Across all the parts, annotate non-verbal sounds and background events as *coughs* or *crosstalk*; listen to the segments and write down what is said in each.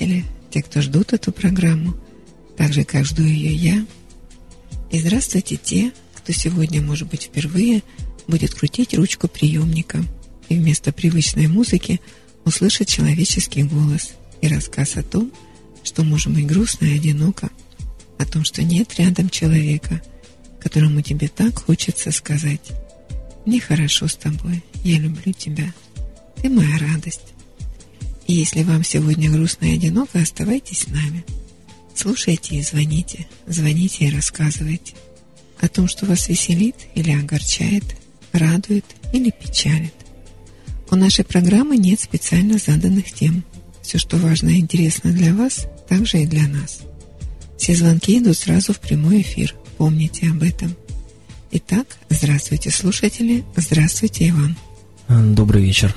слушатели, те, кто ждут эту программу, так же, как жду ее я. И здравствуйте те, кто сегодня, может быть, впервые будет крутить ручку приемника и вместо привычной музыки услышать человеческий голос и рассказ о том, что можем быть грустно и одиноко, о том, что нет рядом человека, которому тебе так хочется сказать «Мне хорошо с тобой, я люблю тебя, ты моя радость». И если вам сегодня грустно и одиноко, оставайтесь с нами. Слушайте и звоните, звоните и рассказывайте о том, что вас веселит или огорчает, радует или печалит. У нашей программы нет специально заданных тем. Все, что важно и интересно для вас, также и для нас. Все звонки идут сразу в прямой эфир. Помните об этом. Итак, здравствуйте, слушатели. Здравствуйте, Иван. Добрый вечер,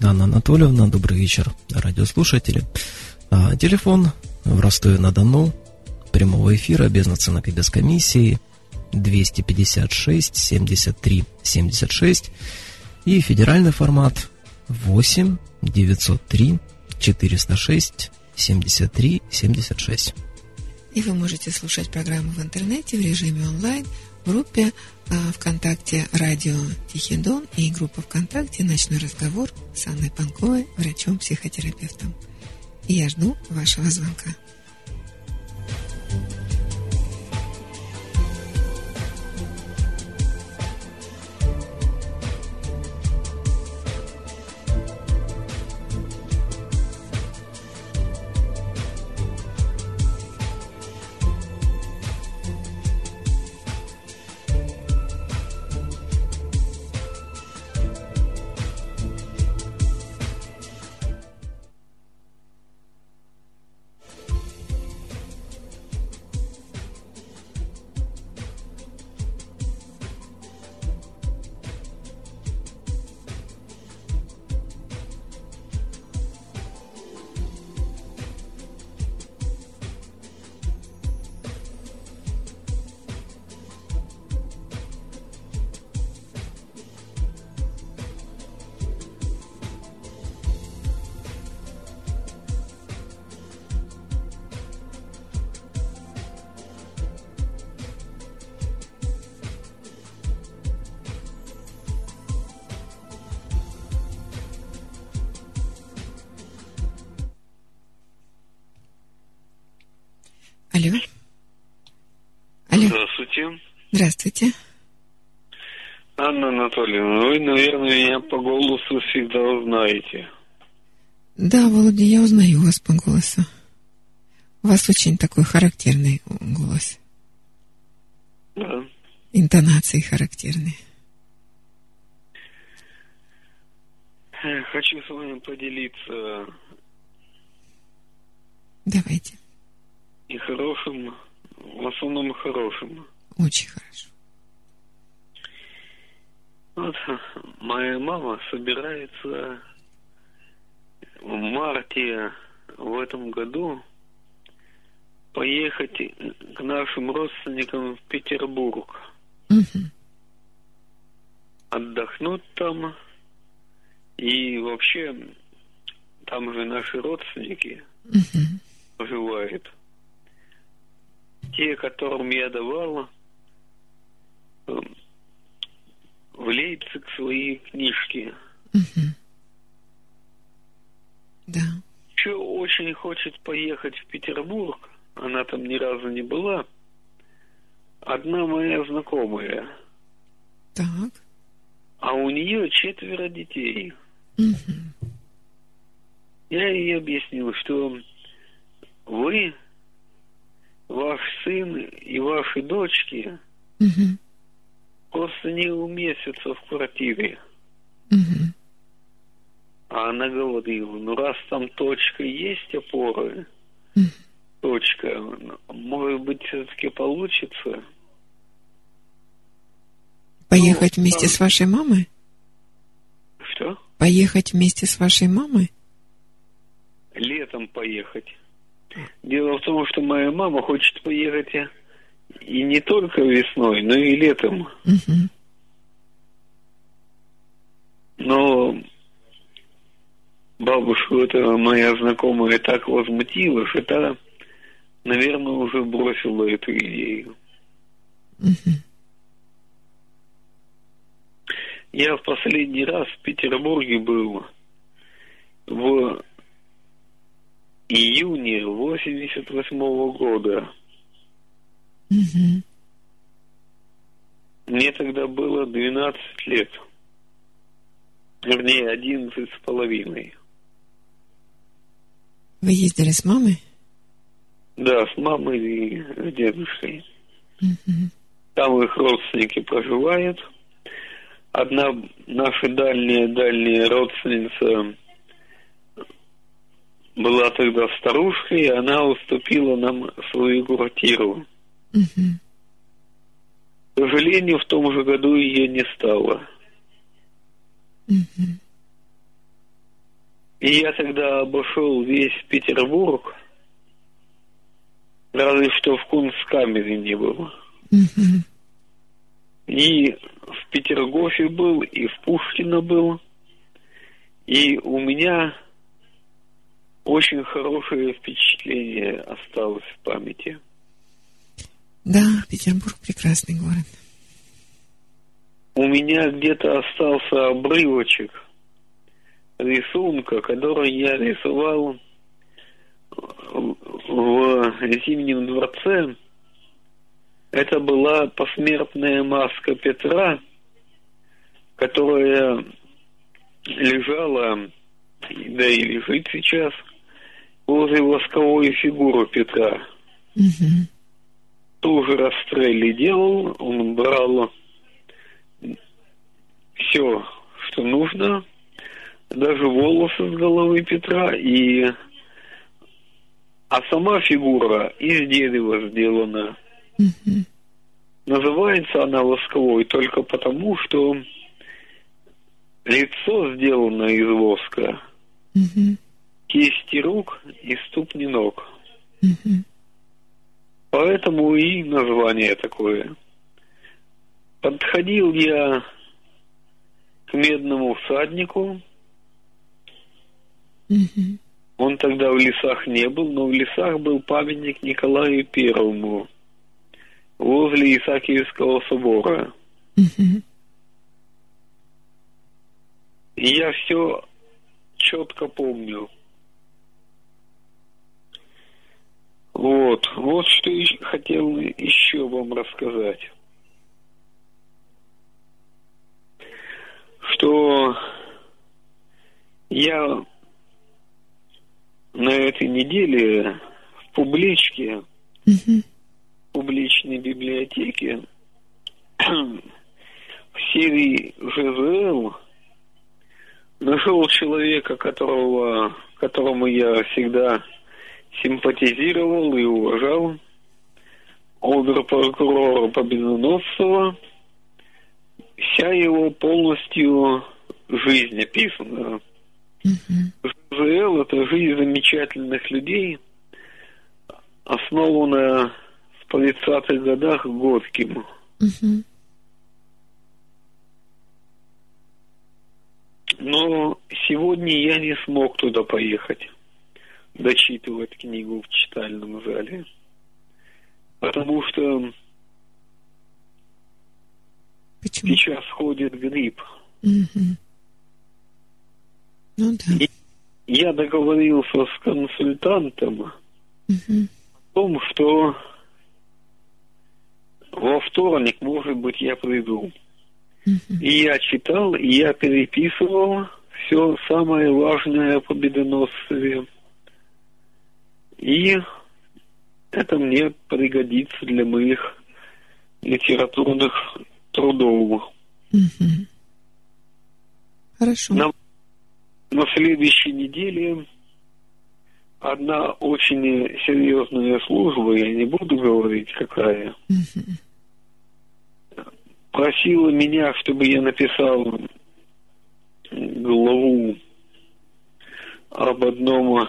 Анна Анатольевна. Добрый вечер, радиослушатели. А, телефон в Ростове-на-Дону прямого эфира без наценок и без комиссии 256 73 76 и федеральный формат 8 903 406 73 76. И вы можете слушать программу в интернете в режиме онлайн группе а, ВКонтакте «Радио Тихий Дон» и группа ВКонтакте «Ночной разговор» с Анной Панковой, врачом-психотерапевтом. Я жду вашего звонка. По голосу всегда узнаете. Да, Володя, я узнаю вас по голосу. У вас очень такой характерный голос. Да. Интонации характерные. Хочу с вами поделиться Давайте. и хорошим, в основном хорошим. Очень хорошо. Вот моя мама собирается в марте в этом году поехать к нашим родственникам в Петербург. Отдохнуть там. И вообще, там же наши родственники Мгм. проживают. Те, которым я давал э, в Лейпциг свои книжки. Мгм. Да. Еще очень хочет поехать в Петербург. Она там ни разу не была. Одна моя знакомая. Так. А у нее четверо детей. Мгм. Я ей объяснил, что вы, ваш сын и ваши дочки Мгм. Просто не уместятся в квартире. Мгм. А она говорила, ну раз там точка есть опоры, Мгм. точка, может быть, все-таки получится. Поехать Ну, вместе там- с вашей мамой? Что? Поехать вместе с вашей мамой? Летом поехать. Дело в том, что моя мама хочет поехать и не только весной, но и летом. Но бабушку это моя знакомая так возмутила, что та, наверное, уже бросила эту идею. Я в последний раз в Петербурге был в июне 88 -го года. Угу. Мне тогда было 12 лет. Вернее, 11 с половиной. Вы ездили с мамой? Да, с мамой и с дедушкой. Угу. Там их родственники проживают. Одна наша дальняя-дальняя родственница была тогда старушкой, и она уступила нам свою квартиру. Угу. К сожалению, в том же году ее не стало. Угу. И я тогда обошел весь Петербург, разве что в Кунсткамере не было. Угу. И в Петергофе был, и в Пушкино был. И у меня очень хорошее впечатление осталось в памяти. Да, Петербург прекрасный город. У меня где-то остался обрывочек рисунка, который я рисовал в Зимнем дворце. Это была посмертная маска Петра, которая лежала, да и лежит сейчас, возле восковой фигуры Петра. Угу. Тоже расстрели делал, он брал все, что нужно, даже волосы с головы Петра, и а сама фигура из дерева сделана. Называется она восковой только потому, что лицо сделано из воска, Угу. кисти рук и ступни ног. Угу. Поэтому и название такое. Подходил я к медному всаднику. Угу. Он тогда в лесах не был, но в лесах был памятник Николаю Первому возле Исаакиевского собора. Угу. И я все четко помню. Вот, вот что ещё хотел еще вам рассказать. Что я на этой неделе в публичке, Угу. в публичной библиотеке *clears throat* в серии ЖЗЛ нашел человека, которого, которому я всегда симпатизировал и уважал, обер-прокурора Победоносцева. Вся его полностью жизнь описана. Угу. ЖЗЛ – это жизнь замечательных людей, основанная в 30-х годах Годским. Угу. Но сегодня я не смог туда поехать, дочитывать книгу в читальном зале. Потому что Почему? сейчас ходит грипп. Угу. Ну да. И я договорился с консультантом Угу. о том, что во вторник, может быть, я приду. Угу. И я читал, и я переписывал все самое важное о победоносцеве. И это мне пригодится для моих литературных трудов. Угу. Хорошо. На, на следующей неделе одна очень серьезная служба, я не буду говорить какая, Мгм. просила меня, чтобы я написал главу об одном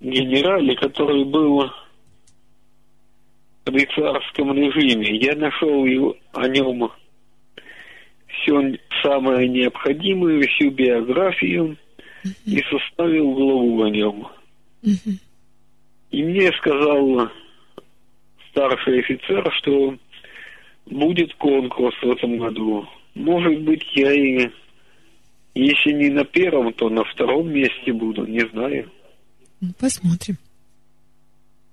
генерале, который был при царском режиме. Я нашел его, о нем все самое необходимое, всю биографию, и составил главу о нем. Мгм. И мне сказал старший офицер, что будет конкурс в этом году. Может быть, я и, если не на первом, то на втором месте буду, не знаю. Ну, Посмотрим.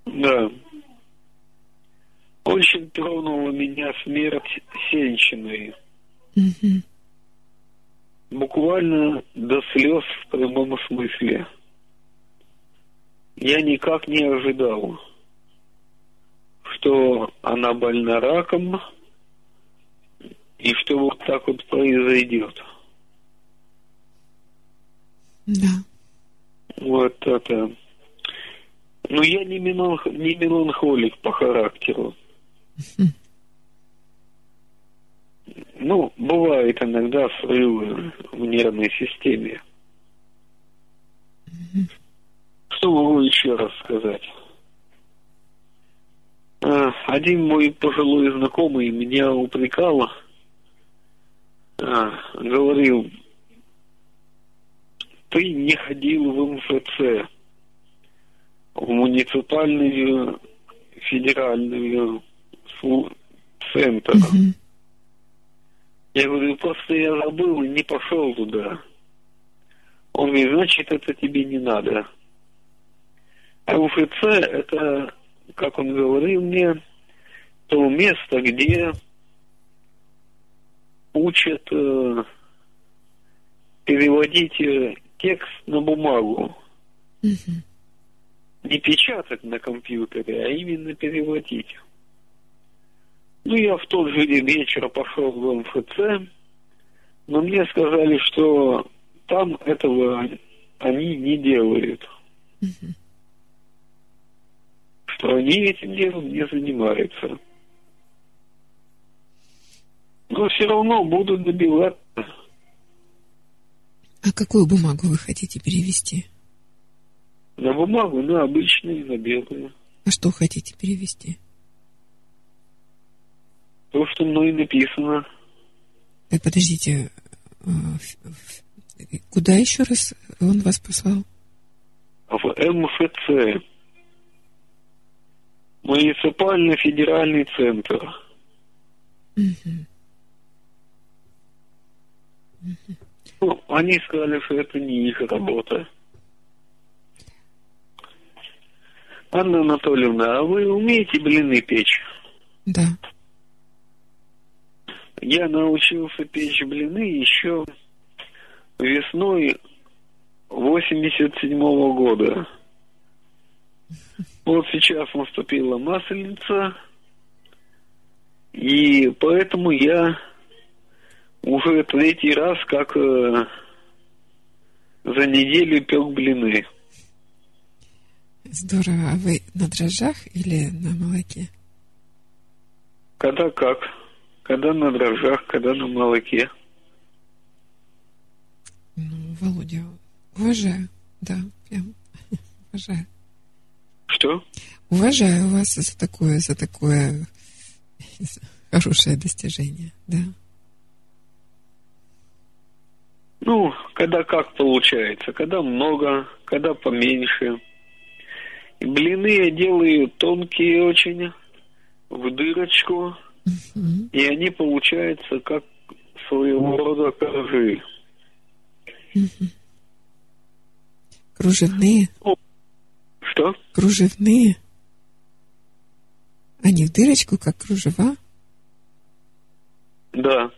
Да. Очень тронула меня смерть Сенчиной. Мгм. Буквально до слез в прямом смысле. Я никак не ожидал, что она больна раком, и что вот так вот произойдет. Да. Вот это. Ну, я не, меланх... не меланхолик по характеру. *laughs* Ну, бывает иногда срывы в нервной системе. *laughs* Что могу еще раз сказать? А, Один мой пожилой знакомый меня упрекал, а, говорил, ты не ходил в МФЦ, в муниципальную федеральную слу- центр. Мгм. Я говорю, просто я забыл и не пошел туда. Он говорит, значит, это тебе не надо. А УФЦ это, как он говорил мне, то место, где учат э, переводить э, текст на бумагу. Мгм. Не печатать на компьютере, а именно переводить. Ну, я в тот же день вечера пошел в МФЦ, но мне сказали, что там этого они не делают. Мгм. Что они этим делом не занимаются. Но все равно будут добиваться. А какую бумагу вы хотите перевести? На бумагу, на обычную, на белую. А что хотите перевести? То, что мной написано. Э, подождите, э, куда еще раз он вас послал? в МФЦ. Муниципально-федеральный центр. Мгм. Ну, они сказали, что это не их работа. Анна Анатольевна, а вы умеете блины печь? Да. Я научился печь блины еще весной 87 года. Вот сейчас наступила масленица, и поэтому я уже третий раз как э, за неделю пек блины. Здорово. А вы на дрожжах или на молоке? Когда как? Когда на дрожжах, когда на молоке. Ну, Володя, уважаю. Да, прям *laughs* уважаю. Что? Уважаю вас за такое, за такое *laughs* хорошее достижение. Да. Ну, когда как получается, когда много, когда поменьше. И блины я делаю тонкие очень, в дырочку, и они получаются как своего рода коржи. Кружевные, Что? кружевные. Они в дырочку, как кружева. Да,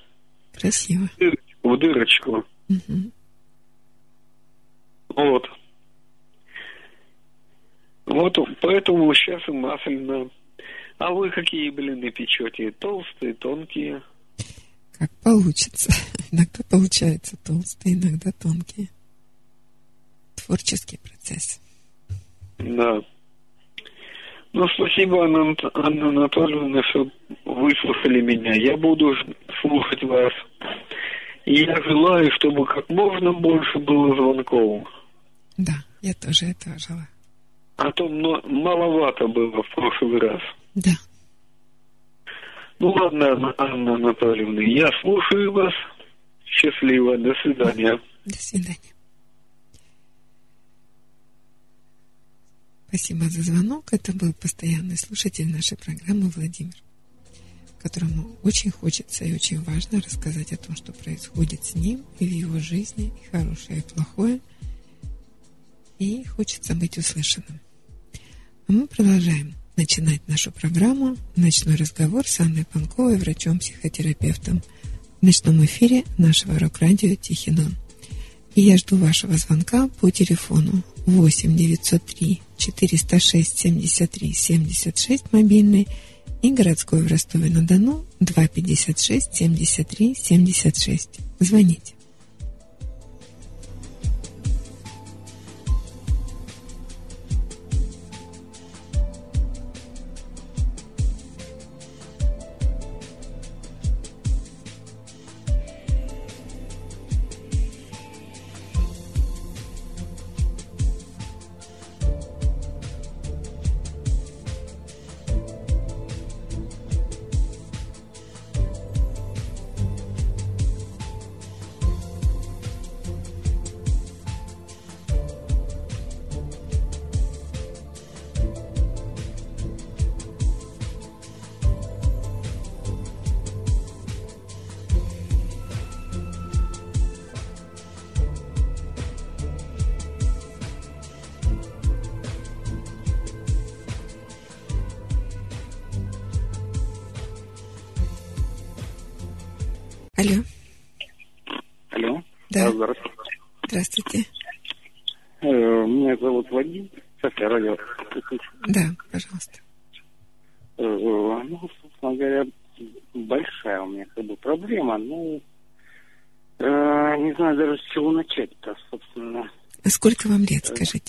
Красиво. в дырочку, в дырочку. Мгм. Вот. Вот поэтому сейчас и масляно. А вы какие блины печете? Толстые, тонкие? Как получится. *laughs* Иногда получается толстые, иногда тонкие. Творческий процесс. Да. Ну, спасибо, Анна, Анна Анатольевна, что выслушали меня. Я буду слушать вас. Я желаю, чтобы как можно больше было звонков. Да, я тоже этого желаю. А то маловато было в прошлый раз. Да. Ну ладно, Анна Анатольевна, я слушаю вас. Счастливо, до свидания. До свидания. Спасибо за звонок. Это был постоянный слушатель нашей программы Владимир которому очень хочется и очень важно рассказать о том, что происходит с ним и в его жизни, и хорошее, и плохое. И хочется быть услышанным. А мы продолжаем начинать нашу программу «Ночной разговор» с Анной Панковой, врачом-психотерапевтом в ночном эфире нашего рок-радио «Тихий дон». И я жду вашего звонка по телефону 8 903 406 73 76 мобильный – и городской в Ростове-на-Дону 256 73 76. Звоните. сколько вам лет, э, скажите?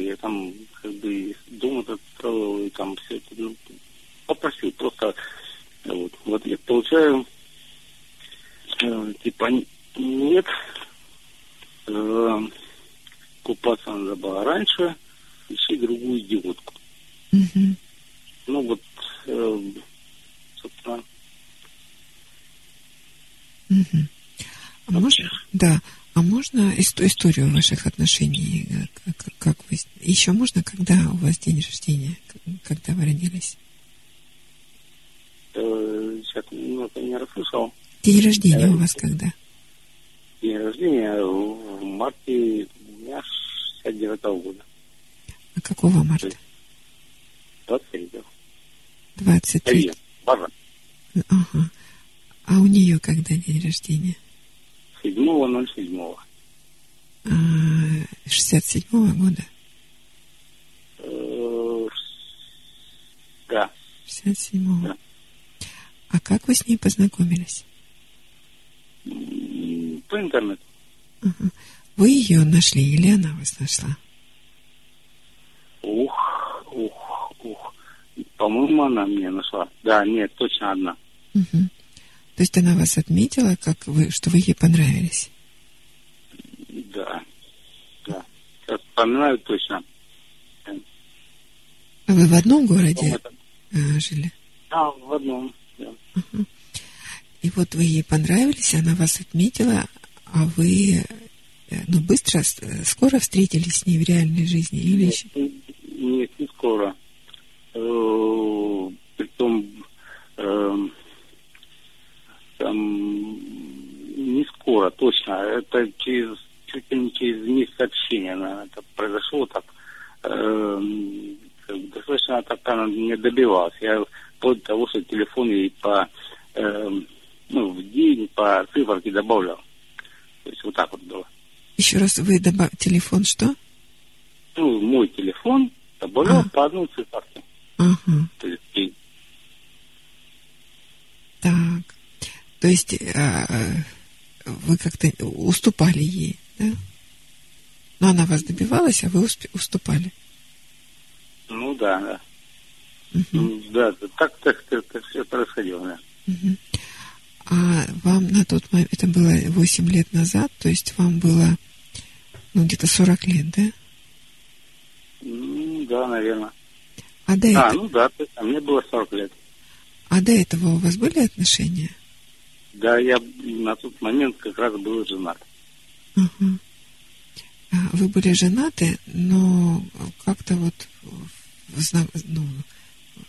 сделали. Я там как бы дом этот строил, и там все это ну, попросил. Просто э, вот, вот я получаю, э, типа, нет, э, купаться надо было раньше, ищи другую идиотку. Угу. Ну вот, э, собственно. Угу. А можно? Да. А можно историю ваших отношений? Как, как вы, еще можно, когда у вас день рождения? Когда вы родились? Сейчас немного не расслышал. День рождения у вас когда? День рождения в марте дня 69 -го года. А какого марта? 23. 23. Ага. А у нее когда день рождения? 7.07. А, 67-го года? Э, да. 67-го. Да. А как вы с ней познакомились? По интернету. Ага. Вы ее нашли или она вас нашла? Ух, ух, ух. По-моему, она меня нашла. Да, нет, точно одна. Угу. То есть она вас отметила, как вы, что вы ей понравились? Да, да. Сейчас вспоминаю точно. А вы в одном городе это... жили? Да, в одном, да. Угу. И вот вы ей понравились, она вас отметила, а вы э, ну, быстро, э, скоро встретились с ней в реальной жизни или нет, еще? Нет, не скоро. Притом э, там не скоро, точно. Это через чуть ли не через месяц общения она, это произошло так. Э, достаточно так она не добивалась. Я вплоть до того, что телефон ей по э, ну, в день по циферке добавлял. То есть вот так вот было. Еще раз вы добавили телефон что? Ну, мой телефон добавлял а. по одной циферке. Ага. То есть день. Так. То есть а, вы как-то уступали ей, да? Но она вас добивалась, а вы уступали. Ну да, да. Угу. Да, так, так, так, так все происходило, да. Угу. А вам на тот момент, это было 8 лет назад, то есть вам было, ну, где-то 40 лет, да? Ну, да, наверное. А до а, этого... ну да, а мне было 40 лет. А до этого у вас были отношения? Да, я на тот момент как раз был женат. Угу. Вы были женаты, но как-то вот ну,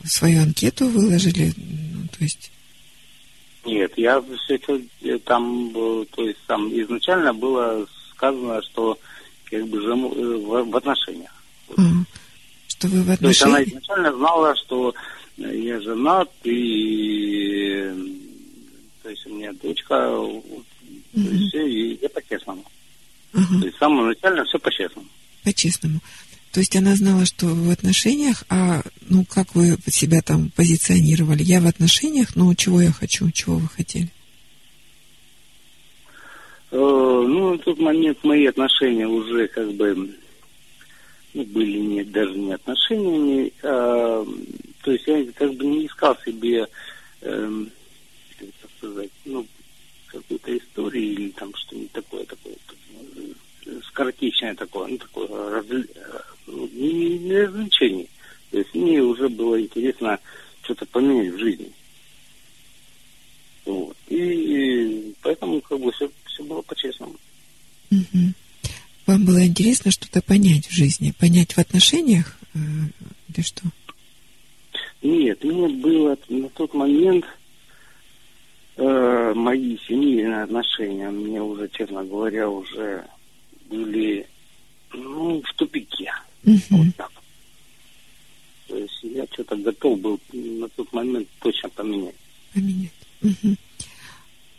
свою анкету выложили, ну, то есть... Нет, я все это э, там, то есть там изначально было сказано, что как бы э, в, в отношениях. А, что вы в отношениях? То есть она изначально знала, что я женат и то есть у меня дочка, то есть все, и я по-честному. Uh-huh. То есть с самого начала все по-честному. По-честному. То есть она знала, что вы в отношениях, а ну как вы себя там позиционировали? Я в отношениях, но чего я хочу, чего вы хотели? Э, ну, на тот момент мои отношения уже как бы ну, были не, даже не отношениями, а, то есть я как бы не искал себе э, сказать, ну, какой-то истории или там что-нибудь такое, такое, скоротечное такое, ну, такое, разли... ну, не, не развлечение. То есть мне уже было интересно что-то поменять в жизни. Вот. И, поэтому как бы все, все было по-честному. Угу. Вам было интересно что-то понять в жизни, понять в отношениях э, или что? Нет, мне было на тот момент э, мои семейные отношения мне уже, честно говоря, уже были ну, в тупике. Угу. Вот так. То есть я что-то готов был на тот момент точно поменять. Поменять. Угу.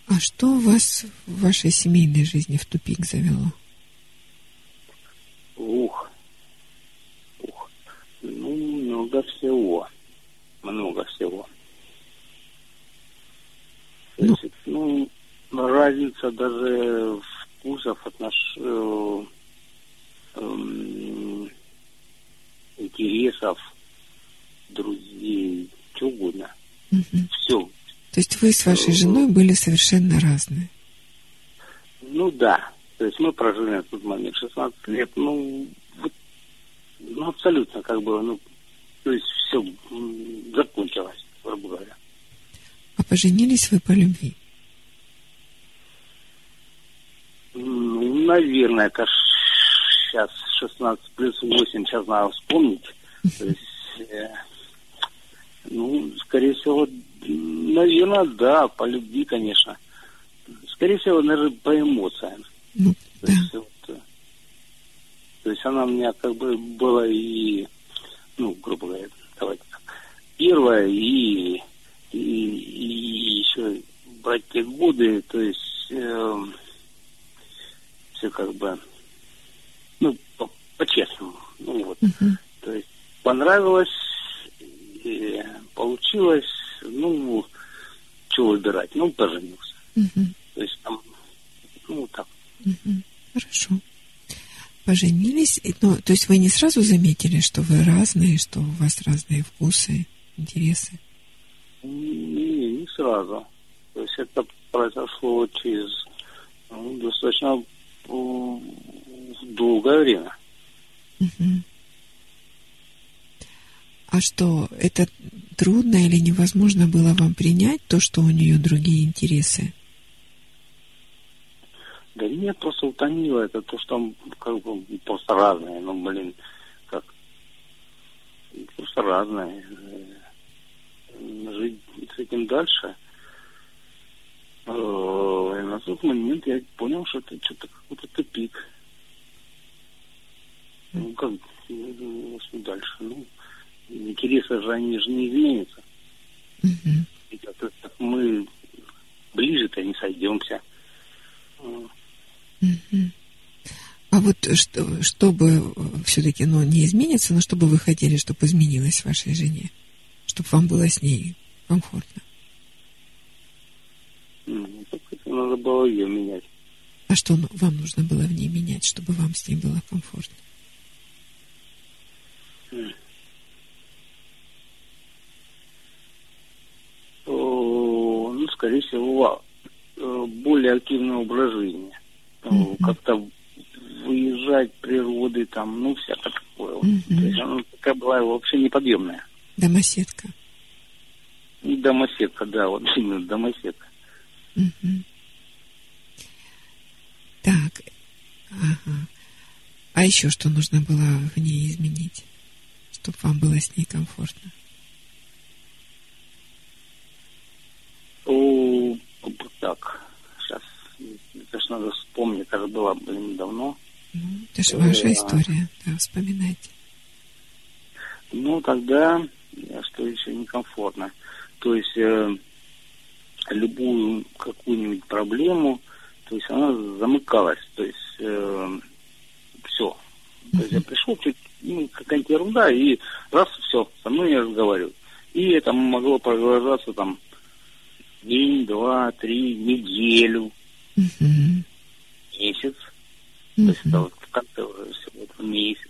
А что вас в вашей семейной жизни в тупик завело? Ух. Ух. Ну, много всего. Много всего. То ну. разница даже вкусов, отнош... э, э, интересов, друзей, что угодно. Угу. Все. То есть вы с вашей женой были совершенно разные? Ну да. То есть мы прожили на тот момент 16 лет, ну, вот, ну абсолютно как бы, ну, то есть все закончилось, грубо говоря. А поженились вы по любви? Ну, наверное, это сейчас 16 плюс 8, сейчас надо вспомнить. То есть, э, ну, скорее всего, наверное, да, по любви, конечно. Скорее всего, наверное, по эмоциям. Ну, То есть, вот, э, то есть она у меня как бы была и, ну, грубо говоря, давайте так, первая и, и, и еще брать те годы, то есть э, все как бы, ну, по- по-честному, ну вот, Мгм. то есть понравилось, и получилось, ну, что выбирать, ну, поженился. Мгм. То есть там, ну, так. Мгм. Хорошо. Поженились, ну, то есть вы не сразу заметили, что вы разные, что у вас разные вкусы, интересы? Не, не сразу. То есть это произошло через ну, достаточно долгое время. А что, это трудно или невозможно было вам принять то, что у нее другие интересы? Да нет, просто утомило это то, что как бы просто разные. Ну, блин, как просто разные. Э, Жить с этим дальше. Э, И на тот момент я понял, что это что-то какой-то тупик. Ну, как ну, что дальше? Ну, интересы же, они же не изменятся. Мгм. И как-то так мы ближе-то не сойдемся. А вот что, чтобы все-таки, ну, не изменится, но чтобы вы хотели, чтобы изменилось вашей жене, чтобы вам было с ней комфортно. Ну, так это надо было ее менять. А что вам нужно было в ней менять, чтобы вам с ней было комфортно? Ну, скорее всего, э, более активный образ жизни. Мгм. Как-то выезжать природы, там, ну, всякое такое. То есть она такая была вообще неподъемная. Домоседка. Домоседка, да, вот именно домоседка. Так. Ага. А еще что нужно было в ней изменить, чтобы вам было с ней комфортно? О, так, сейчас, это ж надо вспомнить, это же было, блин, давно. Ну, это же ваша Да. история, да, вспоминайте. Ну, тогда, что еще некомфортно. То есть, э, любую какую-нибудь проблему, то есть она замыкалась. То есть, все. То есть я пришел, чуть, ну, какая-нибудь ерунда, и раз, все, со мной не разговаривают. И это могло продолжаться там день, два, три, неделю, Мгм. месяц. То есть это вот конце уже всего месяц,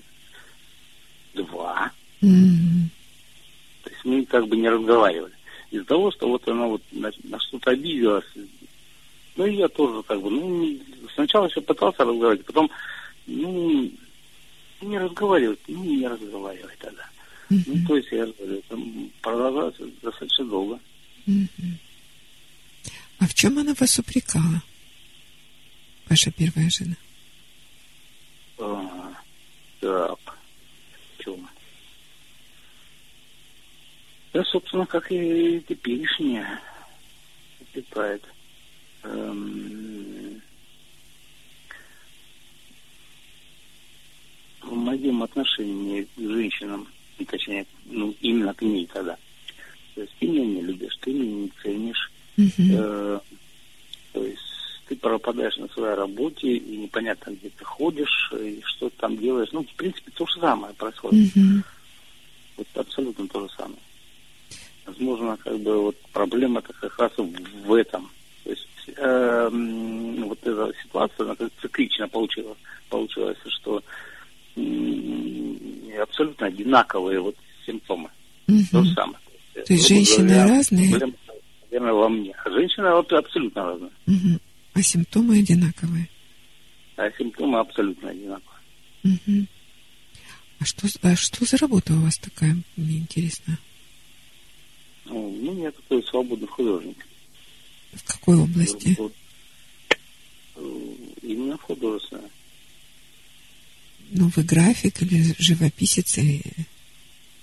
два. Мгм. То есть мы как бы не разговаривали. Из-за того, что вот она вот на, на что-то обиделась. Ну, и я тоже как бы, ну, сначала еще пытался разговаривать, потом, ну, не разговаривать, ну, не разговаривать тогда. Ну, Мгм. то есть, я говорю, это продолжалось достаточно долго. Мгм. А в чем она вас упрекала? Ваша первая жена. А, так, в чем? Да, собственно, как и теперешняя питает. Эм, в моем отношении к женщинам, и точнее, ну, именно к ней тогда. То есть ты меня не любишь, ты меня не ценишь. Мгм. Э, то есть ты пропадаешь на своей работе, и непонятно, где ты ходишь, и что ты там делаешь. Ну, в принципе, то же самое происходит. Мгм. Вот абсолютно то же самое. Возможно, как бы вот проблема-то как раз в этом. То есть эм, вот эта ситуация, она как циклично получилась. Получилось, что м, абсолютно одинаковые вот симптомы. То Мгм. же самое. То есть женщины говоря, разные? Проблема, наверное, во мне. А женщина вот абсолютно разная. Мгм. А симптомы одинаковые. А симптомы абсолютно одинаковые. Мгм. А что, а что за работа у вас такая, мне интересно? Ну, я такой свободный художник. В какой области? Э, именно художественное. Ну, вы график или живописец, или...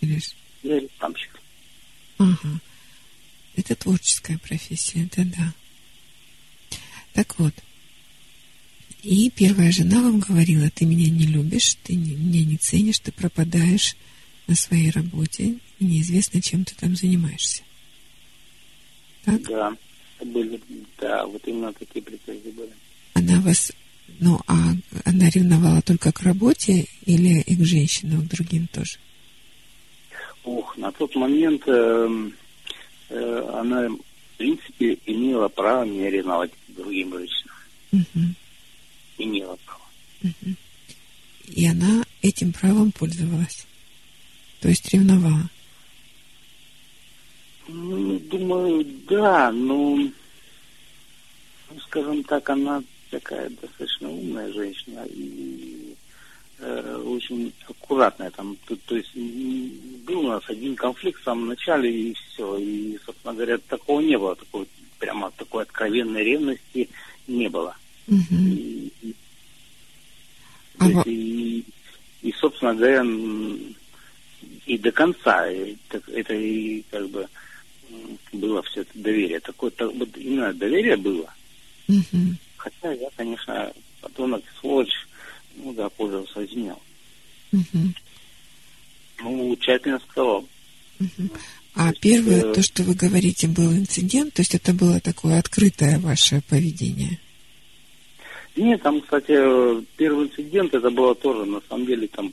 или... Я рекламщик. Ага. Это творческая профессия, это да. Так вот. И первая жена вам говорила, ты меня не любишь, ты меня не ценишь, ты пропадаешь на своей работе, и неизвестно, чем ты там занимаешься. Так? Да, были, да, вот именно такие претензии были. Она вас, ну, а она ревновала только к работе или и к женщинам, к другим тоже? Ух, на тот момент э, э, она, в принципе, имела право меня ревновать к другим женщинам. Угу. Имела право. Угу. И она этим правом пользовалась. То есть ревновала. Ну, думаю, да, но, ну, скажем так, она такая достаточно умная женщина и э, очень аккуратная. Там, то, то есть был у нас один конфликт в самом начале и все. И, собственно говоря, такого не было, такой, прямо такой откровенной ревности не было. Угу. И, а есть, и, и, собственно говоря, и до конца это, это и как бы было все это доверие. Такое, так, вот именно доверие было. Угу. Хотя я, конечно, подонок, сволочь, ну да, пользовался, изменял. Угу. Ну, тщательно сказал. Угу. А первое, э... то, что вы говорите, был инцидент, то есть это было такое открытое ваше поведение? Нет, там, кстати, первый инцидент, это было тоже, на самом деле, там, э,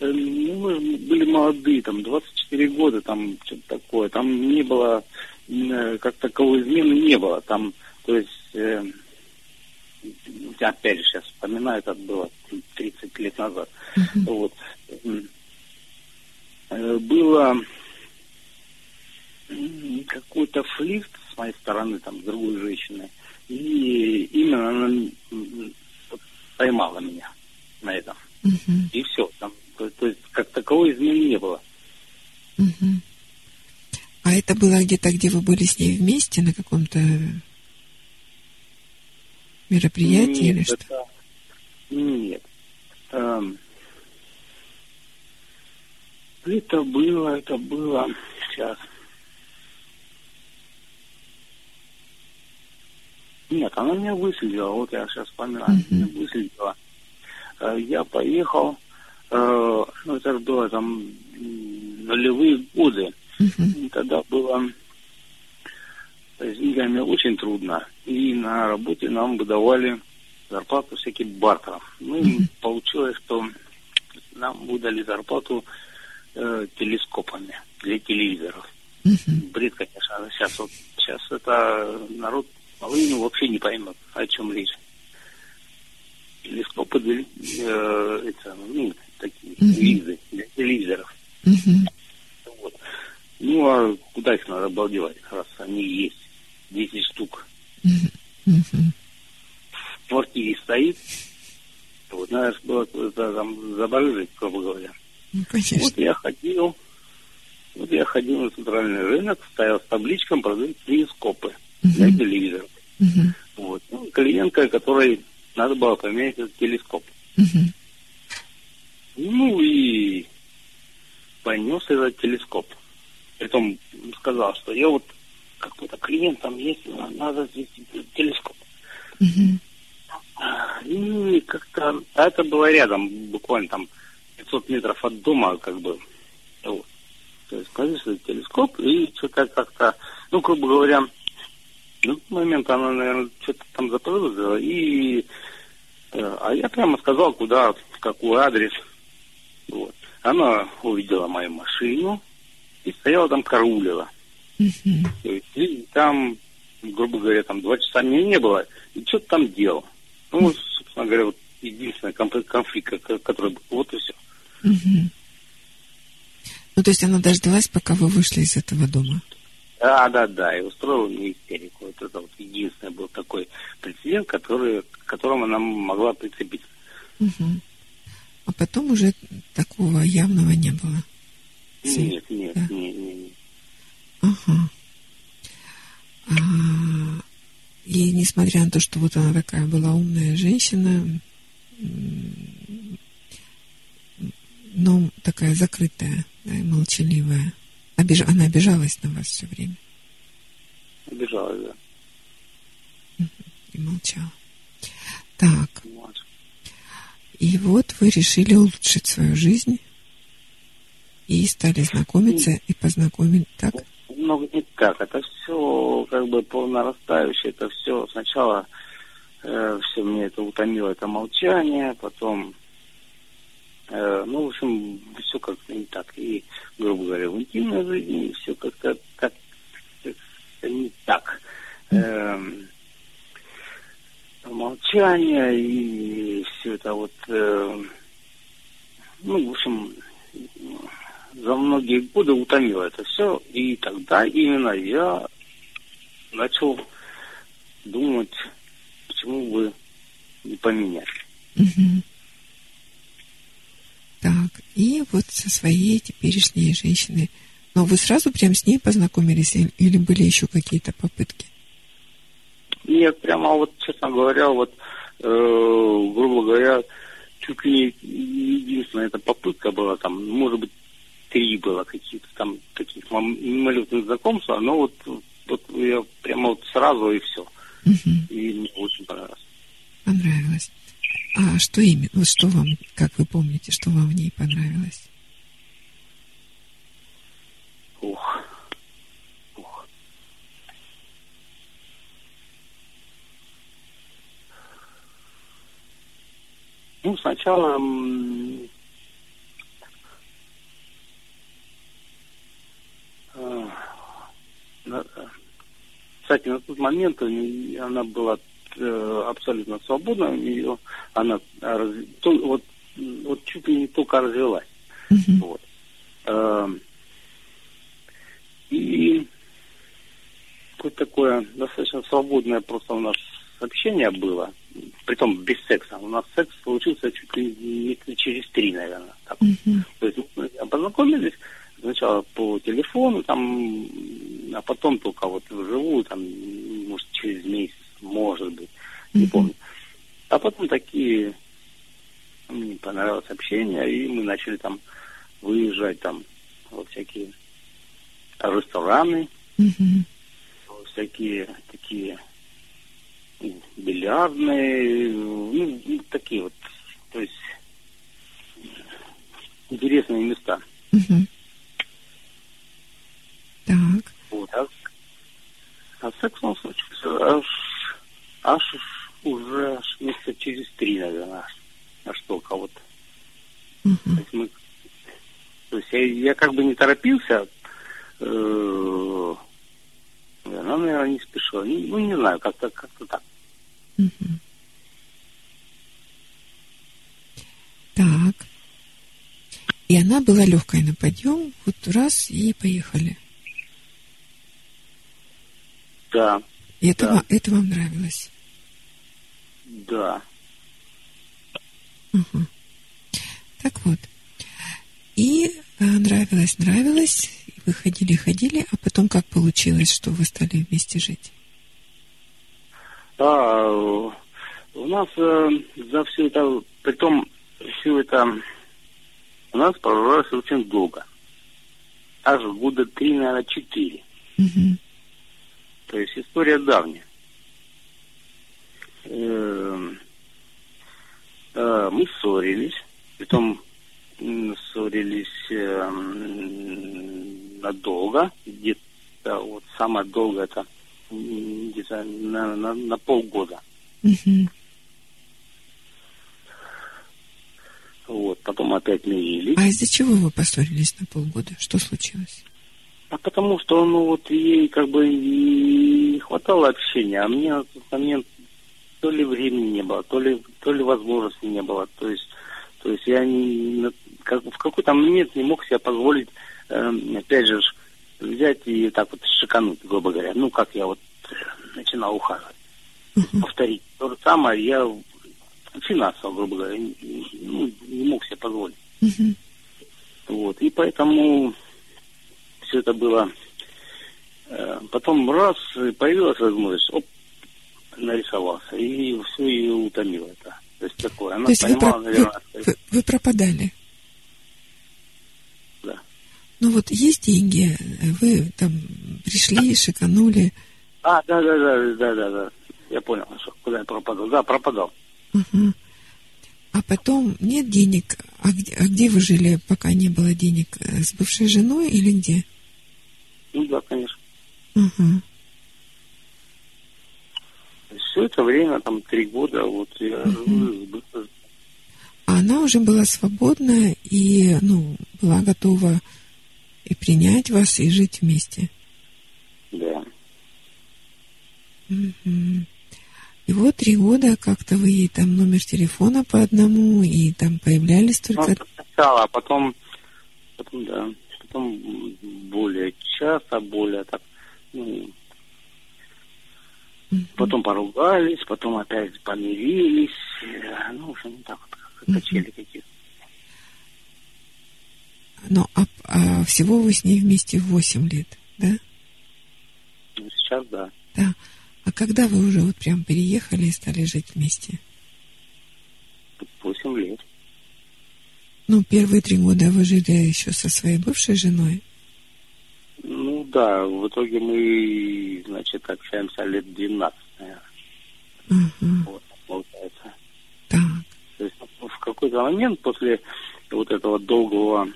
ну, мы были молодые, там, 24 года, там, что-то такое, там не было, э, как таковой измены не было, там, то есть, э, опять же, сейчас вспоминаю, это было 30 лет назад, uh-huh. вот, э, было какой-то флирт с моей стороны, там, с другой женщиной, и именно она поймала меня на этом. Uh-huh. И все. Там, то, то есть как таковой измены не было. Uh-huh. А это было где-то, где вы были с ней вместе на каком-то мероприятии нет, или что? Это... Нет. Эм... Это было, это было сейчас. Нет, она меня выследила, вот я сейчас вспоминаю, mm-hmm. меня выследила. Э, я поехал, э, ну это было там нулевые годы. Mm-hmm. Тогда было с деньгами очень трудно. И на работе нам выдавали зарплату всяких бартеров. Ну, mm-hmm. получилось, что нам выдали зарплату э, телескопами для телевизоров. Mm-hmm. Бред, конечно, сейчас вот сейчас это народ половину вообще не поймут, о чем речь. Телескопы э, это, ну, такие uh-huh. линзы для телевизоров. Uh-huh. Вот. Ну, а куда их надо обалдевать, раз они есть? 10 штук. Uh-huh. В квартире стоит. Вот, надо было куда-то там заборжить, грубо говоря. Ну, конечно. Вот я ходил, вот я ходил на центральный рынок, стоял с табличком, продают телескопы для телевизора. Uh-huh. Вот. Ну, клиентка, которой надо было поменять этот телескоп. Uh-huh. Ну и понес этот телескоп. Притом сказал, что я вот какой-то клиент там есть, надо здесь телескоп. Ну и как-то... А это было рядом, буквально там 500 метров от дома, как бы. Вот. То есть, конечно, телескоп, и что-то как-то, ну, грубо говоря, ну, в момент она, наверное, что-то там запрыгнула, и... Э, а я прямо сказал, куда, какой адрес. Вот. Она увидела мою машину и стояла там, караулила. Uh-huh. То есть, и там, грубо говоря, там два часа меня не было, и что-то там делал. Ну, собственно говоря, вот единственный конфликт, который был. Вот и все. Uh-huh. Ну, то есть она дождалась, пока вы вышли из этого дома? Да, да, да, и устроил мне истерику. Вот это вот единственный был такой прецедент, который, к которому она могла прицепиться. Угу. А потом уже такого явного не было? Нет, нет, да. нет, нет, нет. Ага. А, и несмотря на то, что вот она такая была умная женщина, но такая закрытая, да, и молчаливая. Обиж... Она обижалась на вас все время. Обижалась, да. И молчала. Так. И вот вы решили улучшить свою жизнь и стали знакомиться и познакомить, так? Ну, не так. Это все как бы по нарастающей. Это все сначала э, все мне это утомило, это молчание, потом э, ну, в общем, все как-то не так. И, грубо говоря, в интимной жизни все как-то как не так. Э, молчание и все это вот, э, ну, в общем, за многие годы утомило это все. И тогда именно я начал думать, почему бы не поменять. Так, и вот со своей теперешней женщиной. Но вы сразу прям с ней познакомились или были еще какие-то попытки? Нет, прямо вот, честно говоря, вот, э, грубо говоря, чуть ли не единственная эта попытка была, там, может быть, три было каких-то там таких мимолетных знакомств, но вот, вот я прямо вот сразу и все. Угу. И мне очень понравилось. Понравилось. А что именно, вот что вам, как вы помните, что вам в ней понравилось? Ух. Ух. Ну, сначала кстати, на тот момент она была э, абсолютно свободна, ее она то, вот, вот чуть ли не только развелась. Uh-huh. Вот. Э, и какое такое достаточно свободное просто у нас общение было, притом без секса. У нас секс случился чуть ли не через три, наверное. Так. Uh-huh. То есть мы познакомились, сначала по телефону, там, а потом только вот вживую, там, может, через месяц, может быть, не mm-hmm. помню. А потом такие, мне понравилось общение, и мы начали там выезжать там во всякие рестораны, mm-hmm. всякие такие бильярдные, ну, такие вот, то есть интересные места. Mm-hmm. Так. Вот, а, а секс он случился аж, аж уже аж месяца через три, наверное, аж, аж только вот. Угу. То есть мы, то есть я, я как бы не торопился, э, она, наверное, не спешила. Ну, не знаю, как-то как так. Угу. Так. И она была легкой на подъем, вот раз и поехали. Да. И это, да. Вам, это вам нравилось? Да. Угу. Так вот. И а, нравилось, нравилось. Вы ходили, ходили, а потом как получилось, что вы стали вместе жить? А, у нас э, за все это, притом все это у нас продолжалось очень долго. Аж года три, наверное, четыре. Угу. То есть история давняя. Эм, э, мы ссорились, потом эм, надолго, где-то вот самое долго это где-то на, на, на полгода. Угу. Вот, потом опять мирились. А из-за чего вы поссорились на полгода? Что случилось? А потому что, ну, вот ей как бы не хватало общения, а мне на тот момент то ли времени не было, то ли, то ли возможности не было. То есть, то есть я не, как, в какой-то момент не мог себе позволить, опять же, взять и так вот шикануть, грубо говоря. Ну, как я вот начинал ухаживать. Uh-huh. Повторить то же самое я финансово, грубо говоря, ну, не мог себе позволить. Uh-huh. Вот. И поэтому все это было. Э, потом раз, появилась возможность, оп, нарисовался. И все ее утомило это. То есть такое. Она То есть вы, понимала, про- наверное, вы, вы- вы пропадали? Ну вот есть деньги, вы там пришли, шиканули. А, да, да, да, да, да, да. Я понял, куда я пропадал. Да, пропадал. Ага. А потом нет денег. А где, а где вы жили, пока не было денег? Э, С бывшей женой или где? Ну да, конечно. Ага. Все это время, там, три года, вот я бывшей- А она уже была свободна и, ну, была готова и принять вас, и жить вместе. Да. Мгм. И вот три года как-то вы ей там номер телефона по одному, и там появлялись Ну, только... сначала, а потом, потом, да, потом более часто, более так, ну, Мгм. потом поругались, потом опять помирились, ну, в общем, так вот, качели какие-то. Ну, а, а всего вы с ней вместе 8 лет, да? Ну, сейчас, да. Да. А когда вы уже вот прям переехали и стали жить вместе? Восемь лет. Ну, первые три года вы жили еще со своей бывшей женой. Ну, да, в итоге мы, значит, общаемся лет 12, наверное, Ага, вот, получается. так. То есть ну, в какой-то момент после вот этого долгого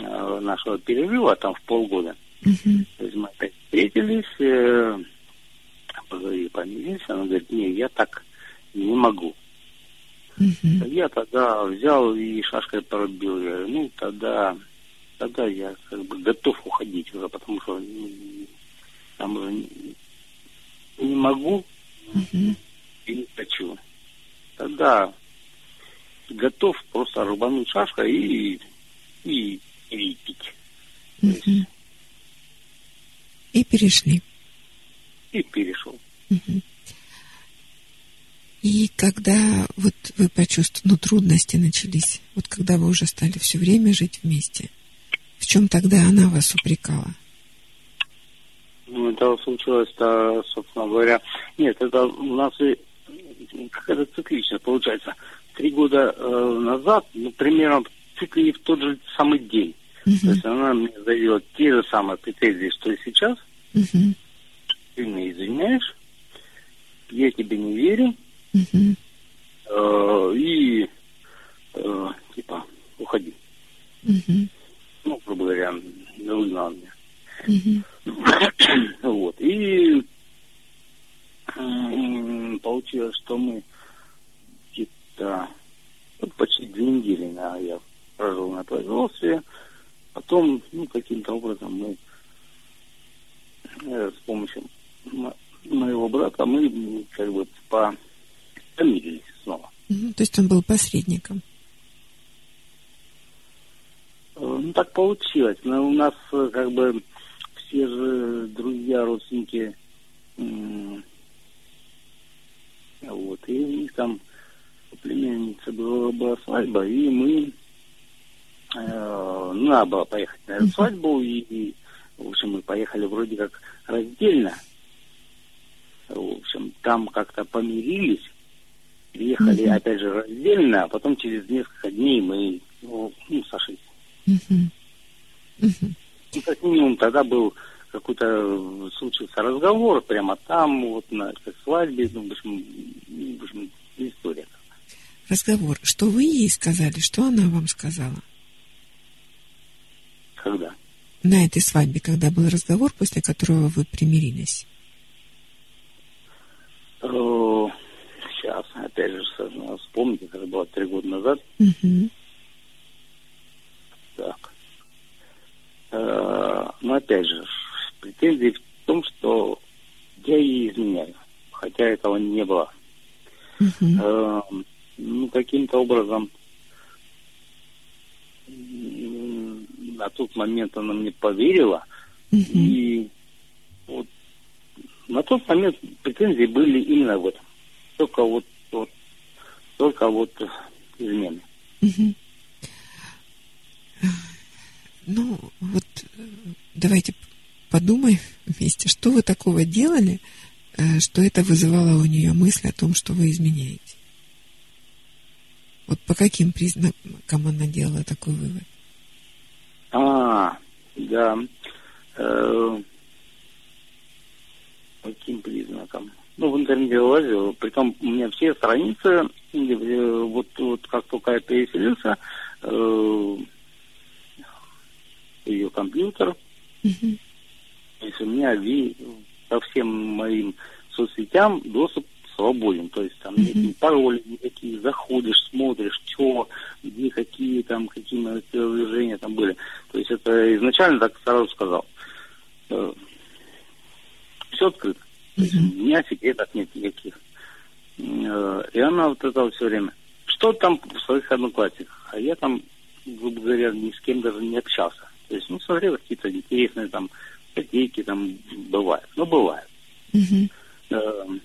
нашего перерыва, там в полгода, Мгм, то есть мы опять встретились, э, поговорили, помирились, она говорит, не, я так не могу. мгм, Я тогда взял и шашкой пробил. Я говорю, ну, тогда, тогда я как бы готов уходить уже, потому что ну, там уже не, не могу мгм, и не хочу. Тогда готов просто рубануть шашкой и, и, и пить. мгм. И перешли. И перешел. Мгм. И когда вот вы почувствовали, ну, трудности начались, вот когда вы уже стали все время жить вместе, в чем тогда она вас упрекала? Ну, это случилось-то, собственно говоря, нет, это у нас какая-то цикличность получается. Три года э, назад, ну, примерно в цикле в тот же самый день. То Мгм, есть она мне заявила те же самые претензии, что и сейчас. мгм, Ты меня извиняешь, я тебе не верю, мгм, э, и э, типа уходи. мгм, Ну, грубо говоря, выгнал меня. мгм, *coughs* вот. И получилось, что мы где-то ну, почти две недели на, я прожил на производстве. Потом, ну, каким-то образом мы э, с помощью мо- моего брата мы как бы по помирились снова. мгм. То есть он был посредником. Э, Ну, так получилось. Но у нас э, как бы все же друзья, родственники, вот, и у них там у племянницы была, была свадьба, и мы, ну, надо было поехать на эту свадьбу, и, и, в общем, мы поехали вроде как раздельно. В общем, там как-то помирились, приехали Мгм. опять же раздельно, а потом через несколько дней мы ну, ну, сошлись. Мгм, мгм. Ну, как минимум, тогда был какой-то э, случился разговор прямо там, вот на этой свадьбе, ну, в общем, в общем, история. Разговор. Что вы ей сказали, что она вам сказала? На этой свадьбе, когда был разговор, после которого вы примирились. сейчас, опять же, с- вспомните, это было три года назад, Мгм, так. Э, но опять же, претензии в том, что я ей изменяю, хотя этого не было. Э, ну, каким-то образом на тот момент она мне поверила, мгм. и вот на тот момент претензии были именно в этом. Только вот, вот только вот измены. Мгм. Ну, вот э, давайте подумаем вместе, что вы такого делали, э, что это вызывало у нее мысль о том, что вы изменяете? Вот по каким признакам она делала такой вывод? А, да. Э, каким признакам? Ну, в интернете лазил, притом у меня все страницы, э, вот, вот как только я переселился, э, ее компьютер, то есть у меня ви, по всем моим соцсетям доступ свободен. То есть там mm-hmm. никакие пароли, никакие заходишь, смотришь, что, где какие там, какие телодвижения там были. То есть это изначально так сразу сказал. Э, все открыто. Mm-hmm. То есть у меня секретов нет никаких. Э, и она вот это все время. Что там в своих одноклассниках? А я там, грубо говоря, ни с кем даже не общался. То есть, ну, смотрел какие-то интересные там статейки там бывают. Ну, бывают. Mm-hmm.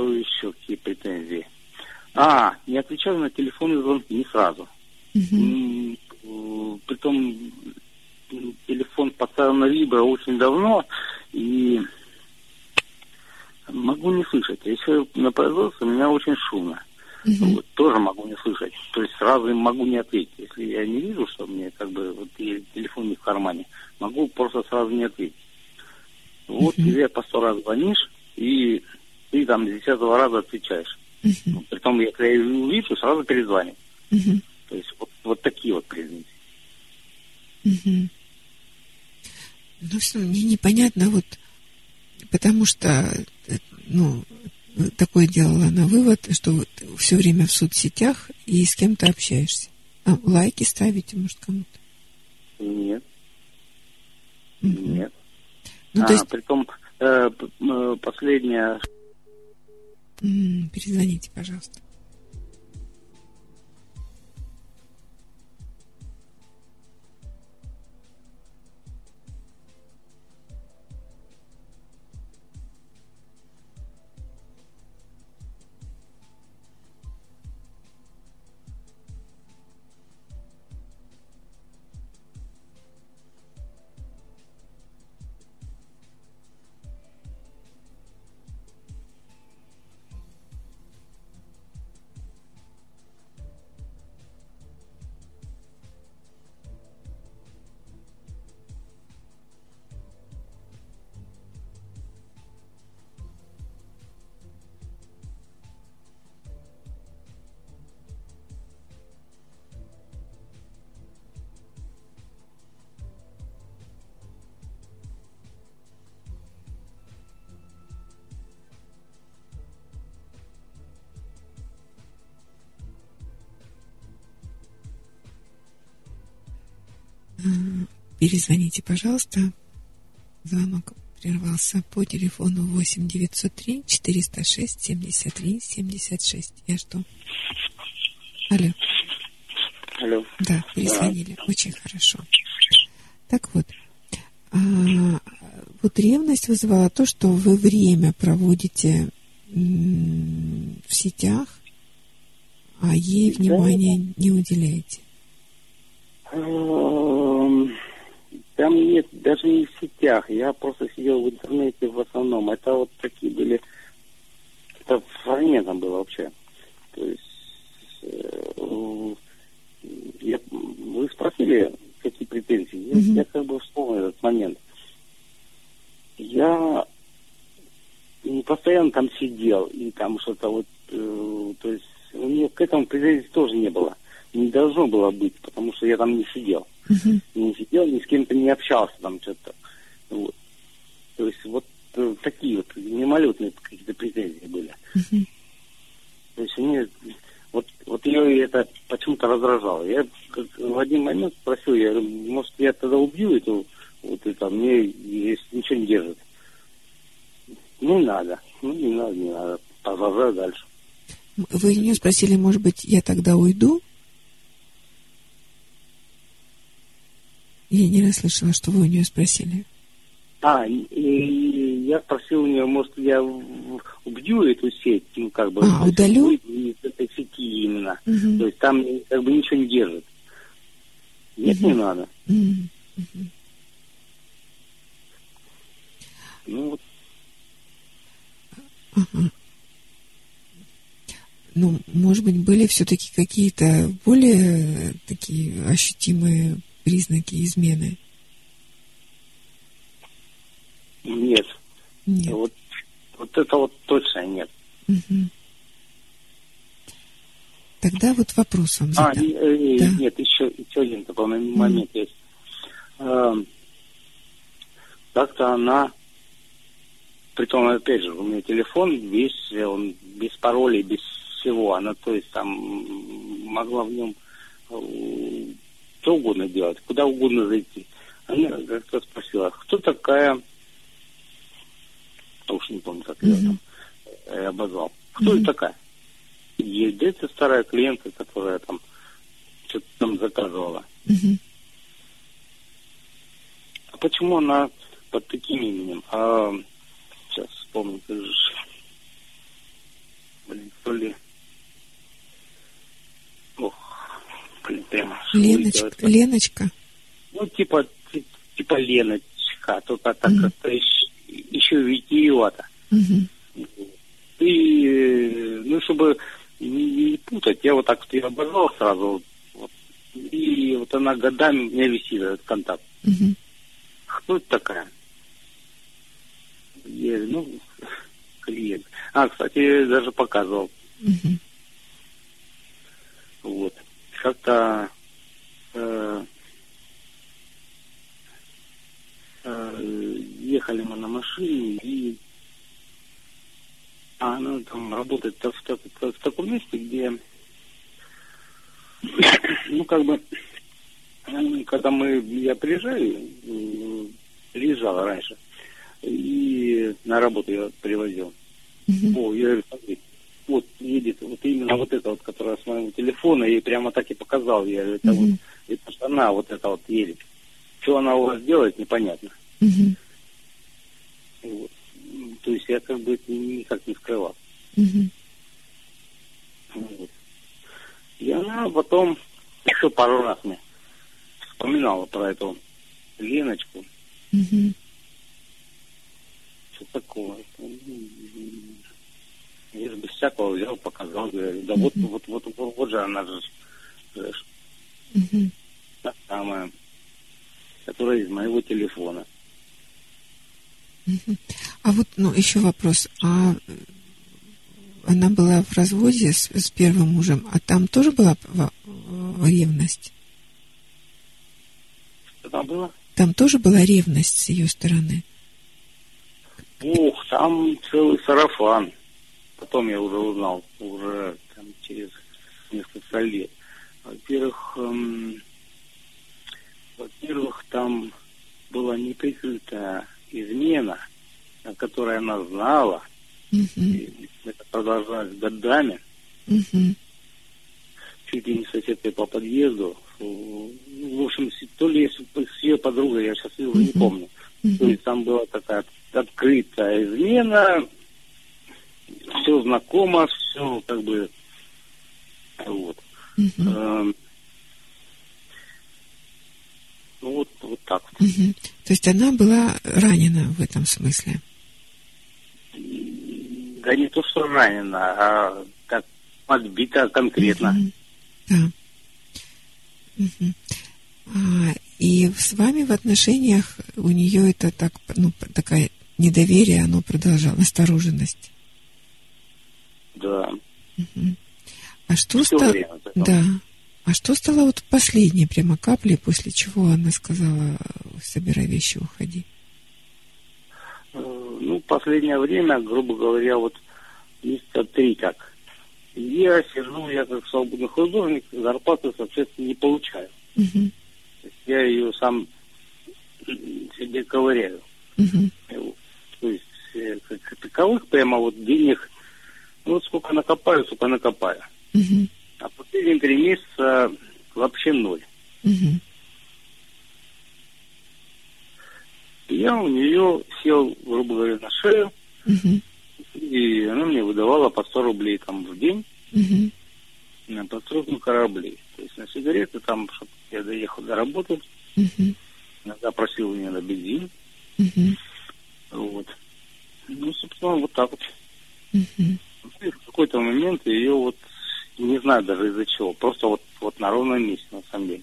Что еще, какие претензии? А, не отвечал на телефонные звонки не сразу. Угу. Притом телефон поставил на вибро очень давно, и могу не слышать. Если на производстве, у меня очень шумно. Угу. Вот, тоже могу не слышать. То есть сразу им могу не ответить. Если я не вижу, что мне как бы вот телефон не в кармане, могу просто сразу не ответить. Вот угу. тебе по сто раз звонишь, и ты там с десятого раза отвечаешь. Uh-huh. Ну, притом, если я увижу, сразу перезвоню. Uh-huh. То есть вот, вот такие вот признаки. Uh-huh. Ну, все, мне непонятно, вот, потому что, ну, такое делала она вывод, что вот все время в соцсетях и с кем-то общаешься. А, лайки ставите, может, кому-то? Нет. Нет. Ну, а, то есть... притом, э, э последняя Перезвоните, пожалуйста. Перезвоните, пожалуйста. Звонок прервался по телефону 8 903 406 73 76. Я что? Алло. Алло. Да, перезвонили. Да. Очень хорошо. Так вот, а, вот ревность вызывала то, что вы время проводите в сетях, а ей внимания да. не уделяете. Эм, там нет, даже не в сетях. Я просто сидел в интернете в основном. Это вот такие были... Это фрагментом было вообще. То есть... Э, я, вы спросили, какие претензии. Я, mm-hmm. я как бы вспомнил этот момент. Я не постоянно там сидел и там что-то вот... Э, то есть у нее к этому претензий тоже не было. Не должно было быть, потому что я там не сидел. Uh-huh. Не сидел, ни с кем-то не общался там что-то. Вот. То есть вот э, такие вот мимолетные какие-то претензии были. Uh-huh. То есть мне вот, вот ее это почему-то раздражало. Я в один момент спросил, я говорю, может, я тогда убью эту, вот это, мне если ничего не держит. Ну, не надо. Ну, не надо, не надо. Продолжаю дальше. Вы не спросили, может быть, я тогда уйду? Я не расслышала, что вы у нее спросили. А, и, и я спросил у нее, может, я убью эту сеть, ну, как бы... А, удалю? Этой сети именно. Угу. То есть там как бы ничего не держит. Нет, угу. не надо. Угу. Ну, вот. Ну, может быть, были все-таки какие-то более такие ощутимые признаки измены? Нет. Нет. Вот, вот это вот точно нет. Мгм. Тогда вот вопрос вам А, задам. не- э, Да. нет, еще, еще один такой мом- момент есть. Эм, Как-то она, притом, опять же, у меня телефон весь, э, он без паролей, без всего. Она, то есть, там могла в нем э, что угодно делать, куда угодно зайти. Она как-то спросила, кто такая, я уж не помню, как Мгм. там э, обозвал, кто это такая? Да это старая клиентка, которая там что-то там заказывала. А почему она под таким именем? А, сейчас вспомню, как же. Блин, то ли... Ох, прямо... Леночка, вылетело. Леночка. Ну, типа, ти- типа Леночка, только так Мгм. как-то еще, еще витиевато. Мгм. И, ну, чтобы не, не путать, я вот так вот ее обозвал сразу. вот. и вот она годами у меня висит этот контакт. Мгм. Кто это такая? Я, ну, клиент. А, кстати, даже показывал. Мгм. Вот. Как-то э, э, ехали мы на машине и а она там работает в, так- в таком месте, где *coughs* ну как бы м, когда мы я приезжаю, м, приезжала раньше и на работу я привозил. Мгм. О, я говорю, вот едет, вот именно вот это вот, которая с моего телефона, ей прямо так и показал. Я говорю, это вот, Мгм. это ж она вот это вот едет. Что она у вас делает, непонятно. Мгм. Вот. То есть я как бы это никак не скрывал. Мгм. Вот. И она потом еще пару раз мне вспоминала про эту Леночку. Мгм. Что такое? Я же без всякого взял, показал, говорю, да вот, вот, вот, вот, вот же она же, Мгм. та самая, которая из моего телефона. А вот, ну, еще вопрос. А э, она была в разводе с, с первым мужем, а там тоже была ревность? Что там было? Там тоже была ревность с ее стороны? Ух, там целый сарафан. Потом я уже узнал, уже там через несколько лет. Во-первых, эм, во-первых, там была неприкрытая измена, о которой она знала, Мгм. и это продолжалось годами, Мгм. чуть ли не соседкой по подъезду. Ну, В общем, то ли с, ее подругой, я сейчас уже не Мгм. помню. То Мгм. есть там была такая открытая измена, все знакомо, все как бы вот. Мгм. Эм, ну вот, вот так вот. Мгм. То есть она была ранена в этом смысле? Да не то, что ранена, а так подбита конкретно. Мгм. Да. Мгм. А, и с вами в отношениях у нее это так, ну, такая недоверие, оно продолжало, настороженность. Да. А что стало? Да. А что стало вот последней прямо каплей, после чего она сказала, собирай вещи, уходи? Э, Ну, последнее время, грубо говоря, вот месяца три как. Я сижу, я как свободный художник, зарплаты, соответственно, не получаю. Есть я ее сам себе ковыряю. Вот. То есть э, как таковых прямо вот денег, ну вот сколько накопаю, сколько накопаю. Мгм. А последние три месяца вообще ноль. И я у нее сел, грубо говоря, на шею, Мгм. и она мне выдавала по 100 рублей там в день Мгм. на постройку кораблей. То есть на сигареты там, чтобы я доехал до работы, Мгм. иногда просил у нее на бензин. Мгм. Вот. Ну, собственно, вот так вот. Мгм. И в какой-то момент ее вот, не знаю даже из-за чего, просто вот, вот на ровном месте, на самом деле.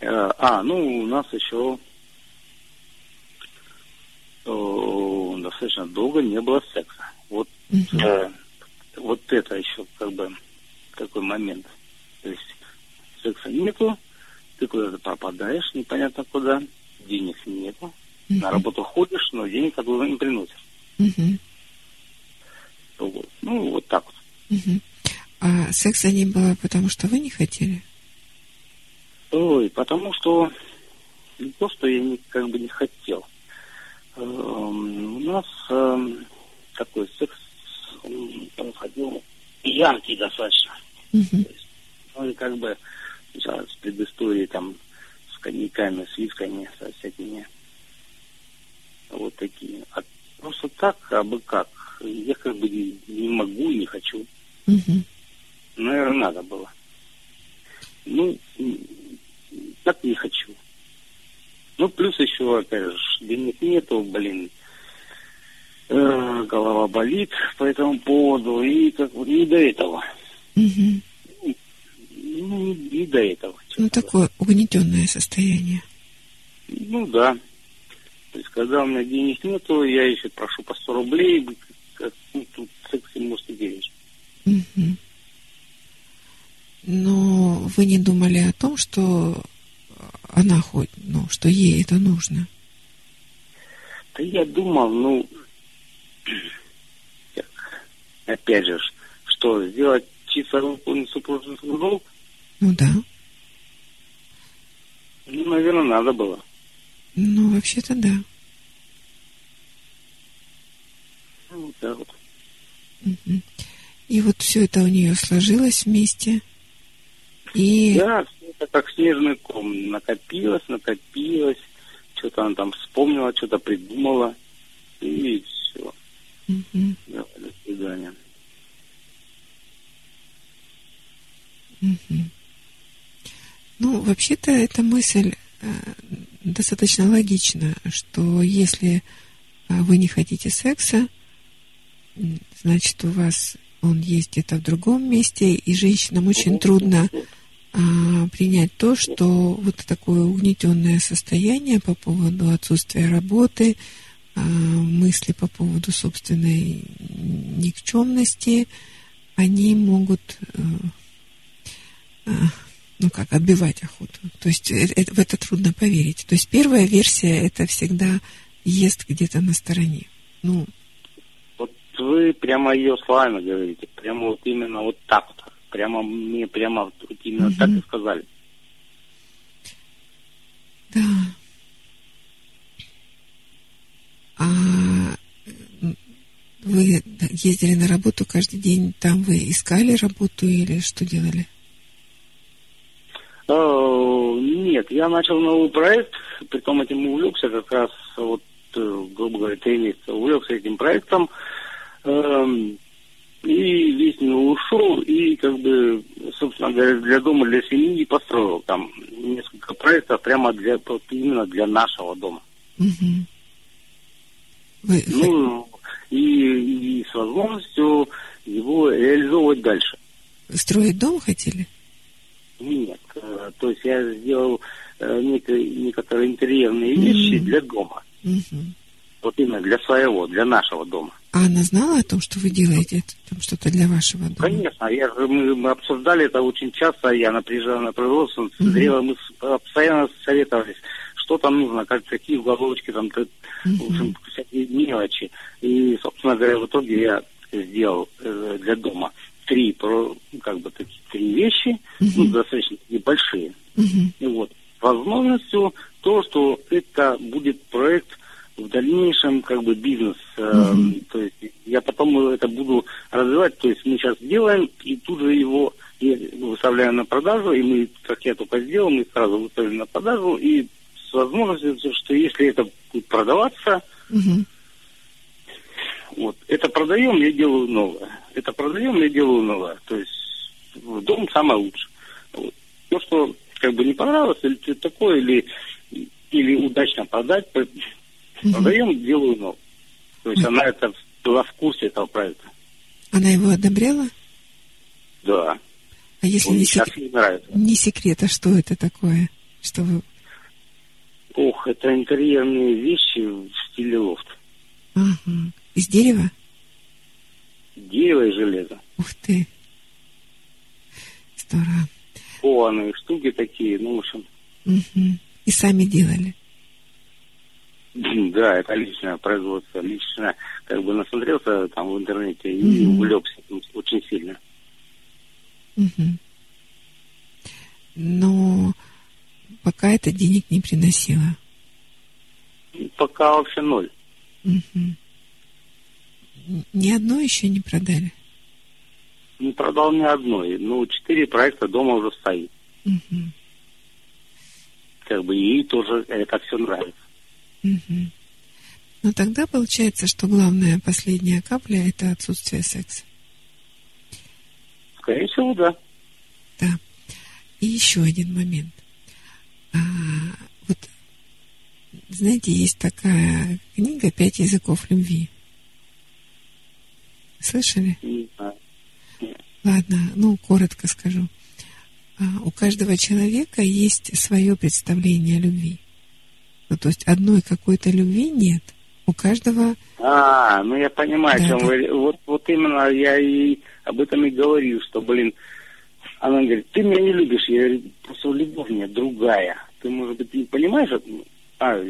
Э, а, ну, у нас еще достаточно долго не было секса. Вот, Мгм. э, вот это еще как бы такой момент. То есть секса нету, ты куда-то пропадаешь, непонятно куда, денег нету, на Мгм. работу ходишь, но денег оттуда не приносишь. Мгм. Вот. Ну, вот так вот. Мгм. А секса не было, потому что вы не хотели? Ой, потому что не то, что я не, как бы не хотел. Эм, у нас эм, такой секс м, происходил яркий достаточно. Мгм. Ну и как бы с предысторией там с коньяками, с висками, со всякими вот такие. А просто так, а бы как, я как бы не, не могу и не хочу. Мгм. Наверное, надо было. Ну, так не хочу. Ну, плюс еще, опять же, денег нету, блин. Э, голова болит по этому поводу, и как бы не до этого. Мгм. Ну, не, до этого. Ну, такое угнетенное состояние. Ну да. То есть, когда у меня денег нету, я еще прошу по 100 рублей, секс не может делить. Мгм. Но вы не думали о том, что она хоть, ну, что ей это нужно? Да я думал, ну, опять же, что, сделать чисто супружеский долг? Ну да. Ну, наверное, надо было. Ну, вообще-то да. Ну, вот так вот. И вот все это у нее сложилось вместе. И Да, всё это как снежный ком. Накопилось, накопилось. Что-то она там вспомнила, что-то придумала. И все. Мгм. Давай, до свидания. Мгм. Ну, вообще-то эта мысль э, достаточно логична, что если э, вы не хотите секса, значит, у вас он есть где-то в другом месте, и женщинам очень трудно а, принять то, что вот такое угнетенное состояние по поводу отсутствия работы, а, мысли по поводу собственной никчемности, они могут, э, а, ну как, отбивать охоту. То есть э- э- в это трудно поверить. То есть первая версия это всегда ест где-то на стороне. Ну, вы прямо ее словами говорите, прямо вот именно вот так вот. Прямо мне прямо вот именно Мгм. так и сказали. Да. А вы ездили на работу каждый день, там вы искали работу или что делали? Э, Нет, я начал новый проект, притом этим увлекся как раз вот, э, грубо говоря, три месяца увлекся этим проектом. Эм, И весь не ушел, и как бы, собственно говоря, для дома, для семьи построил там несколько проектов прямо для, вот именно для нашего дома. Мгм. Вы, Ну, и, и с возможностью его реализовывать дальше. строить дом хотели? Нет, э, то есть я сделал э, некие, некоторые интерьерные вещи Мгм. для дома. Мгм. Вот именно для своего, для нашего дома. А она знала о том, что вы делаете там что-то для вашего дома? Конечно, я, же- мы, мы обсуждали это очень часто, я на приезжал на производство, смотрела, мы с- постоянно советовались, что там нужно, как, какие уголочки, там, т- в общем, всякие мелочи. И, собственно говоря, в итоге я сделал э, для дома три, про- ну, как бы такие три вещи, ну, Мгм. достаточно небольшие. Мгм. И вот возможностью то, что это будет проект в дальнейшем как бы бизнес. э, Мгм. то есть я потом это буду развивать. То есть мы сейчас делаем и тут же его выставляем на продажу, и мы, как я только сделал, мы сразу выставили на продажу, и с возможностью, что если это будет продаваться, Мгм. вот, это продаем, я делаю новое. Это продаем, я делаю новое. То есть дом самое лучшее. Вот. То, что как бы не понравилось, или такое, или, или удачно продать, Мгм. продаем, делаю новое. То есть она это была в курсе этого проекта. Она его одобряла? Да. А если Он не, сек... нравится. не секрет, а что это такое? Что вы... Ох, это интерьерные вещи в стиле лофт. Ага. Из дерева? Дерево и железо. Ух ты. Здорово. Кованые штуки такие, ну, в общем, Мгм. И сами делали. Да, это личное производство, личное, как бы насмотрелся там в интернете и Мгм. увлекся очень сильно. Мгм. Но пока это денег не приносило. Пока вообще ноль. Н- Ни одно еще не продали. Не продал ни одной. Ну, четыре проекта дома уже стоит. Мгм. Как бы ей тоже это все нравится. Мгм. Но тогда получается, что главная последняя капля это отсутствие секса. Скорее всего, да. Да. И еще один момент. А, вот, знаете, есть такая книга «Пять языков любви». Слышали? Знаю. Ладно, ну, коротко скажу. А, у каждого человека есть свое представление о любви. Ну, то есть одной какой-то любви нет. У каждого... А, ну я понимаю, Да, о чем да. вы. Вот, вот именно я и об этом и говорил, что, блин, она говорит, ты меня не любишь. Я говорю, просто любовь у меня другая. Ты, может быть, не понимаешь? А,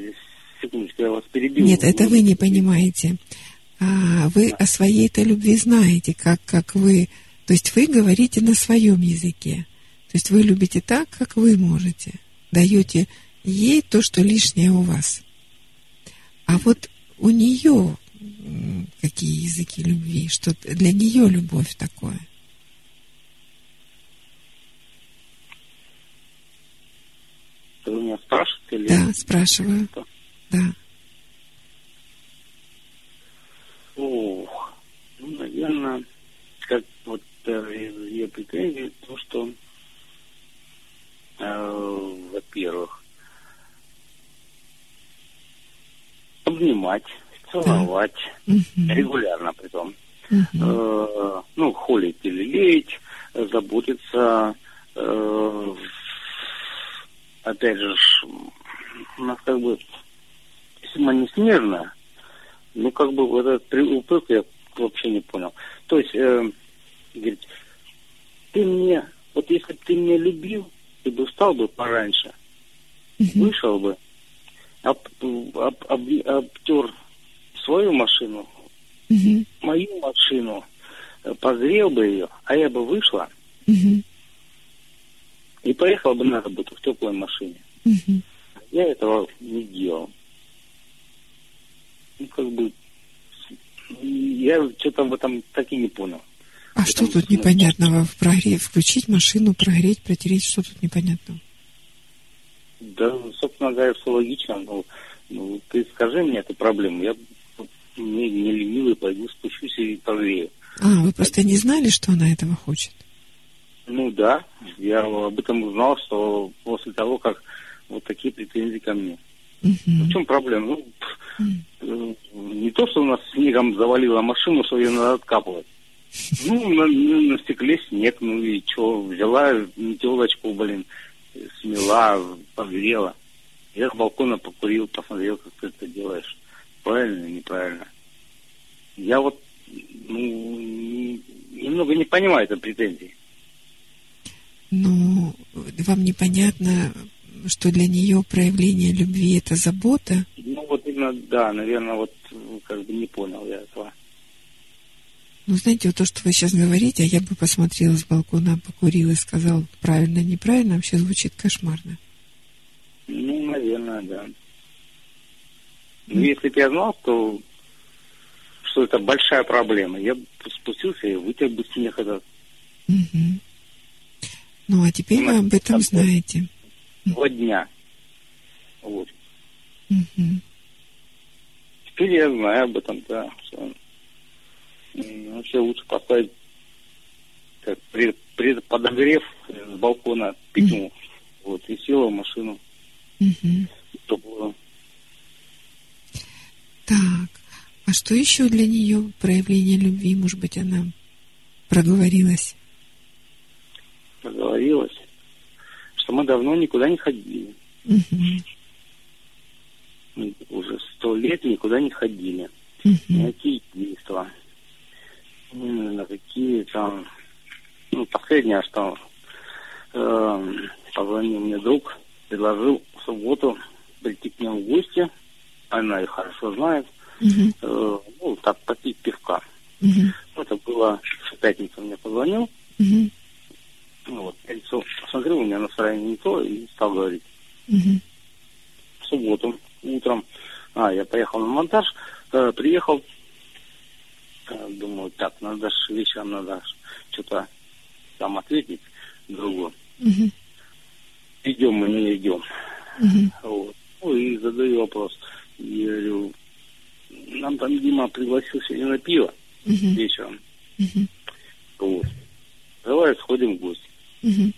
секундочку, я вас перебил. Нет, это вы не понимаете. А, вы о своей-то любви знаете, как, как вы... То есть вы говорите на своем языке. То есть вы любите так, как вы можете. Даете ей то, что лишнее у вас. А вот у нее какие языки любви, что для нее любовь такое. Вы меня спрашиваете? Или... Да, спрашиваю. Что? Да. Ох, ну, наверное, как вот э, ее претензий, то, что, э, во-первых, обнимать, целовать, Мгм. регулярно притом, Мгм. э, ну, холить или леять, заботиться, э, опять же, у нас как бы весьма не ну, как бы вот этот при- упрек я вообще не понял. То есть, э, говорит, ты мне, вот если бы ты меня любил, ты бы встал бы пораньше, Мгм. вышел бы, об, об- об- обтер свою машину, Мгм. мою машину, э, погрел бы ее, а я бы вышла Мгм. и поехала бы на работу в теплой машине. Мгм. Я этого не делал. Ну, как бы, я что-то в этом так и не понял. А что тут непонятного в прогреть, включить машину, прогреть, протереть, что тут непонятного? Да, собственно говоря, все логично. Но, ну, ты скажи мне эту проблему, я не, не ленивый пойду спущусь и погрею. А, вы просто не знали, что она этого хочет? Ну да, я об этом узнал, что после того, как вот такие претензии ко мне. Ну, в чем проблема? Ну, э, не то, что у нас снегом завалила машину, что ее надо откапывать. Ну, на, на- стекле снег, ну и что, взяла метелочку, блин, смела, погрела. Я с балкона покурил, посмотрел, как ты это делаешь. Правильно или неправильно? Я вот, ну, не- немного не понимаю этой претензии. Ну, вам непонятно, что для нее проявление любви это забота? Ну, вот именно, да, наверное, вот как бы не понял я этого. Ну, знаете, вот то, что вы сейчас говорите, а я бы посмотрела с балкона, покурила и сказала, правильно, неправильно, вообще звучит кошмарно. Ну, наверное, да. Ну, если бы я знал, что, что это большая проблема, я бы спустился и вытер бы снег этот Мгм. Ну, а теперь вы об этом знаете. два дня. Вот. Мгм. Теперь я знаю об этом, да. Что, вообще лучше поставить как пред, пред- подогрев с балкона пикнул. Вот, и села в машину. Мгм. Чтобы было. Так, а что еще для нее проявление любви? Может быть, она проговорилась? Проговорилась, что мы давно никуда не ходили. Угу. Мы уже сто лет никуда не ходили. Угу. Никакие действия. Именно какие там... Ну, последнее, что э, позвонил мне друг, предложил в субботу прийти к нему в гости. Она их хорошо знает. Угу. Э, ну, так, попить пивка. Угу. Это было в пятницу мне позвонил. Ну, вот, лицо посмотрел, у меня настроение не то, и стал говорить. Угу. В субботу утром, а, я поехал на монтаж, э, приехал, думаю, так, надо ж вечером надо что-то там ответить другу. Угу. Идем мы, не идем. Угу. Вот. Ну и задаю вопрос. Я говорю, нам там Дима пригласил сегодня на пиво Угу. вечером. Угу. Вот. Давай сходим в гости. Угу.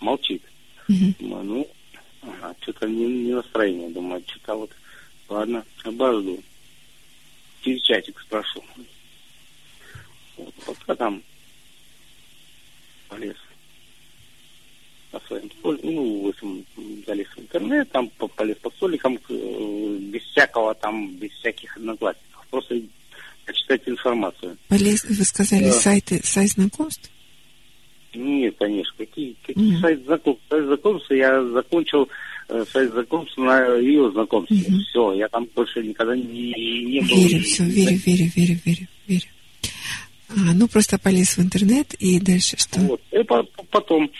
Молчит. Угу. Думаю, ну, ага, что-то не, не настроение. Думаю, что-то вот, ладно, обожду. Через чатик спрошу. Вот, пока там полез по своим столь- ну, в общем, залез в интернет, там по- полез по столикам, э, без всякого там, без всяких одноклассников. Просто почитать информацию. Полез, вы сказали, Да. сайты, сайт знакомств? Нет, конечно. Какие, какие Мгм. сайт знакомств? Сайт знакомств я закончил сайт знакомств на ее знакомстве. Мгм. Все, я там больше никогда не, не был. Верю, все, верю, верю, верю, верю, верю. А, ну, просто полез в интернет и дальше что? Вот. И по- по- потом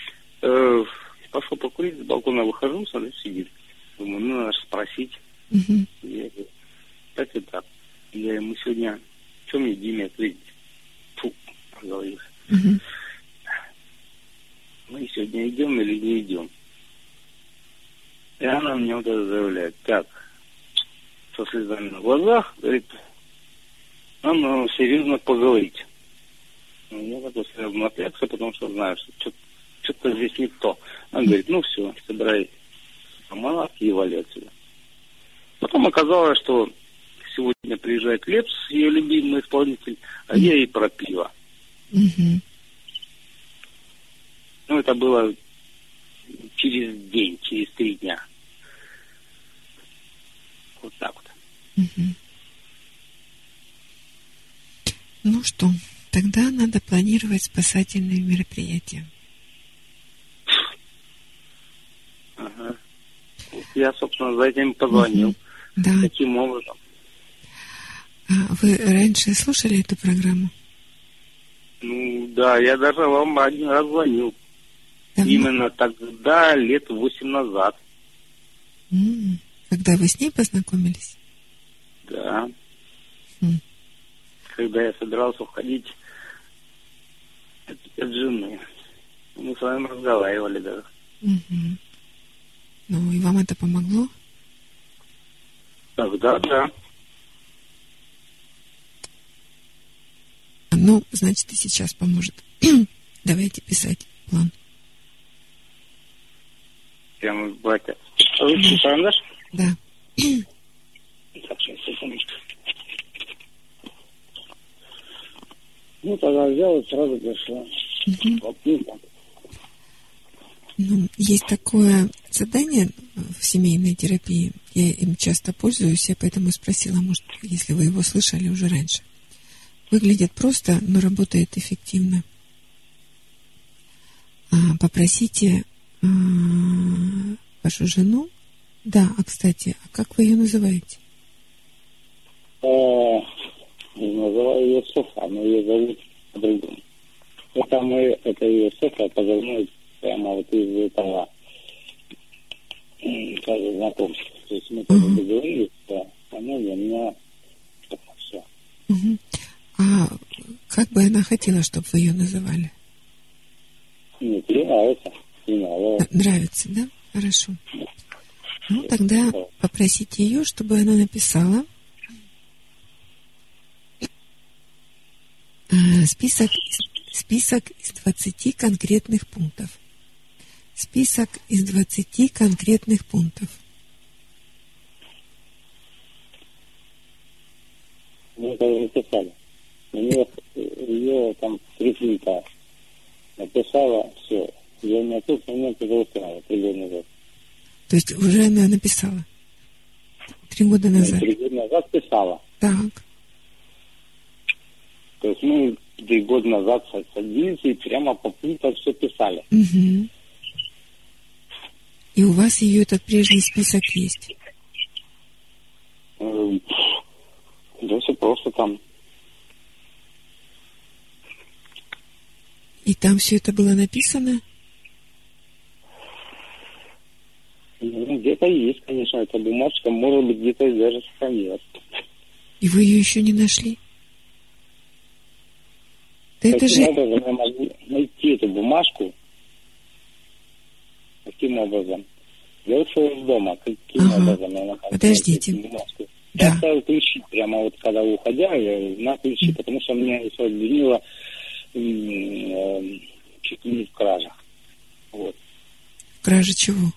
э, пошел покурить, с балкона выхожу, смотрю, сидит. Думаю, ну, надо спросить. Мгм. Я говорю, так и так. Я ему сегодня, что мне Диме ответить? Фу, проговорился. Мгм. мы сегодня идем или не идем. И она мне вот это заявляет, так, со слезами на глазах, говорит, нам надо серьезно поговорить. Ну, Я такой сразу напрягся, потому что знаю, что что-то здесь не то. Она говорит, ну все, собирай самолетки и вали отсюда. Потом оказалось, что сегодня приезжает Лепс, ее любимый исполнитель, а я ей про пиво. Ну, это было через день, через три дня. Вот так вот. Ну что, тогда надо планировать спасательные мероприятия. Ага. Я, собственно, за этим позвонил. Да. Таким образом. А вы раньше слушали эту программу? Ну, да, я даже вам один раз звонил. Именно тогда, лет восемь назад. Когда вы с ней познакомились? Да. М. Когда я собирался уходить от, от жены. Мы с вами разговаривали даже. Мгм. Ну, и вам это помогло? Тогда, да. Ну, значит, и сейчас поможет. *clears throat* Давайте писать план. Прямо батя. Ручку карандаш? Да. Ну, тогда взял и сразу пришла. Вот, ну. Ну, есть такое задание в семейной терапии. Я им часто пользуюсь, я поэтому спросила, может, если вы его слышали уже раньше. Выглядит просто, но работает эффективно. А, попросите вашу жену. Да, а кстати, а как вы ее называете? Э, Называю ее Софа, но ее зовут по-другому. Это мы, это ее Софа позывной прямо вот из этого бы знакомства. То есть мы Мгм. договорились, что она для меня все. А как бы она хотела, чтобы вы ее называли? Ей нравится. Ей нравится. Да? Хорошо. Ну, тогда попросите ее, чтобы она написала э, список, из- список из 20 конкретных пунктов. Список из 20 конкретных пунктов. Мы это уже писали. У нее, ее там три плита. Написала все. Я на тот момент это устраивал, три года назад. То есть уже она написала? Три года назад? Три года назад писала. Так. То есть мы три года назад садились и прямо по пунктам все писали. Угу. И у вас ее этот прежний список есть? Эм, да все просто там. И там все это было написано? Ну, где-то есть, конечно, эта бумажка, может быть, где-то даже сохранилась. И вы ее еще не нашли? Да это же... образом я могу найти эту бумажку? Каким образом? Я ушел из дома. Каким ага. образом я могу Подождите. найти бумажку? Да. Я оставил ключи прямо вот когда уходя, я на ключи, mm. потому что меня все обвинило э, чуть ли не в кражах. Вот. В краже чего?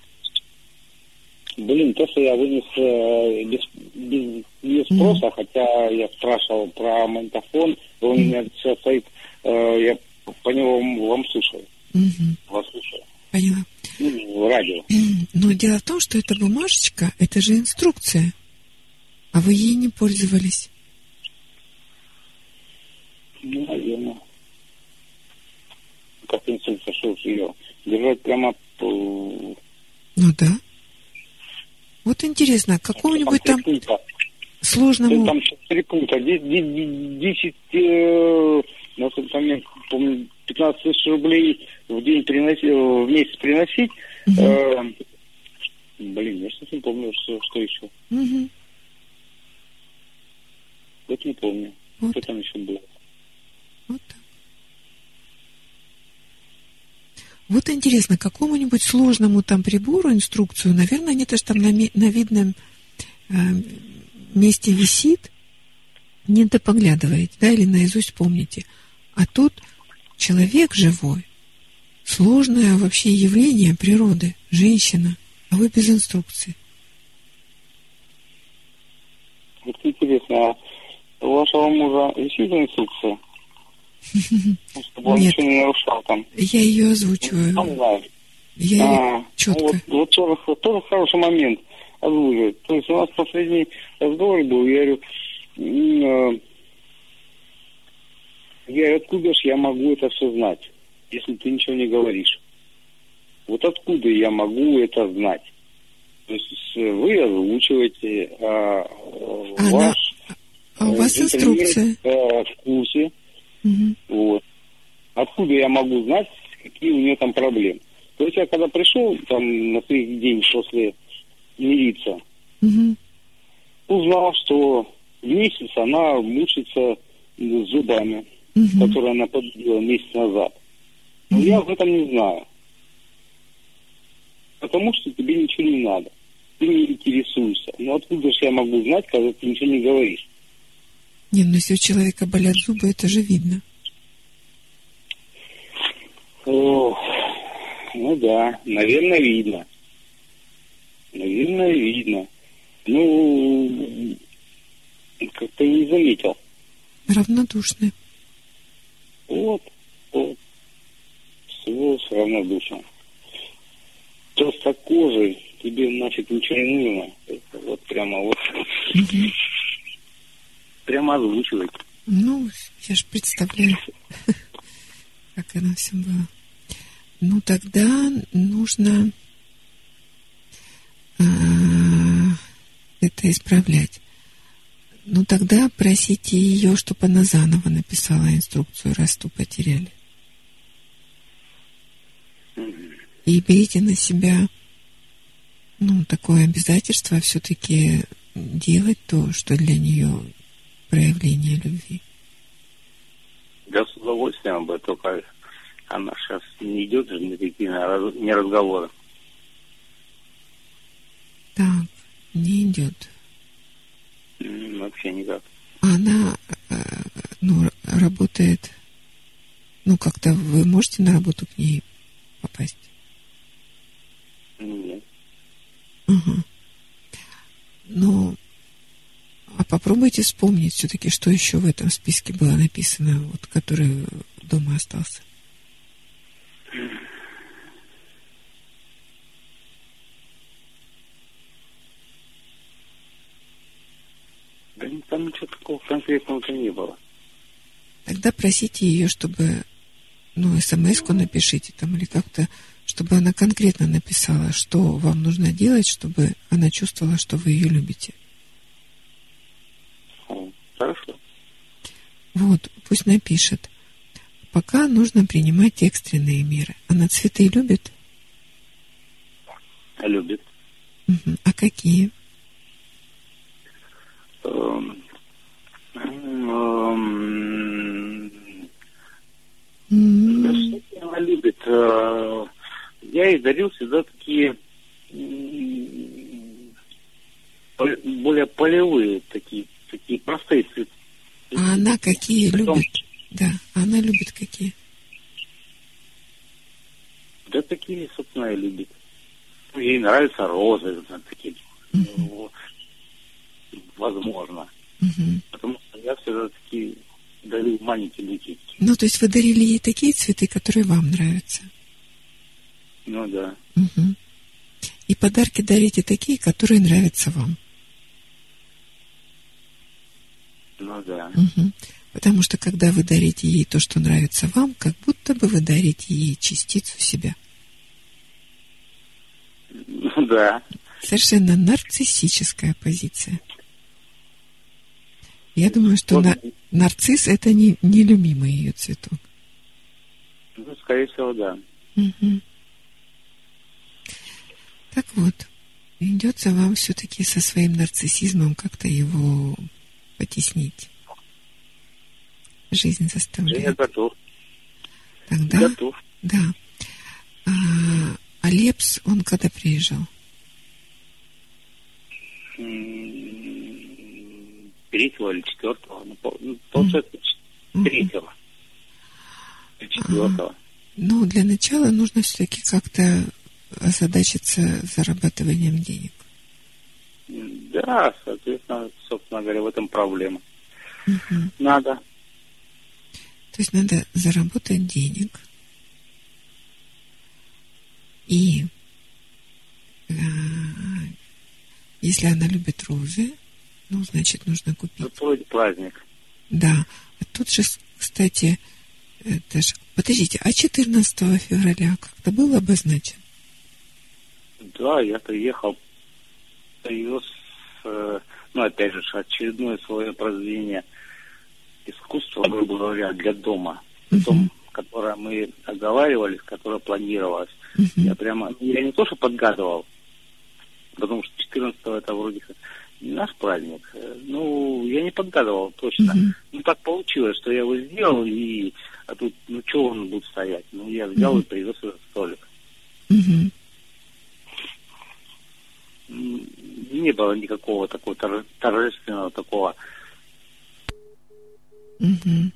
Блин, то, что я вынес э, без, без, без спроса, mm. хотя я спрашивал про магнитофон, он mm. у меня сейчас стоит Э, я по нему вам слушаю. Угу. Вас слушаю. Поняла. Ну, радио. Но дело в том, что эта бумажечка, это же инструкция. А вы ей не пользовались. Ну, наверное. Как инструкция, что ее держать прямо по... Ну да. Вот интересно, какого-нибудь там, там сложному... Там три пункта. Десять на тот момент, помню, 15 тысяч рублей в день приносить, в месяц приносить. Угу. Э, блин, я сейчас не помню, что, что еще. Угу. Вот не помню. Вот. Что там еще было? Вот так. Вот интересно, какому-нибудь сложному там прибору инструкцию, наверное, они тоже там на, на видном э, месте висит, не допоглядываете, да, или наизусть помните. А тут человек живой, сложное вообще явление природы, женщина, а вы без инструкции. Вот интересно, а у вашего мужа висит инструкция? Чтобы он Нет. ничего не нарушал там. Я ее озвучиваю. Ну, знаю. Я а, ее четко. Вот, вот тоже, тоже хороший момент озвучивать. То есть у нас последний разговор был, я говорю, э, я откуда ж я могу это все знать, если ты ничего не говоришь? Вот откуда я могу это знать? То есть вы озвучиваете, а, а ваш а у вас инструкция в курсе. Угу. Вот. Откуда я могу знать, какие у нее там проблемы? То есть я когда пришел там на третий день после мириться, угу. узнал, что в месяц она мучится зубами угу. которую она победила месяц назад. Но угу. я об этом не знаю. Потому что тебе ничего не надо. Ты не интересуешься. Но откуда же я могу знать, когда ты ничего не говоришь? Не, ну если у человека болят зубы, это же видно. О, ну да, наверное, видно. Наверное, видно. Ну, как-то не заметил. Равнодушный. Вот, вот. Всего с равнодушием. кожей тебе, значит, ничего не нужно. Это вот прямо вот. Угу. Прямо озвучивать. Ну, я же представляю, *laughs* как оно все было. Ну, тогда нужно э, это исправлять. Ну, тогда просите ее, чтобы она заново написала инструкцию, раз ту потеряли. И берите на себя, ну, такое обязательство все-таки делать то, что для нее проявление любви. Да, с удовольствием бы, только она сейчас не идет же на такие не разговоры. Так, не идет. Вообще никак. Она э, ну, работает, ну, как-то вы можете на работу к ней попасть? Нет. Угу. Ну, попробуйте вспомнить все-таки, что еще в этом списке было написано, вот, который дома остался. Да там ничего такого конкретного-то не было. Тогда просите ее, чтобы, ну, смс-ку напишите там или как-то, чтобы она конкретно написала, что вам нужно делать, чтобы она чувствовала, что вы ее любите. Хорошо. Вот, пусть напишет. Пока нужно принимать экстренные меры. Она цветы любит? Любит. Угу. А какие? Эм, эм, да что она любит? Э, Я ей дарил всегда такие более полевые, такие, такие простые цветы. А она какие Потом- любит? Да, а она любит какие? Да такие, собственно, и любит. Ну, Ей нравятся розы, такие. ну, Возможно. Мгм. Потому что я всегда такие дарил маленькие букетики. Ну, то есть вы дарили ей такие цветы, которые вам нравятся. Ну да. Мгм. И подарки дарите такие, которые нравятся вам. Ну да. Мгм. Потому что когда вы дарите ей то, что нравится вам, как будто бы вы дарите ей частицу себя. Ну да. Совершенно нарциссическая позиция. Я думаю, что Вот. на- нарцисс это не нелюбимый ее цветок. Ну, скорее всего, да. Мгм. Так вот, придется вам все-таки со своим нарциссизмом как-то его потеснить. Жизнь заставляет. готов. Тогда, Готов. да. А, а Лепс, он когда приезжал? Третьего или четвертого. Ну, ну, получается, Мгм. третьего. Или четвертого. Ну, для начала нужно все-таки как-то озадачиться зарабатыванием денег. Да, соответственно, собственно говоря, в этом проблема. Мгм. Надо. То есть надо заработать денег. И э, если она любит розы, ну, значит, нужно купить. Устроить праздник. Да. А тут же, кстати, это ж... Подождите, а 14 февраля как-то был обозначен? Да, я приехал, привез, э, ну, опять же, очередное свое произведение искусства, грубо говоря, для дома. Том, которое мы оговаривались, которое планировалось. Мгм. Я прямо, ну, я не то, что подгадывал, потому что 14 это вроде как не наш праздник. Э, Ну, я не подгадывал точно. Мгм. Ну, так получилось, что я его сделал, и а тут, ну, что он будет стоять? Ну, я взял и привез этот столик. Мгм. Не было никакого такого торже- торжественного такого. Мгм.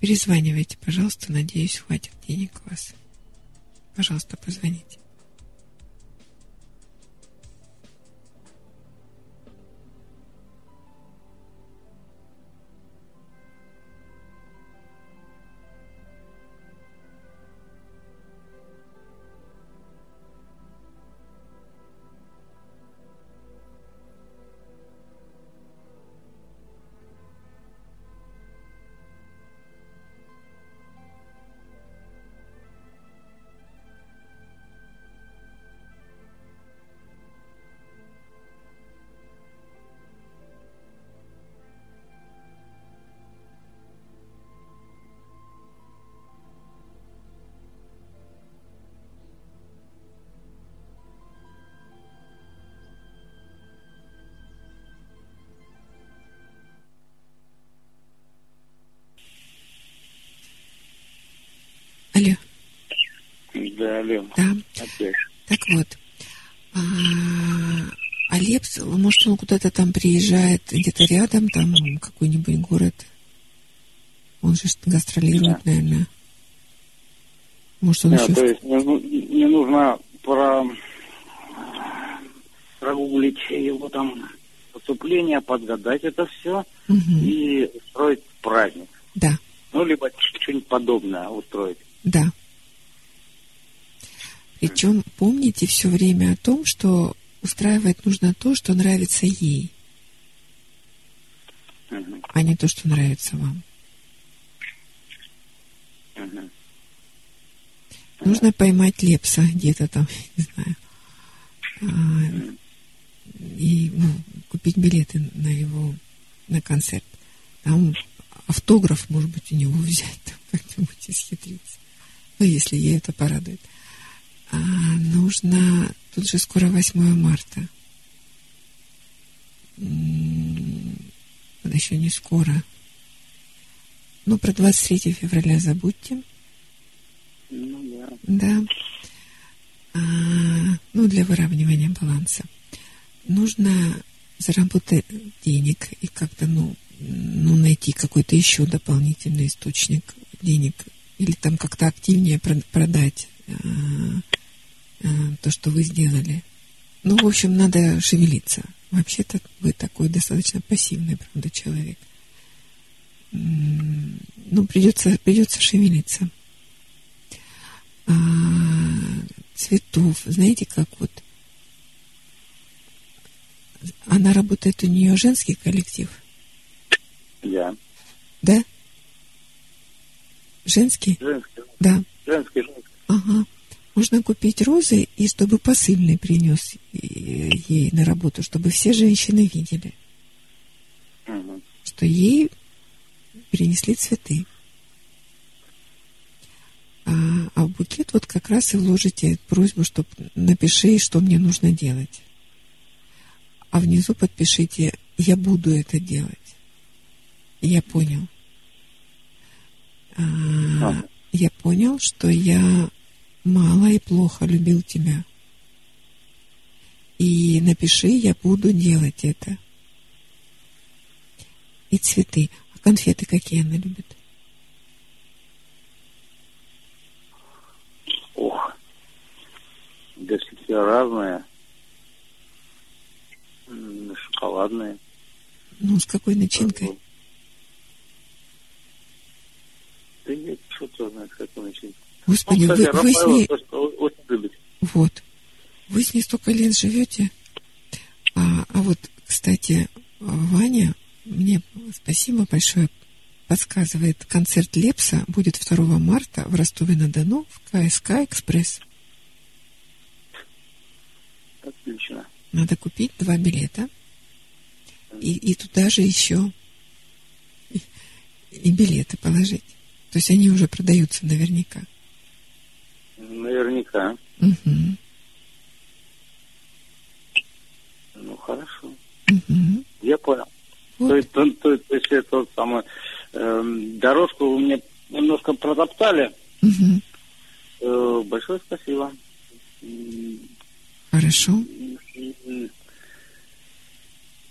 Перезванивайте, пожалуйста. Надеюсь, хватит денег у вас. Пожалуйста, позвоните. Приезжает, где-то рядом, там какой-нибудь город? Он же гастролирует, наверное. Может, он Да, еще... то есть мне, ну- мне нужно про прогуглить его там выступление, подгадать это все Мгм. и устроить праздник. Да, Ну, либо что-нибудь подобное устроить. да. Причем помните все время о том, что устраивать нужно то, что нравится ей, Мгм, а не то, что нравится вам. Нужно поймать Лепса где-то там, *laughs* не знаю, а, и ну, купить билеты на его на концерт. Там автограф, может быть, у него *laughs* взять, там как-нибудь исхитриться. Ну, если ей это порадует. А, нужно... Тут же скоро 8 марта. М, Еще не скоро. Ну, про 23 февраля забудьте. Ну, да. Да. А, ну, для выравнивания баланса. Нужно заработать денег и как-то, ну, ну, найти какой-то еще дополнительный источник денег или там как-то активнее прод- продать а, а, то, что вы сделали. Ну, в общем, надо шевелиться. Вообще-то вы такой достаточно пассивный, правда, человек. Ну, придется, придется шевелиться а, цветов. Знаете, как вот она работает, у нее женский коллектив, Да. да? Женский? Женский, Да. женский, женский. Ага. Можно купить розы, и чтобы посыльный принес э, ей на работу, чтобы все женщины видели, Мгм. что ей принесли цветы. А, а в букет вот как раз и вложите просьбу, чтобы напиши, что мне нужно делать. А внизу подпишите «Я буду это делать». Я понял. А, я понял, что я мало и плохо любил тебя. И напиши, я буду делать это. И цветы. А конфеты какие она любит? Ох. Да все разные. Шоколадные. Ну, с какой начинкой? Да нет, что ты знаешь, как он начинает. Господи, Ну, вы, кстати, вы с Рафаэлло ней... Вот. Вы с ней столько лет живете. А, а вот, кстати, Ваня мне спасибо большое подсказывает. Концерт Лепса будет 2 марта в Ростове-на-Дону в КСК «Экспресс». Отлично. Надо купить два билета. И, и туда же еще и, и билеты положить. То есть они уже продаются наверняка. Наверняка. Мгм. Ну, хорошо. Мгм. Я понял. Вот. То, есть, то, то, то есть это самое, эм, дорожку вы мне немножко протоптали. Мгм. Э, большое спасибо. Хорошо.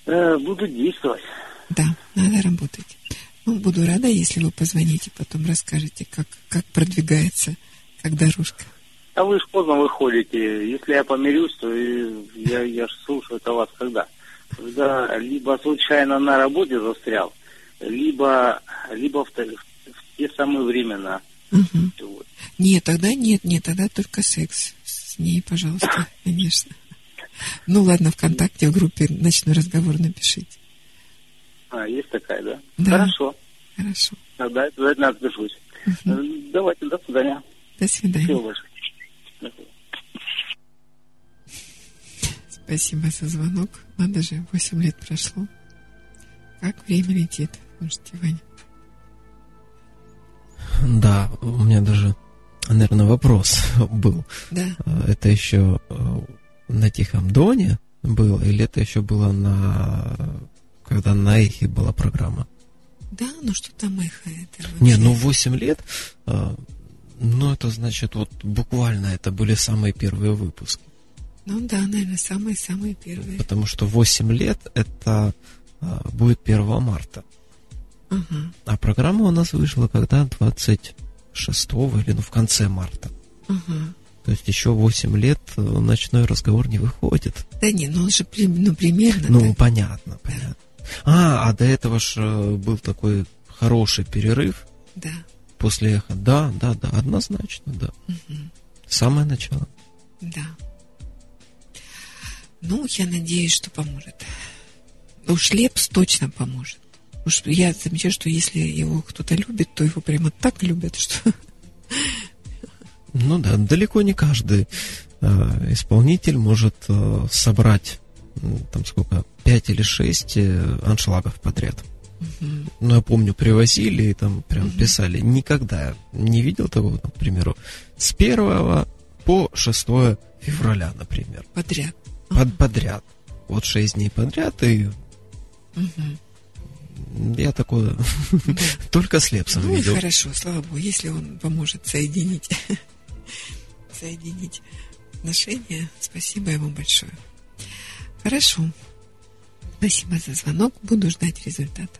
э, буду действовать. Да, надо работать. Ну, буду рада, если вы позвоните, потом расскажете, как, как продвигается, как дорожка. А вы же поздно выходите. Если я помирюсь, то я, я ж слушаю это вас когда? Когда либо случайно на работе застрял, либо, либо в, те- в те самые времена. Мгм. Вот. Нет, тогда нет, нет, тогда только секс. С ней, пожалуйста, *laughs* конечно. Ну ладно, ВКонтакте в группе ночной разговор напишите. А, есть такая, да? Да. Хорошо. Хорошо. Тогда обязательно отпишусь. Э, Давайте, до свидания. До Всего свидания. большое. До свидания. Спасибо за звонок. Надо же, 8 лет прошло. Как время летит. Слушайте, Ваня. Да, у меня даже, наверное, вопрос был. Да. А, Это еще э, на Тихом Доне было, или это еще было на... Когда на Эхе была программа? Да, ну что там эхо это Не, вообще? ну 8 лет, а, ну это значит вот буквально это были самые первые выпуски. Ну да, наверное, самые-самые первые. Потому что 8 лет это а, будет 1 марта. Ага, А программа у нас вышла когда? 26 или ну в конце марта. ага. То есть еще 8 лет э, ночной разговор не выходит. Да не, ну он же ну, примерно. Ну, так. понятно, понятно. А, а до этого ж э, был такой хороший перерыв Да. после эхо. Да, да, да, однозначно, да. Мгм. Самое начало. Да. Ну, я надеюсь, что поможет. Уж Лепс точно поможет. Уж я замечаю, что если его кто-то любит, то его прямо так любят, *laughs* что... Ну да, далеко не каждый э, исполнитель может э, собрать м, там сколько, пять или шесть э, аншлагов подряд. Мгм. Ну, я помню, привозили и там прям Мгм. писали. Никогда не видел такого, к примеру, с 1 по 6 февраля, например. Подряд. Под, подряд. Вот шесть дней подряд, и Мгм. я такое Да. *laughs* только с Лепсом Ну и видел. хорошо, слава богу, если он поможет соединить, *laughs* соединить отношения, спасибо ему большое. Хорошо. Спасибо за звонок. Буду ждать результата.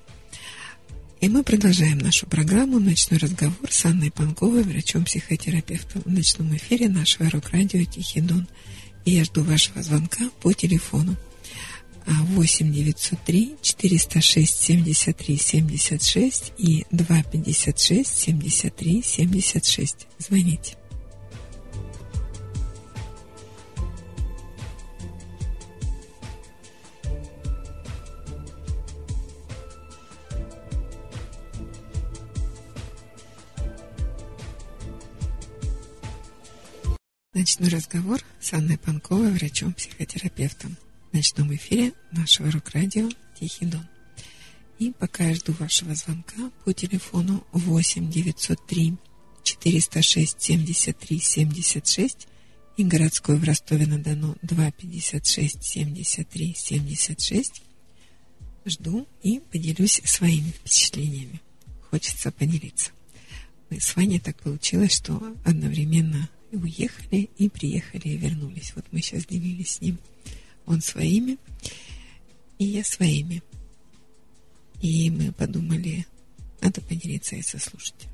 И мы продолжаем нашу программу «Ночной разговор» с Анной Панковой, врачом-психотерапевтом в ночном эфире нашего рок-радио «Тихий Дон». Я жду вашего звонка по телефону 8 903 406 73 76 и 256 73 76. Звоните. Ночной разговор с Анной Панковой, врачом-психотерапевтом в ночном эфире нашего рок-радио «Тихий дон». И пока я жду вашего звонка по телефону 8 903 406 73 76 и городской в Ростове-на-Дону 256 73 76 жду и поделюсь своими впечатлениями. Хочется поделиться. Мы с Ваней так получилось, что одновременно и уехали, и приехали, и вернулись. Вот мы сейчас делились с ним. Он своими, и я своими. И мы подумали, надо поделиться и со слушателем.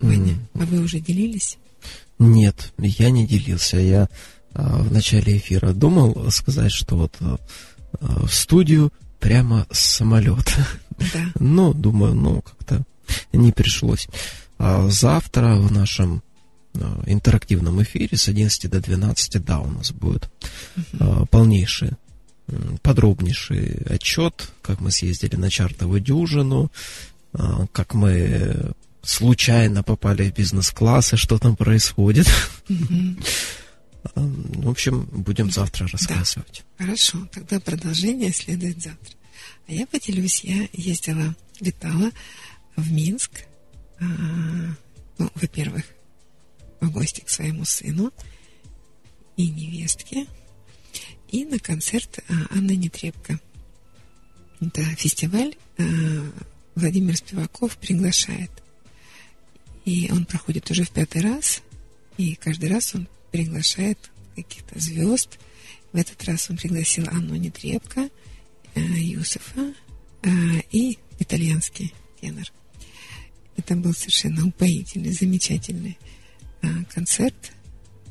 Ваня, М. а вы уже делились? Нет, я не делился. Я а, в начале эфира думал сказать, что вот а, а, в студию прямо с самолета. Да. *laughs* Но думаю, ну, как-то не пришлось. А завтра в нашем а, интерактивном эфире с 11 до 12, да, у нас будет а, полнейший, подробнейший отчет, как мы съездили на чартовую дюжину, как мы случайно попали в бизнес-класс, и что там происходит. *laughs* А, В общем, будем завтра рассказывать. Хорошо, тогда продолжение следует завтра. А я поделюсь, я ездила, летала в Минск, а, ну, во-первых, в гости к своему сыну и невестке, и на концерт а, Анны Нетребко. Это фестиваль а, Владимир Спиваков приглашает. И он проходит уже в пятый раз, и каждый раз он приглашает каких-то звезд. В этот раз он пригласил Анну Нетребко, Юсефа и итальянский тенор. Это был совершенно упоительный, замечательный э, концерт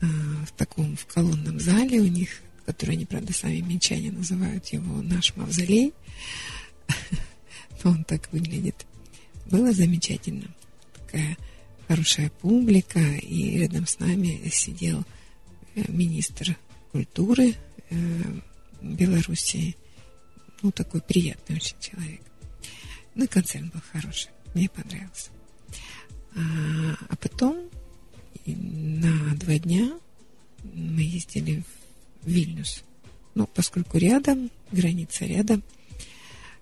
э, в таком в колонном зале у них, который они, правда, сами минчане называют его наш мавзолей. Но *laughs* он так выглядит. Было замечательно. Такая хорошая публика, и рядом с нами сидел э, министр культуры э, Белоруссии. Ну, такой приятный очень человек. Ну, концерт был хороший. Мне понравился. А, а потом на два дня мы ездили в Вильнюс. Ну, поскольку рядом, граница рядом,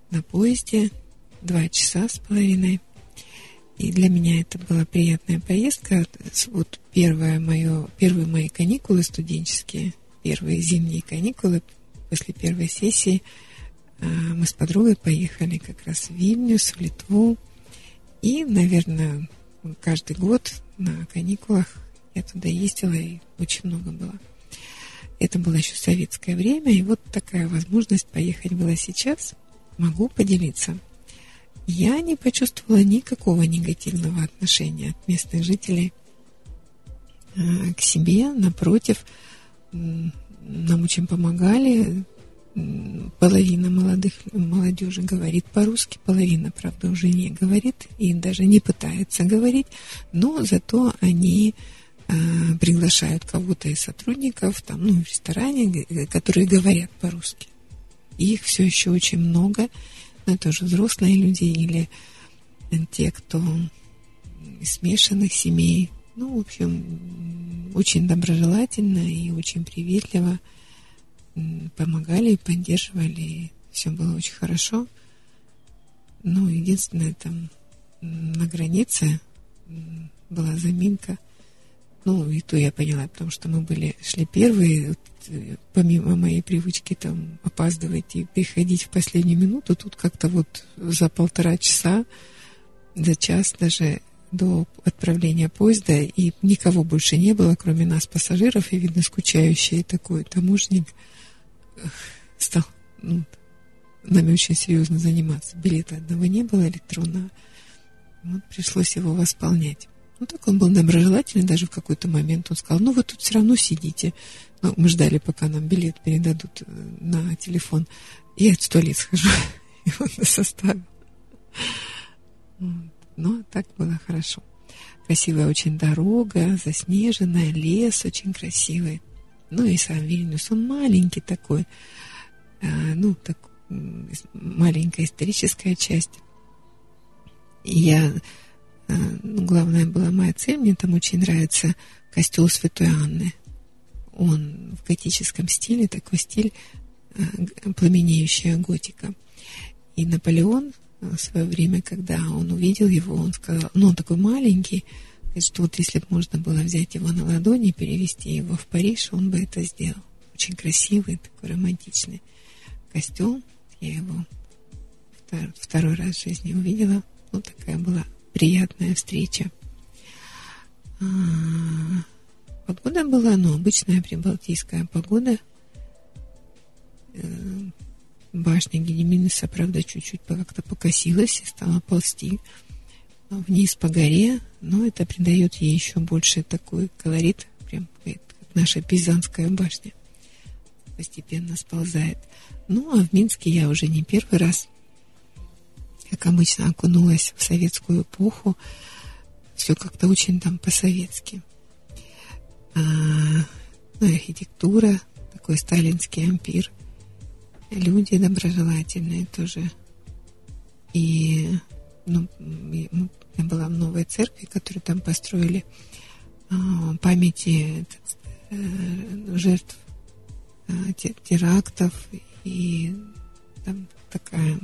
на поезде два часа с половиной. И для меня это была приятная поездка. Вот первое мое, первые мои каникулы студенческие, первые зимние каникулы после первой сессии а, мы с подругой поехали как раз в Вильнюс, в Литву. И, наверное, каждый год на каникулах я туда ездила, и очень много было. Это было еще советское время, и вот такая возможность поехать была сейчас. Могу поделиться. Я не почувствовала никакого негативного отношения от местных жителей к себе, напротив, нам очень помогали. Половина молодых молодежи говорит по-русски, половина, правда, уже не говорит и даже не пытается говорить, но зато они э, приглашают кого-то из сотрудников там, ну, в ресторане, которые говорят по-русски. Их все еще очень много, но это уже взрослые люди или те, кто смешанных семей. Ну, в общем, очень доброжелательно и очень приветливо помогали, поддерживали. Все было очень хорошо. Ну, единственное, там на границе была заминка. Ну, и то я поняла, потому что мы были, шли первые, э, помимо моей привычки там опаздывать и приходить в последнюю минуту, тут как-то вот за полтора часа, за час даже до отправления поезда, и никого больше не было, кроме нас, пассажиров, и, видно, скучающий такой таможник стал ну, нами очень серьезно заниматься. Билета одного не было электронного. Вот пришлось его восполнять. Ну, так он был доброжелательный, даже в какой-то момент он сказал, ну, вы тут все равно сидите. Ну, мы ждали, пока нам билет передадут э, на телефон. Я в туалет схожу. *laughs* И он нас оставил. Вот. Но так было хорошо. Красивая очень дорога, заснеженная, лес очень красивый. Ну и сам Вильнюс, он маленький такой, а, ну, так, маленькая историческая часть. И я а, ну, главная была моя цель, мне там очень нравится костел Святой Анны. Он в готическом стиле, такой стиль а, пламенеющая готика. И Наполеон в свое время, когда он увидел его, он сказал, ну, он такой маленький, что вот если бы можно было взять его на ладони и перевести его в Париж, он бы это сделал. Очень красивый, такой романтичный костюм. Я его второй раз в жизни увидела. Ну, такая была приятная встреча. А, погода была, ну, обычная прибалтийская погода. Э, башня Гедеминеса, правда, чуть-чуть как-то покосилась и стала ползти вниз по горе, но это придает ей еще больше такой колорит, прям как наша Пизанская башня постепенно сползает. Ну, а в Минске я уже не первый раз как обычно, окунулась в советскую эпоху. Все как-то очень там по-советски. А, ну, архитектура, такой сталинский ампир. Люди доброжелательные тоже. И ну, я была в новой церкви, которую там построили а, памяти жертв терактов и там такая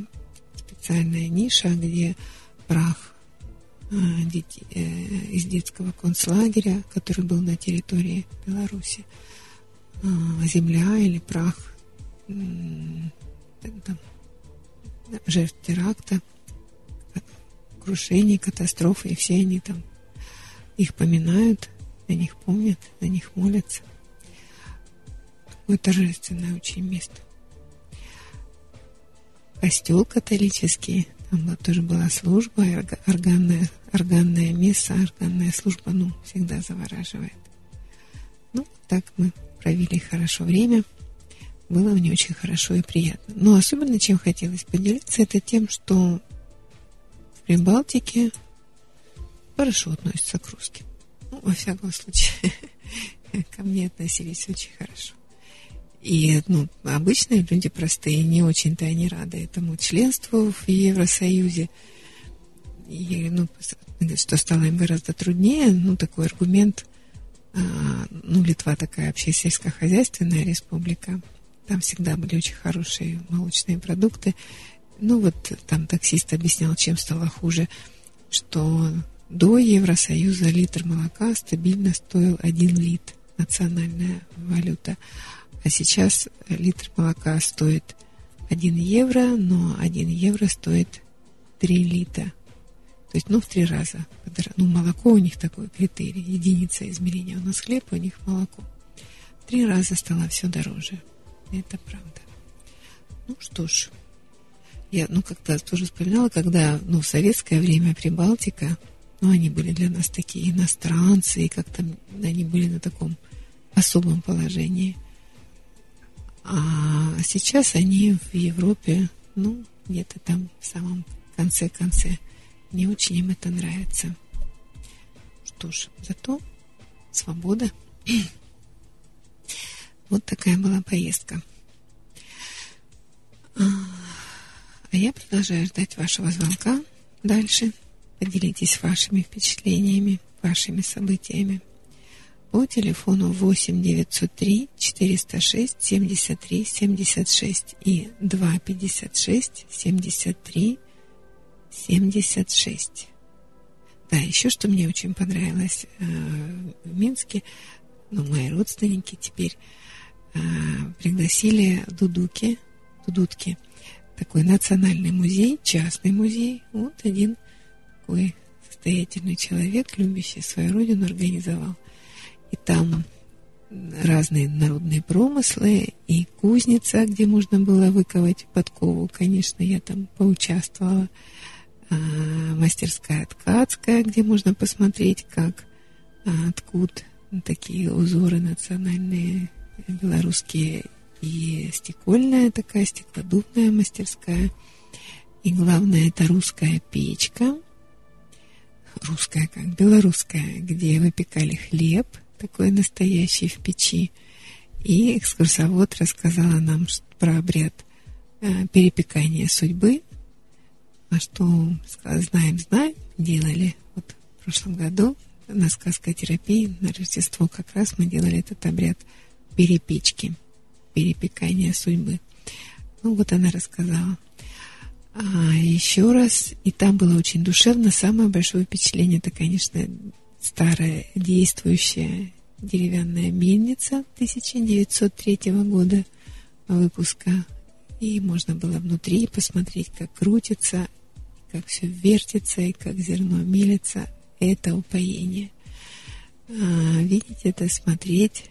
специальная ниша, где прах из детского концлагеря, который был на территории Беларуси, э, земля или прах там, жертв теракта, крушений, катастрофы, и все они там их поминают, на них помнят, на них молятся. Такое торжественное очень место костел католический, там вот тоже была служба, органная, органная месса, органная служба, ну, всегда завораживает. Ну, так мы провели хорошо время. Было мне очень хорошо и приятно. Но особенно, чем хотелось поделиться, это тем, что Прибалтике хорошо относятся к русским. Ну, во всяком случае, *laughs* ко мне относились очень хорошо. И ну, обычные люди простые, не очень-то они рады этому членству в Евросоюзе. И, ну, что стало им гораздо труднее, ну, такой аргумент, а, ну, Литва такая вообще сельскохозяйственная республика, там всегда были очень хорошие молочные продукты. Ну, вот там таксист объяснял, чем стало хуже, что до Евросоюза литр молока стабильно стоил один лит, национальная валюта. А сейчас литр молока стоит 1 евро, но 1 евро стоит 3 литра. То есть, ну, в три раза. Ну, молоко у них такой критерий, единица измерения. У нас хлеб, у них молоко. В три раза стало все дороже. Это правда. Ну что ж, я, ну, как-то тоже вспоминала, когда, ну, в советское время Прибалтика, ну, они были для нас такие иностранцы, и как-то они были на таком особом положении. А сейчас они в Европе, ну, где-то там в самом конце-конце. Не очень им это нравится. Что ж, зато свобода. *clears throat* Вот такая была поездка. А, я продолжаю ждать вашего звонка дальше. Поделитесь вашими впечатлениями, вашими событиями. По телефону 8 903 406 73 76 и 256 73 76. Да, еще что мне очень понравилось э, в Минске, ну, мои родственники теперь э, пригласили Дудуки, Дудутки, такой национальный музей, частный музей. Вот один такой состоятельный человек, любящий свою родину, организовал. И там разные народные промыслы и кузница, где можно было выковать подкову. Конечно, я там поучаствовала. А, мастерская ткацкая, где можно посмотреть, как а, ткут такие узоры национальные белорусские и стекольная такая стеклодувная мастерская. И главное, это русская печка, русская как белорусская, где выпекали хлеб, такой настоящий в печи. И экскурсовод рассказала нам про обряд э, перепекания судьбы, а что знаем, знаем, делали вот в прошлом году на сказкотерапии на Рождество как раз мы делали этот обряд перепечки, перепекания судьбы. Ну вот она рассказала. А еще раз, и там было очень душевно. Самое большое впечатление это, конечно, старая действующая деревянная мельница 1903 года выпуска. И можно было внутри посмотреть, как крутится, как все вертится и как зерно мелится. Это упоение. А, видеть это, смотреть.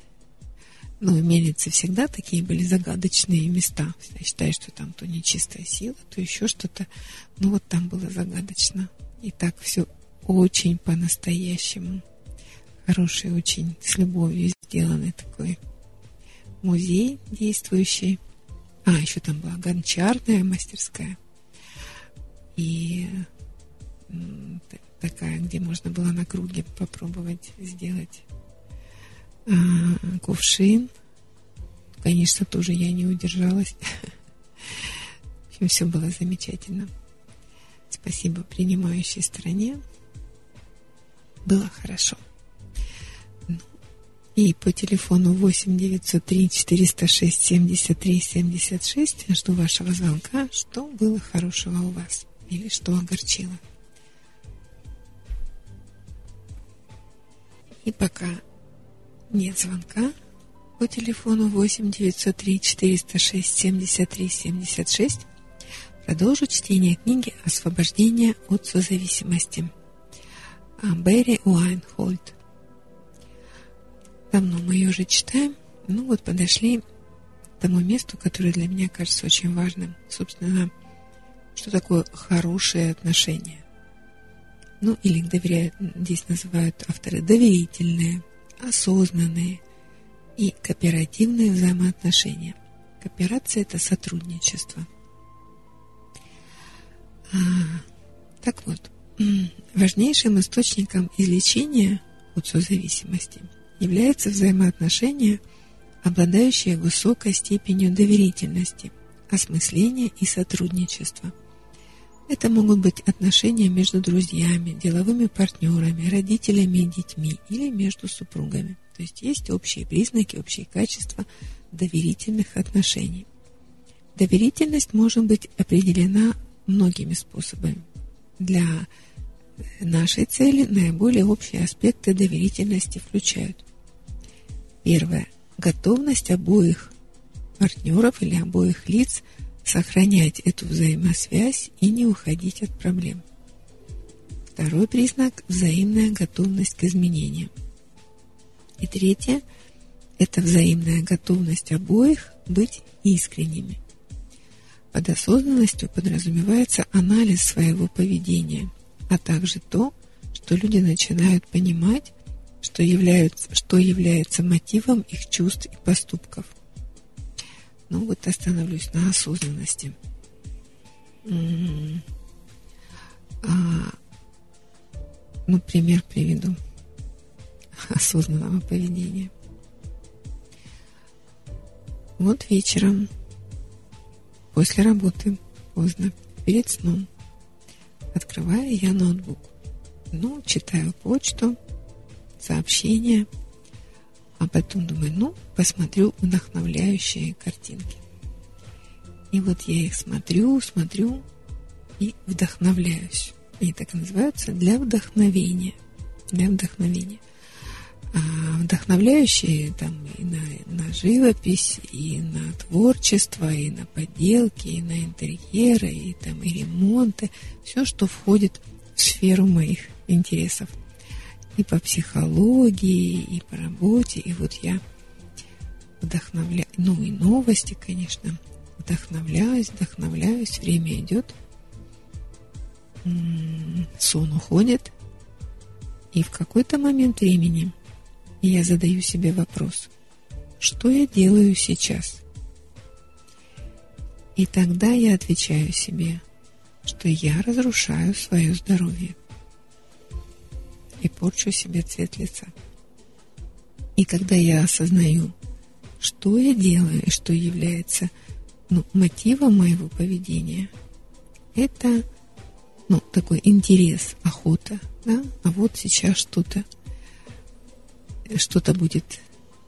Ну, мельницы всегда такие были загадочные места. Я считаю, что там то нечистая сила, то еще что-то. Ну, вот там было загадочно. И так все очень по-настоящему. Хороший очень, с любовью сделанный такой музей действующий. А, еще там была гончарная мастерская. И такая, где можно было на круге попробовать сделать кувшин. Конечно, тоже я не удержалась. В все было замечательно. Спасибо принимающей стороне было хорошо. Ну, и по телефону 8 903 406 73 76 жду вашего звонка, что было хорошего у вас или что огорчило. И пока нет звонка по телефону 8 903 406 73 76 продолжу чтение книги «Освобождение от созависимости» А, Берри Уайнхольд. Давно мы ее уже читаем. Ну вот подошли к тому месту, которое для меня кажется очень важным. Собственно, что такое хорошие отношения. Ну, или доверяют, здесь называют авторы доверительные, осознанные и кооперативные взаимоотношения. Кооперация – это сотрудничество. А, так вот, Важнейшим источником излечения от созависимости является взаимоотношения, обладающие высокой степенью доверительности, осмысления и сотрудничества. Это могут быть отношения между друзьями, деловыми партнерами, родителями и детьми или между супругами. То есть есть общие признаки, общие качества доверительных отношений. Доверительность может быть определена многими способами. Для нашей цели наиболее общие аспекты доверительности включают. Первое. Готовность обоих партнеров или обоих лиц сохранять эту взаимосвязь и не уходить от проблем. Второй признак – взаимная готовность к изменениям. И третье – это взаимная готовность обоих быть искренними. Под осознанностью подразумевается анализ своего поведения – а также то, что люди начинают понимать, что являются, что является мотивом их чувств и поступков. Ну вот остановлюсь на осознанности. А, ну, пример приведу *laughs* осознанного поведения. Вот вечером, после работы, поздно, перед сном, открываю я ноутбук. Ну, читаю почту, сообщения, а потом думаю, ну, посмотрю вдохновляющие картинки. И вот я их смотрю, смотрю и вдохновляюсь. Они так и называются для вдохновения. Для вдохновения. А вдохновляющие там и на, на живопись, и на творчество, и на поделки, и на интерьеры, и там и ремонты. Все, что входит в сферу моих интересов. И по психологии, и по работе. И вот я вдохновляю, ну и новости, конечно, вдохновляюсь, вдохновляюсь, время идет, сон уходит, и в какой-то момент времени я задаю себе вопрос, что я делаю сейчас? И тогда я отвечаю себе, что я разрушаю свое здоровье и порчу себе цвет лица. И когда я осознаю, что я делаю и что является ну, мотивом моего поведения, это ну, такой интерес, охота, да, а вот сейчас что-то, что-то будет,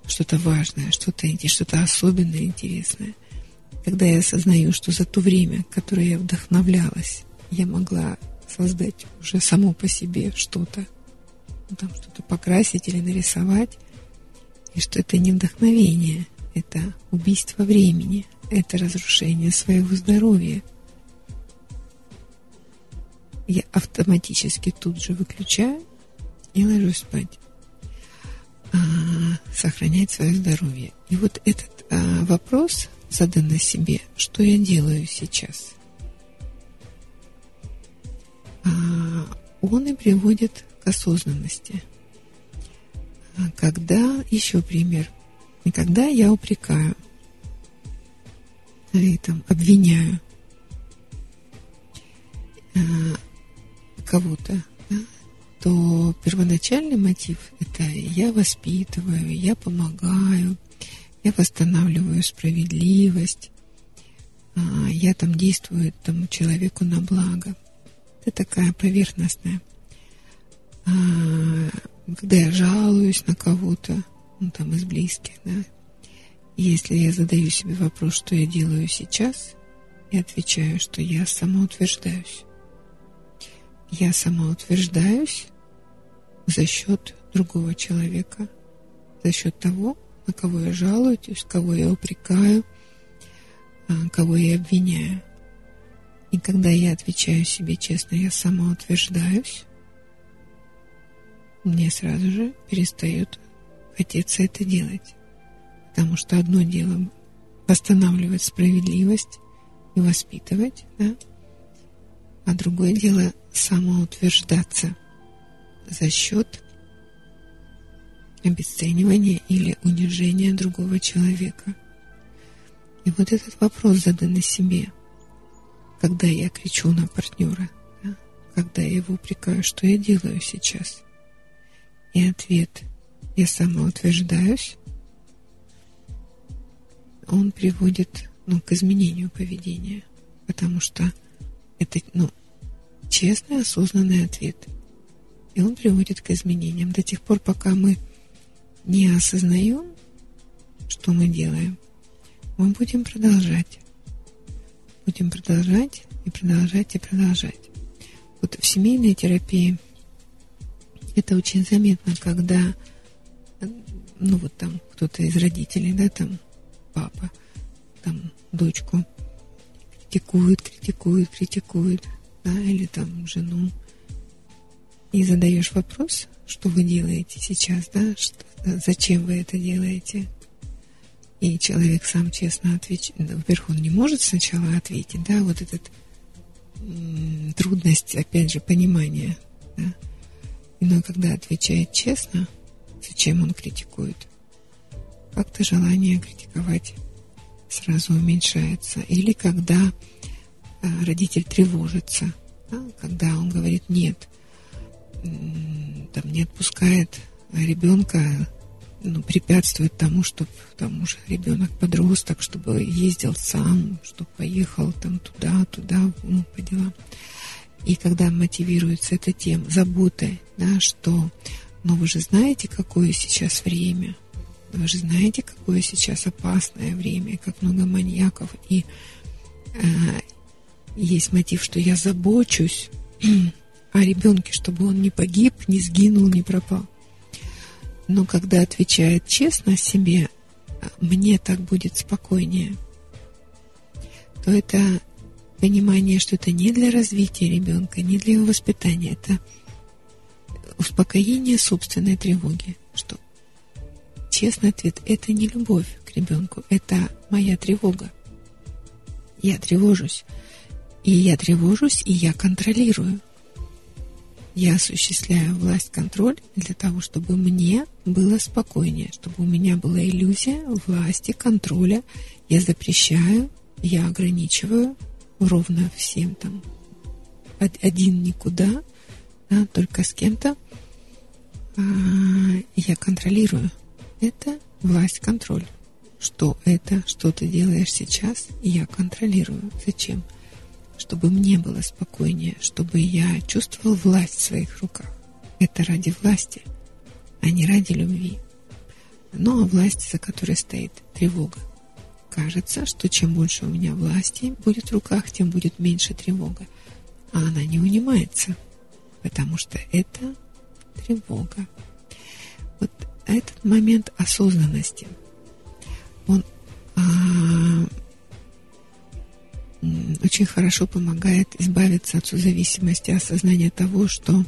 что-то важное, что-то что-то особенное, интересное. Когда я осознаю, что за то время, которое я вдохновлялась, я могла создать уже само по себе что-то, ну, там что-то покрасить или нарисовать, и что это не вдохновение, это убийство времени, это разрушение своего здоровья – я автоматически тут же выключаю и ложусь спать. А, сохранять свое здоровье. И вот этот а, вопрос, заданный себе, что я делаю сейчас, а, он и приводит к осознанности. А, когда, еще пример, когда я упрекаю, и там, обвиняю, а, кого-то, да, то первоначальный мотив – это я воспитываю, я помогаю, я восстанавливаю справедливость, а, я там действую тому человеку на благо. Это такая поверхностная. А, когда я жалуюсь на кого-то, ну, там, из близких, да, если я задаю себе вопрос, что я делаю сейчас, я отвечаю, что я самоутверждаюсь я самоутверждаюсь за счет другого человека, за счет того, на кого я жалуюсь, кого я упрекаю, а, кого я обвиняю. И когда я отвечаю себе честно, я самоутверждаюсь, мне сразу же перестает хотеться это делать. Потому что одно дело восстанавливать справедливость и воспитывать, да, а другое дело самоутверждаться за счет обесценивания или унижения другого человека. И вот этот вопрос заданный себе, когда я кричу на партнера, да, когда я его упрекаю, что я делаю сейчас. И ответ «я самоутверждаюсь», он приводит ну, к изменению поведения, потому что это ну, честный, осознанный ответ. И он приводит к изменениям. До тех пор, пока мы не осознаем, что мы делаем, мы будем продолжать. Будем продолжать и продолжать и продолжать. Вот в семейной терапии это очень заметно, когда ну вот там кто-то из родителей, да, там папа, там дочку критикует, критикует, критикует, да, или там жену, и задаешь вопрос, что вы делаете сейчас, да, что, зачем вы это делаете, и человек сам честно отвечает, во-первых, он не может сначала ответить, да, вот этот трудность, опять же, понимания, да, Но когда отвечает честно, зачем он критикует, как-то желание критиковать сразу уменьшается. Или когда э, родитель тревожится, да, когда он говорит нет, там не отпускает ребенка, ну, препятствует тому, чтобы тому же ребенок подросток, чтобы ездил сам, чтобы поехал там туда, туда, ну, по делам. И когда мотивируется это тем, заботой, да, что, ну вы же знаете, какое сейчас время, вы же знаете, какое сейчас опасное время, как много маньяков, и э, есть мотив, что я забочусь *clears throat* о ребенке, чтобы он не погиб, не сгинул, не пропал. Но когда отвечает честно себе, мне так будет спокойнее, то это понимание, что это не для развития ребенка, не для его воспитания, это успокоение собственной тревоги, что честный ответ – это не любовь к ребенку, это моя тревога. Я тревожусь. И я тревожусь, и я контролирую. Я осуществляю власть контроль для того, чтобы мне было спокойнее, чтобы у меня была иллюзия власти, контроля. Я запрещаю, я ограничиваю ровно всем там. Один никуда, да, только с кем-то. А, я контролирую. Это власть, контроль. Что это, что ты делаешь сейчас, я контролирую. Зачем? чтобы мне было спокойнее, чтобы я чувствовал власть в своих руках. Это ради власти, а не ради любви. Но власть, за которой стоит тревога. Кажется, что чем больше у меня власти будет в руках, тем будет меньше тревога. А она не унимается, потому что это тревога. Вот этот момент осознанности, он а, очень хорошо помогает избавиться от созависимости, осознания того, что,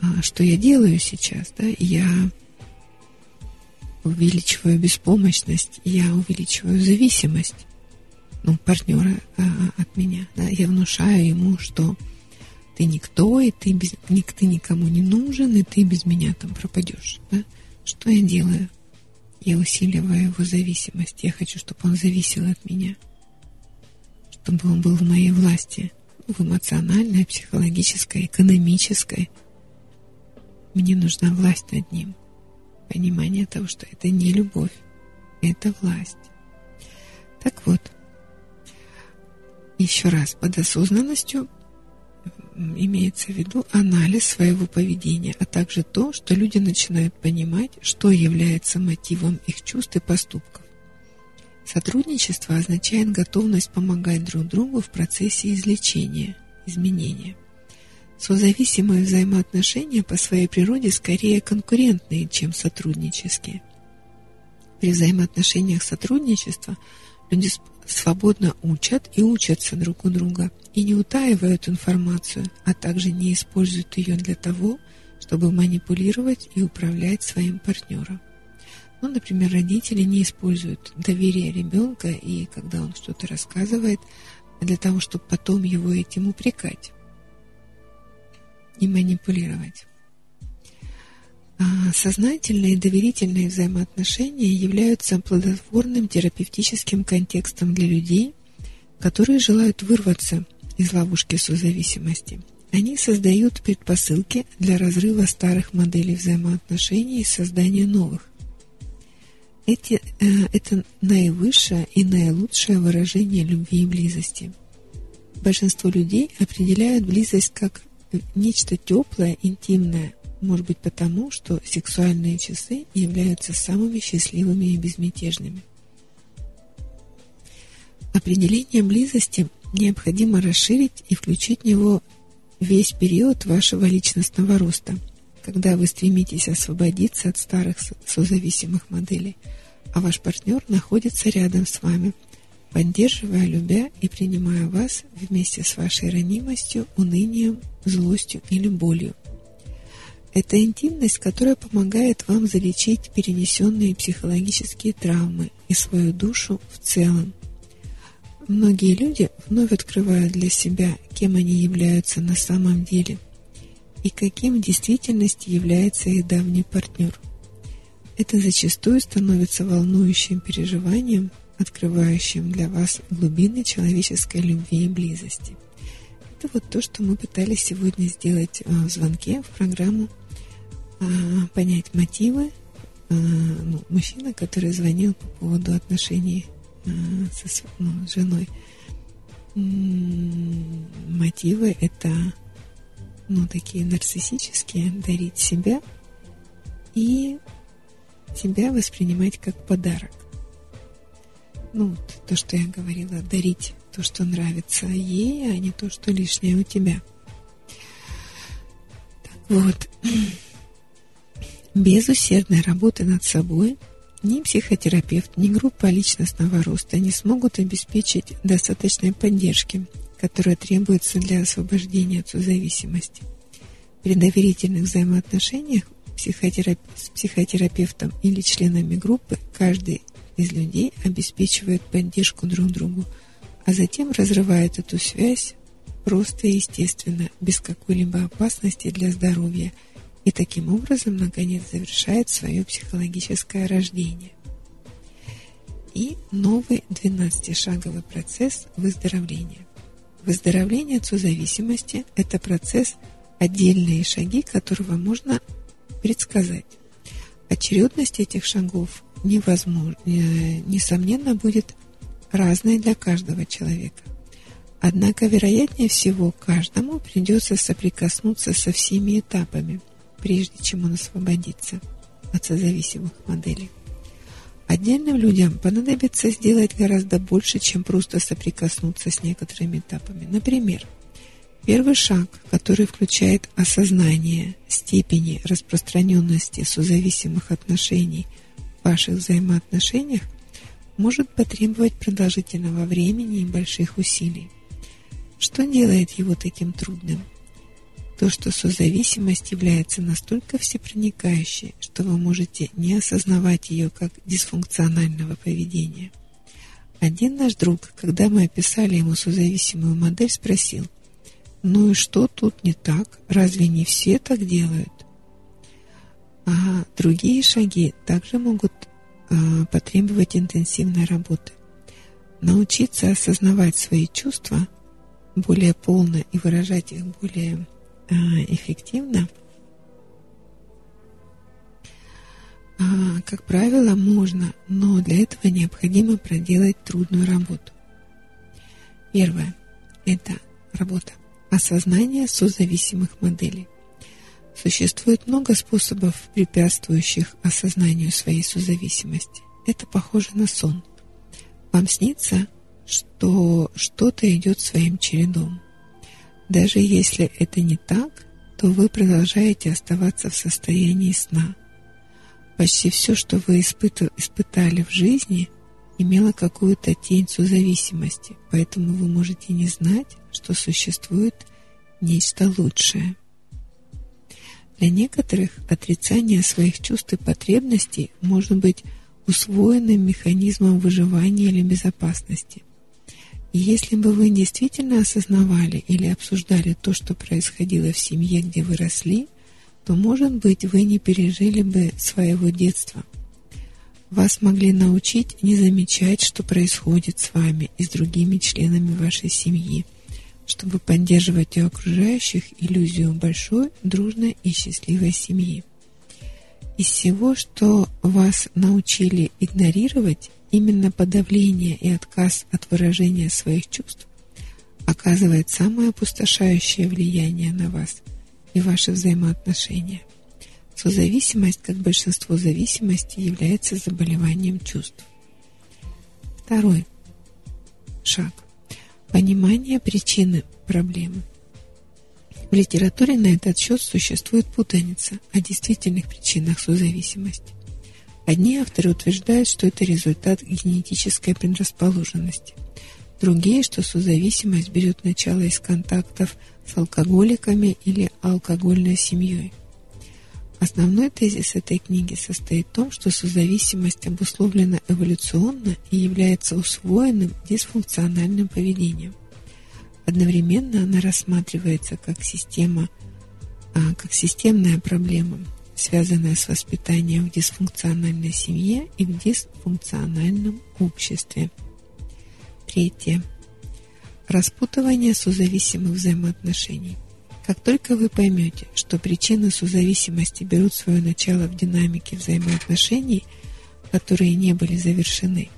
а, что я делаю сейчас. Да? Я увеличиваю беспомощность, я увеличиваю зависимость ну, партнера а, от меня. Да? Я внушаю ему, что ты никто, и ты, без, ты никому не нужен, и ты без меня там пропадешь. Да? Что я делаю? Я усиливаю его зависимость. Я хочу, чтобы он зависел от меня – чтобы он был в моей власти, в эмоциональной, психологической, экономической. Мне нужна власть над ним. Понимание того, что это не любовь, это власть. Так вот, еще раз, под осознанностью имеется в виду анализ своего поведения, а также то, что люди начинают понимать, что является мотивом их чувств и поступков. Сотрудничество означает готовность помогать друг другу в процессе излечения, изменения. Созависимые взаимоотношения по своей природе скорее конкурентные, чем сотруднические. При взаимоотношениях сотрудничества люди свободно учат и учатся друг у друга и не утаивают информацию, а также не используют ее для того, чтобы манипулировать и управлять своим партнером. Ну, например, родители не используют доверие ребенка, и когда он что-то рассказывает, для того, чтобы потом его этим упрекать и манипулировать. А сознательные и доверительные взаимоотношения являются плодотворным терапевтическим контекстом для людей, которые желают вырваться из ловушки созависимости. Они создают предпосылки для разрыва старых моделей взаимоотношений и создания новых. Эти, э, это наивысшее и наилучшее выражение любви и близости. Большинство людей определяют близость как нечто теплое, интимное, может быть потому, что сексуальные часы являются самыми счастливыми и безмятежными. Определение близости необходимо расширить и включить в него весь период вашего личностного роста, когда вы стремитесь освободиться от старых созависимых моделей – а ваш партнер находится рядом с вами, поддерживая, любя и принимая вас вместе с вашей ранимостью, унынием, злостью или болью. Это интимность, которая помогает вам залечить перенесенные психологические травмы и свою душу в целом. Многие люди вновь открывают для себя, кем они являются на самом деле, и каким в действительности является их давний партнер. Это зачастую становится волнующим переживанием, открывающим для вас глубины человеческой любви и близости. Это вот то, что мы пытались сегодня сделать а, в звонке в программу а, «Понять мотивы». А, ну, мужчина, который звонил по поводу отношений со ну, женой. Мотивы – это ну, такие нарциссические, дарить себя и себя воспринимать как подарок. Ну, то, что я говорила, дарить то, что нравится ей, а не то, что лишнее у тебя. Так вот, без усердной работы над собой ни психотерапевт, ни группа личностного роста не смогут обеспечить достаточной поддержки, которая требуется для освобождения от созависимости. При доверительных взаимоотношениях психотерап... с психотерапевтом или членами группы каждый из людей обеспечивает поддержку друг другу, а затем разрывает эту связь просто и естественно, без какой-либо опасности для здоровья, и таким образом, наконец, завершает свое психологическое рождение. И новый 12-шаговый процесс выздоровления. Выздоровление от созависимости – это процесс, отдельные шаги которого можно предсказать. Очередность этих шагов невозможно, э, несомненно, будет разной для каждого человека. Однако, вероятнее всего, каждому придется соприкоснуться со всеми этапами, прежде чем он освободится от созависимых моделей. Отдельным людям понадобится сделать гораздо больше, чем просто соприкоснуться с некоторыми этапами. Например, первый шаг, который включает осознание степени распространенности созависимых отношений ваших взаимоотношениях, может потребовать продолжительного времени и больших усилий. Что делает его таким трудным? То, что созависимость является настолько всепроникающей, что вы можете не осознавать ее как дисфункционального поведения. Один наш друг, когда мы описали ему созависимую модель, спросил, «Ну и что тут не так? Разве не все так делают?» А другие шаги также могут а, потребовать интенсивной работы. Научиться осознавать свои чувства более полно и выражать их более а, эффективно, а, как правило, можно, но для этого необходимо проделать трудную работу. Первое – это работа осознания созависимых моделей. Существует много способов, препятствующих осознанию своей созависимости. Это похоже на сон. Вам снится, что что-то идет своим чередом. Даже если это не так, то вы продолжаете оставаться в состоянии сна. Почти все, что вы испытали в жизни, имело какую-то тень созависимости, поэтому вы можете не знать, что существует нечто лучшее. Для некоторых отрицание своих чувств и потребностей может быть усвоенным механизмом выживания или безопасности. И если бы вы действительно осознавали или обсуждали то, что происходило в семье, где вы росли, то, может быть, вы не пережили бы своего детства. Вас могли научить не замечать, что происходит с вами и с другими членами вашей семьи, чтобы поддерживать у окружающих иллюзию большой, дружной и счастливой семьи. Из всего, что вас научили игнорировать, Именно подавление и отказ от выражения своих чувств оказывает самое опустошающее влияние на вас и ваши взаимоотношения. Созависимость, как большинство зависимостей, является заболеванием чувств. Второй шаг. Понимание причины проблемы. В литературе на этот счет существует путаница о действительных причинах созависимости. Одни авторы утверждают, что это результат генетической предрасположенности. Другие, что созависимость берет начало из контактов с алкоголиками или алкогольной семьей. Основной тезис этой книги состоит в том, что созависимость обусловлена эволюционно и является усвоенным дисфункциональным поведением. Одновременно она рассматривается как система а, как системная проблема, связанная с воспитанием в дисфункциональной семье и в дисфункциональном обществе. Третье. Распутывание созависимых взаимоотношений. Как только вы поймете, что причины созависимости берут свое начало в динамике взаимоотношений, которые не были завершены,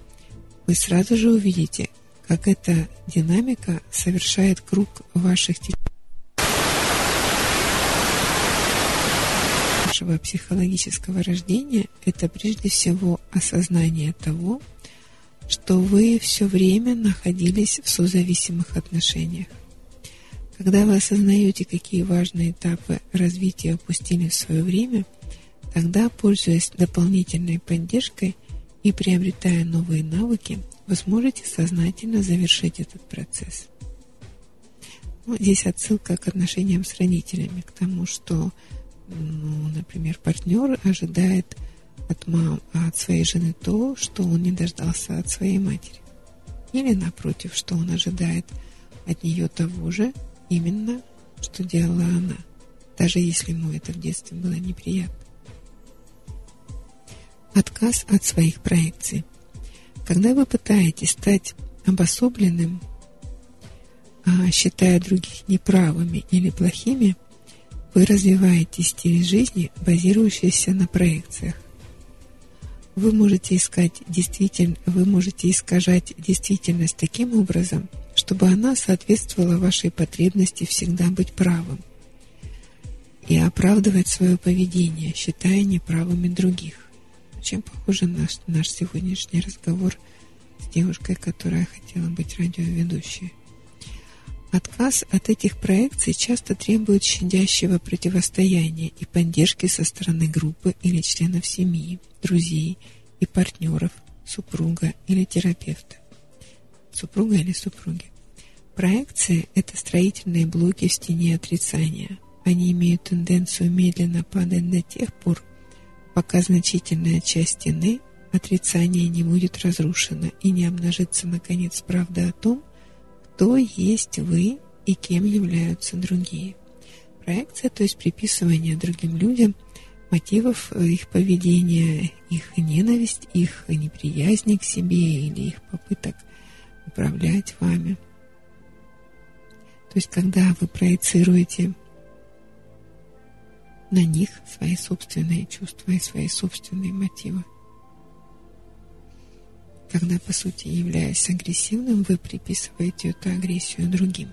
вы сразу же увидите, как эта динамика совершает круг ваших вашего психологического рождения – это прежде всего осознание того, что вы все время находились в созависимых отношениях. Когда вы осознаете, какие важные этапы развития упустили в свое время, тогда, пользуясь дополнительной поддержкой и приобретая новые навыки, вы сможете сознательно завершить этот процесс. Ну, здесь отсылка к отношениям с родителями, к тому, что, ну, например, партнер ожидает от, мам, от своей жены то, что он не дождался от своей матери. Или, напротив, что он ожидает от нее того же, именно, что делала она, даже если ему это в детстве было неприятно. Отказ от своих проекций. Когда вы пытаетесь стать обособленным, а, считая других неправыми или плохими, вы развиваете стиль жизни, базирующийся на проекциях. Вы можете искать действительно, вы можете искажать действительность таким образом, чтобы она соответствовала вашей потребности всегда быть правым и оправдывать свое поведение, считая неправыми других. Чем похоже наш, наш сегодняшний разговор с девушкой, которая хотела быть радиоведущей. Отказ от этих проекций часто требует щадящего противостояния и поддержки со стороны группы или членов семьи, друзей и партнеров, супруга или терапевта. Супруга или супруги. Проекции – это строительные блоки в стене отрицания. Они имеют тенденцию медленно падать до тех пор, пока значительная часть стены отрицания не будет разрушена и не обнажится, наконец, правда о том, кто есть вы и кем являются другие. Проекция, то есть приписывание другим людям мотивов э, их поведения, их ненависть, их неприязнь к себе или их попыток управлять вами. То есть, когда вы проецируете на них свои собственные чувства и свои собственные мотивы. Когда, по сути, являясь агрессивным, вы приписываете эту агрессию другим.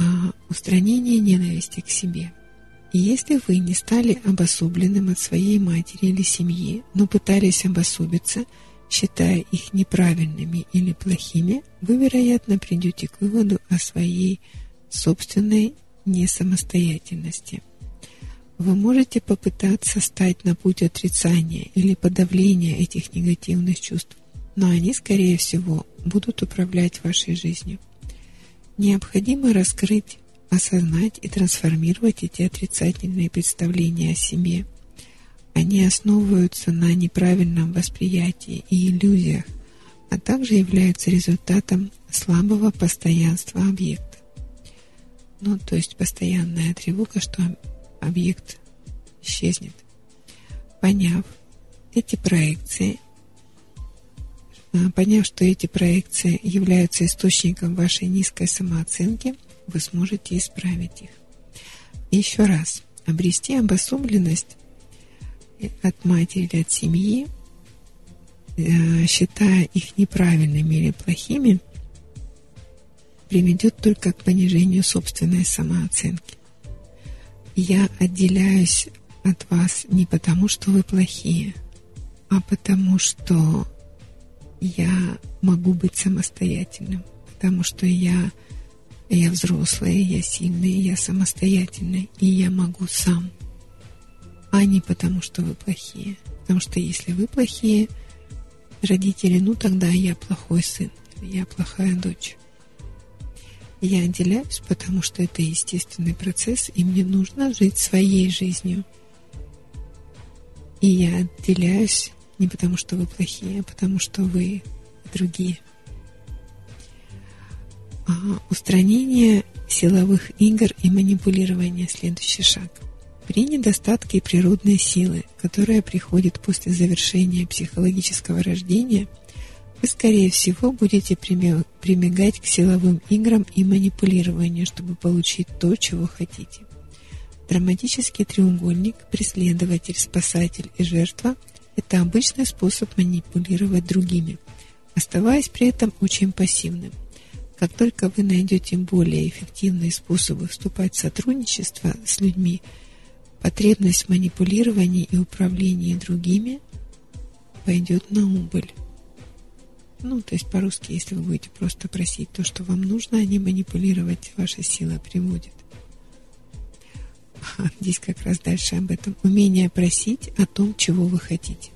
А устранение ненависти к себе. И если вы не стали обособленным от своей матери или семьи, но пытались обособиться, считая их неправильными или плохими, вы, вероятно, придете к выводу о своей собственной не самостоятельности. Вы можете попытаться стать на путь отрицания или подавления этих негативных чувств, но они, скорее всего, будут управлять вашей жизнью. Необходимо раскрыть, осознать и трансформировать эти отрицательные представления о себе. Они основываются на неправильном восприятии и иллюзиях, а также являются результатом слабого постоянства объекта. Ну, то есть постоянная тревога, что объект исчезнет. Поняв эти проекции, а, поняв, что эти проекции являются источником вашей низкой самооценки, вы сможете исправить их. еще раз, обрести обособленность от матери или от семьи, э, считая их неправильными или плохими, приведет только к понижению собственной самооценки. Я отделяюсь от вас не потому, что вы плохие, а потому, что я могу быть самостоятельным, потому что я, я взрослая, я сильная, я самостоятельная, и я могу сам, а не потому, что вы плохие. Потому что если вы плохие родители, ну тогда я плохой сын, я плохая дочь. Я отделяюсь, потому что это естественный процесс, и мне нужно жить своей жизнью. И я отделяюсь не потому, что вы плохие, а потому, что вы другие. Устранение силовых игр и манипулирование – следующий шаг. При недостатке природной силы, которая приходит после завершения психологического рождения, вы, скорее всего, будете прибегать к силовым играм и манипулированию, чтобы получить то, чего хотите. Драматический треугольник, преследователь, спасатель и жертва – это обычный способ манипулировать другими, оставаясь при этом очень пассивным – как только вы найдете более эффективные способы вступать в сотрудничество с людьми, потребность в манипулировании и управлении другими пойдет на убыль. Ну, то есть по-русски, если вы будете просто просить то, что вам нужно, а не манипулировать, ваша сила приводит. А, здесь как раз дальше об этом. Умение просить о том, чего вы хотите.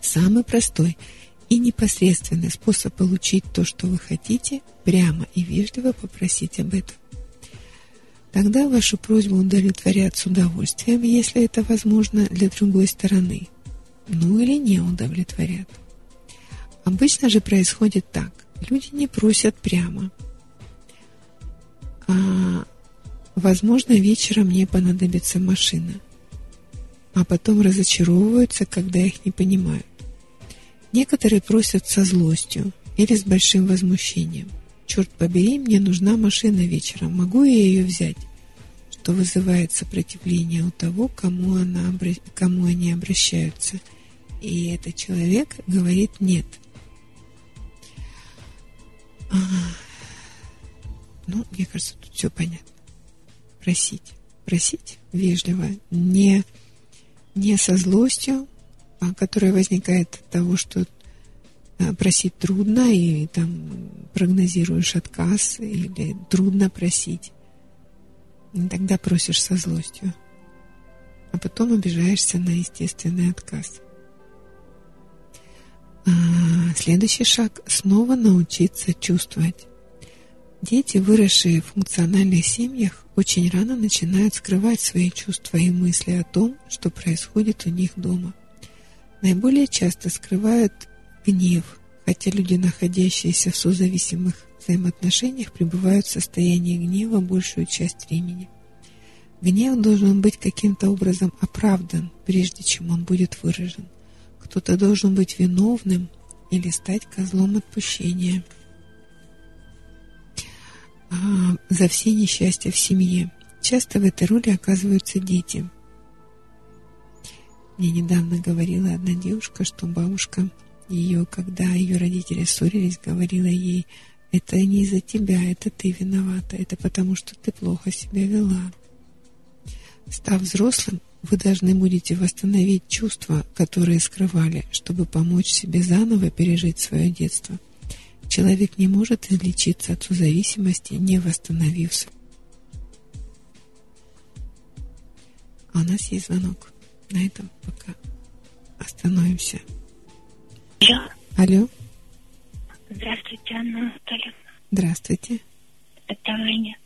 Самый простой – и непосредственный способ получить то, что вы хотите, прямо и вежливо попросить об этом. Тогда вашу просьбу удовлетворят с удовольствием, если это возможно для другой стороны. Ну или не удовлетворят. Обычно же происходит так. Люди не просят прямо. А, возможно, вечером мне понадобится машина. А потом разочаровываются, когда их не понимают. Некоторые просят со злостью или с большим возмущением. «Черт побери, мне нужна машина вечером, могу я ее взять?» Что вызывает сопротивление у того, кому, она, кому они обращаются. И этот человек говорит «нет». А, ну, мне кажется, тут все понятно. Просить. Просить вежливо, не, не со злостью, а, которая возникает от того, что просить трудно, и там прогнозируешь отказ, или трудно просить. И тогда просишь со злостью. А потом обижаешься на естественный отказ. А, следующий шаг – снова научиться чувствовать. Дети, выросшие в функциональных семьях, очень рано начинают скрывать свои чувства и мысли о том, что происходит у них дома – наиболее часто скрывают гнев, хотя люди, находящиеся в созависимых взаимоотношениях, пребывают в состоянии гнева большую часть времени. Гнев должен быть каким-то образом оправдан, прежде чем он будет выражен. Кто-то должен быть виновным или стать козлом отпущения а, за все несчастья в семье. Часто в этой роли оказываются дети – мне недавно говорила одна девушка, что бабушка ее, когда ее родители ссорились, говорила ей, это не из-за тебя, это ты виновата, это потому, что ты плохо себя вела. Став взрослым, вы должны будете восстановить чувства, которые скрывали, чтобы помочь себе заново пережить свое детство. Человек не может излечиться от созависимости, не восстановившись. А у нас есть звонок. На этом пока остановимся. Алло. Алло. Здравствуйте, Анна Анатольевна. Здравствуйте. Это Аня.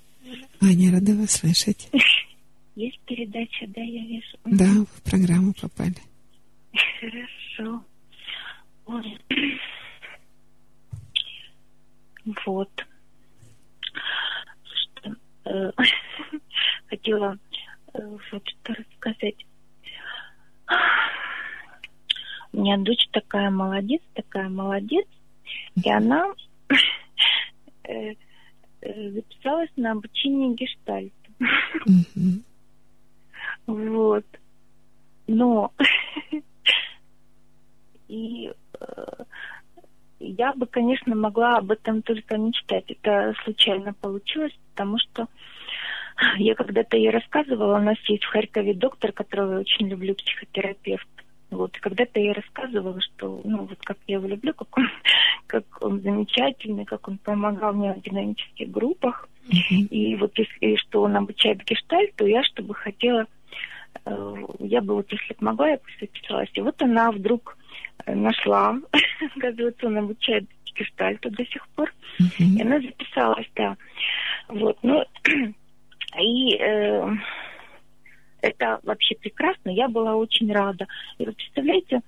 Аня, рада вас слышать. *laughs* Есть передача, да, я вижу? Да, вы в программу попали. Хорошо. Ой. *clears throat* Вот. Что, э, *laughs* хотела э, вот что рассказать. У меня дочь такая молодец, такая молодец. И она *laughs* э, э, записалась на обучение гештальту. Вот. Но *laughs* и э, я бы, конечно, могла об этом только мечтать. Это случайно получилось, потому что я когда-то ей рассказывала, у нас есть в Харькове доктор, которого я очень люблю, психотерапевт. Вот, когда-то я рассказывала, что, ну, вот как я его люблю, как он, *laughs* как он замечательный, как он помогал мне в динамических группах. Mm-hmm. И вот если что он обучает гештальт, то я, чтобы хотела, э, я бы вот если бы могла, я бы записалась. И вот она вдруг э, нашла, *laughs* оказывается, он обучает гештальту до сих пор. Mm-hmm. И она записалась, да. Вот, ну, *clears throat* И э, это вообще прекрасно, я была очень рада. И вы представляете,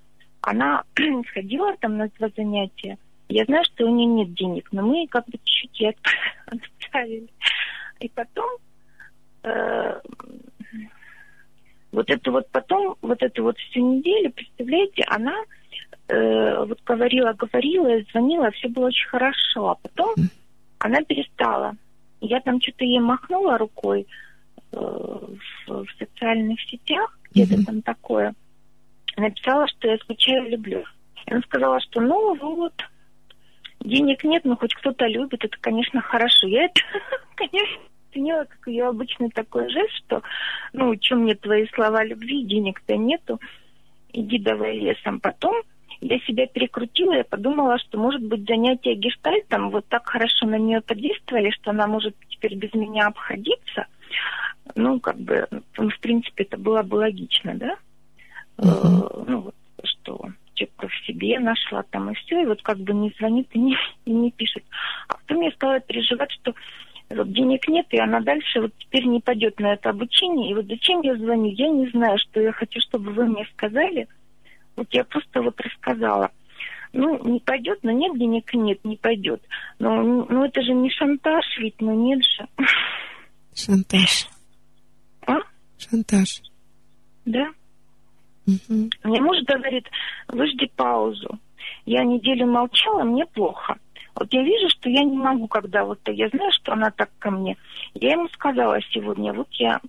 она *clears throat* сходила там на два занятия, Я знаю, что у нее нет денег, но мы как бы чуть-чуть *laughs* ей отправили. И потом э, вот это вот потом, вот эту вот всю неделю, представляете, она э, вот говорила, говорила, звонила, все было очень хорошо, а потом она перестала. Я там что-то ей махнула рукой в, в социальных сетях, где-то mm-hmm. там такое. Написала, что я скучаю, люблю. Она сказала, что ну вот, денег нет, но хоть кто-то любит, это, конечно, хорошо. Я это, *laughs* конечно, оценила как ее обычный такой жест, что, ну, чем мне твои слова любви, денег-то нету, иди давай лесом. Потом я себя перекрутила, я подумала, что, может быть, занятия гештальтом вот так хорошо на нее подействовали, что она может теперь без меня обходиться. Ну, как бы, в принципе, это было бы логично, да? Uh-huh. Ну, вот, что что-то в себе нашла там и все, и вот как бы не звонит и не, и не пишет. А потом я стала переживать, что вот денег нет, и она дальше вот теперь не пойдет на это обучение. И вот зачем я звоню, я не знаю, что я хочу, чтобы вы мне сказали. Вот я просто вот рассказала. Ну, не пойдет, но нет денег, нет, не пойдет. Но ну, это же не шантаж ведь, ну нет же. Шантаж. Шантаж. Да. Угу. Мне муж говорит, выжди паузу. Я неделю молчала, мне плохо. Вот я вижу, что я не могу, когда вот я знаю, что она так ко мне. Я ему сказала сегодня, вот я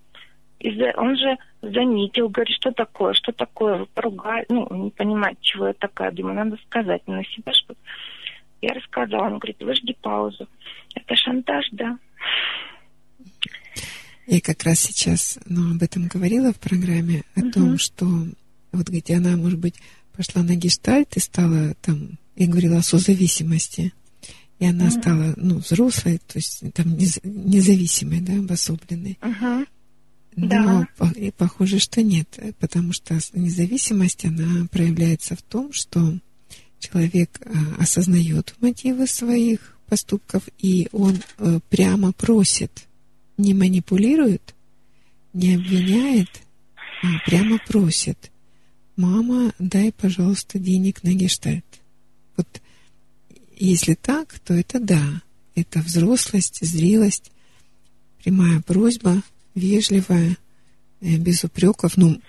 он же заметил, говорит, что такое, что такое, поругали, ну, не понимает, чего я такая, думаю, надо сказать на себя, что я рассказала, он говорит, выжди паузу. Это шантаж, да. Я как раз сейчас ну, об этом говорила в программе, о uh том, что вот где она, может быть, пошла на гештальт и стала там, и говорила о созависимости. И она uh стала, ну, взрослой, то есть там независимой, да, обособленной. uh Но да. и похоже, что нет, потому что независимость, она проявляется в том, что человек а, осознает мотивы своих поступков, и он а, прямо просит, не манипулирует, не обвиняет, а прямо просит, мама, дай, пожалуйста, денег на гештальт. Вот если так, то это да, это взрослость, зрелость, прямая просьба, вежливая, э, без упреков, ну,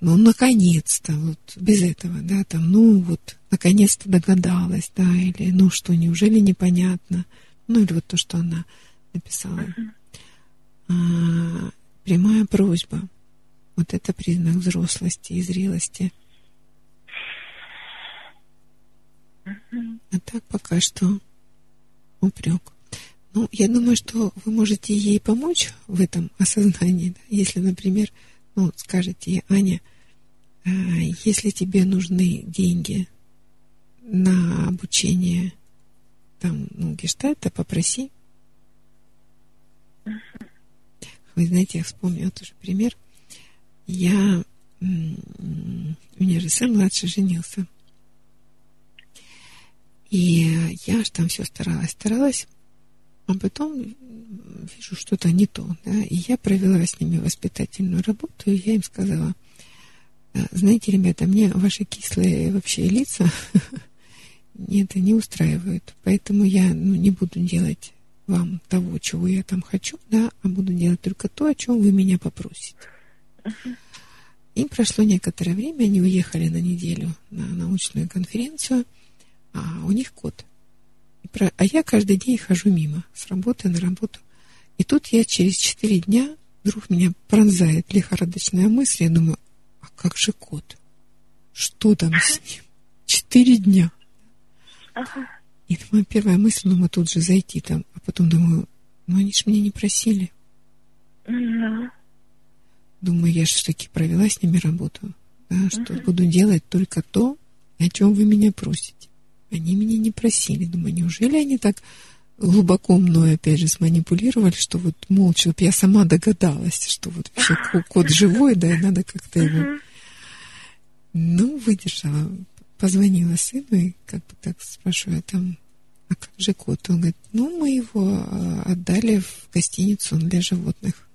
ну, наконец-то, вот без этого, да, там, ну, вот, наконец-то догадалась, да, или, ну, что, неужели непонятно, ну, или вот то, что она написала. А, прямая просьба, вот это признак взрослости и зрелости – А так пока что упрек. Ну, я думаю, что вы можете ей помочь в этом осознании. Да? Если, например, ну, скажете ей, Аня, а, если тебе нужны деньги на обучение там, ну, гештальта, попроси. Вы знаете, я вспомнила тоже пример. Я, у меня же сын младший женился. И я же там все старалась, старалась, а потом вижу что-то не то, да, и я провела с ними воспитательную работу, и я им сказала, «Э, знаете, ребята, мне ваши кислые вообще лица *laughs* это не устраивают, поэтому я ну, не буду делать вам того, чего я там хочу, да, а буду делать только то, о чем вы меня попросите. И прошло некоторое время, они уехали на неделю на научную конференцию – а у них кот. А я каждый день хожу мимо, с работы на работу. И тут я через четыре дня вдруг меня пронзает лихорадочная мысль. Я думаю, а как же кот? Что там с ним? Четыре дня. Ага. И моя первая мысль, думаю, тут же зайти там. А потом думаю, ну они ж меня не просили. Mm-hmm. Думаю, я же все-таки провела с ними работу. Да, что mm-hmm. буду делать только то, о чем вы меня просите. Они меня не просили. Думаю, неужели они так глубоко мной, опять же, сманипулировали, что вот молча, вот я сама догадалась, что вот вообще кот живой, да, и надо как-то его... Ну, выдержала, позвонила сыну и как бы так спрашиваю, а там, а как же кот? Он говорит, ну, мы его а, отдали в гостиницу для животных.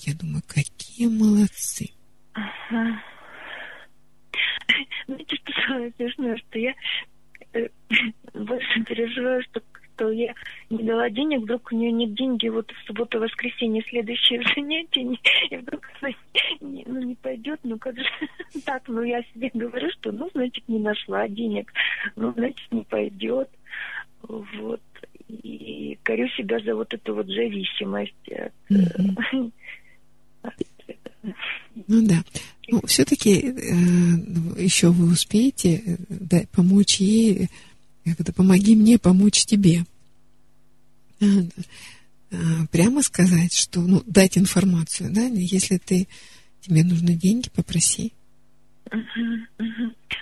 Я думаю, какие молодцы. Ага. Знаете, что самое смешное, что я э, больше переживаю, что что я не дала денег, вдруг у нее нет деньги, вот в субботу, воскресенье следующее занятие, и вдруг она не, ну, не пойдет, ну как же *laughs* так, ну я себе говорю, что ну, значит, не нашла денег, ну, значит, не пойдет, вот, и корю себя за вот эту вот зависимость. Mm-hmm. Ну да. Ну, все-таки э, еще вы успеете э, да, помочь ей, как это, помоги мне помочь тебе. Э, прямо сказать, что, ну, дать информацию, да, если ты, тебе нужны деньги, попроси.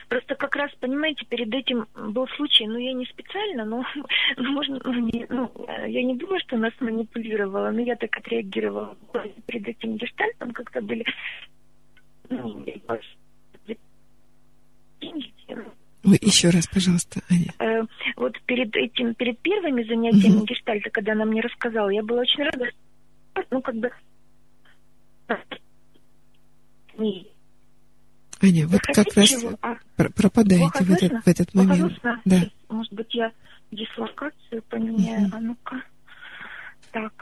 Просто как раз, понимаете, перед этим был случай, ну, я не специально, но, ну, можно, ну, не, ну, я не думаю, что нас манипулировала, но я так отреагировала. Перед этим гештальтом как-то были ну, Ой, еще раз, пожалуйста, Аня. Э, вот перед этим, перед первыми занятиями угу. гештальта, когда она мне рассказала, я была очень рада, ну, как бы... Аня, вот как раз а? пропадаете в этот, в этот момент. Да. Может быть, я дислокацию поменяю. Угу. А ну-ка. Так.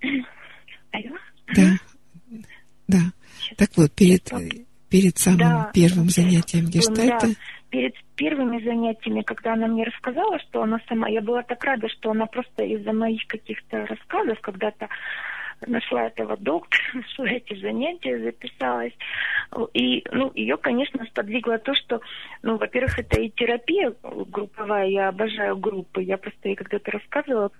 *clears throat* Алло? Да. Да. Сейчас. Так вот, перед, перед самым да. первым занятием гештальта... Да. Перед первыми занятиями, когда она мне рассказала, что она сама... Я была так рада, что она просто из-за моих каких-то рассказов когда-то нашла этого доктора, нашла эти занятия, записалась. И, ну, ее, конечно, сподвигло то, что, ну, во-первых, это и терапия групповая, я обожаю группы, я просто ей когда-то рассказывала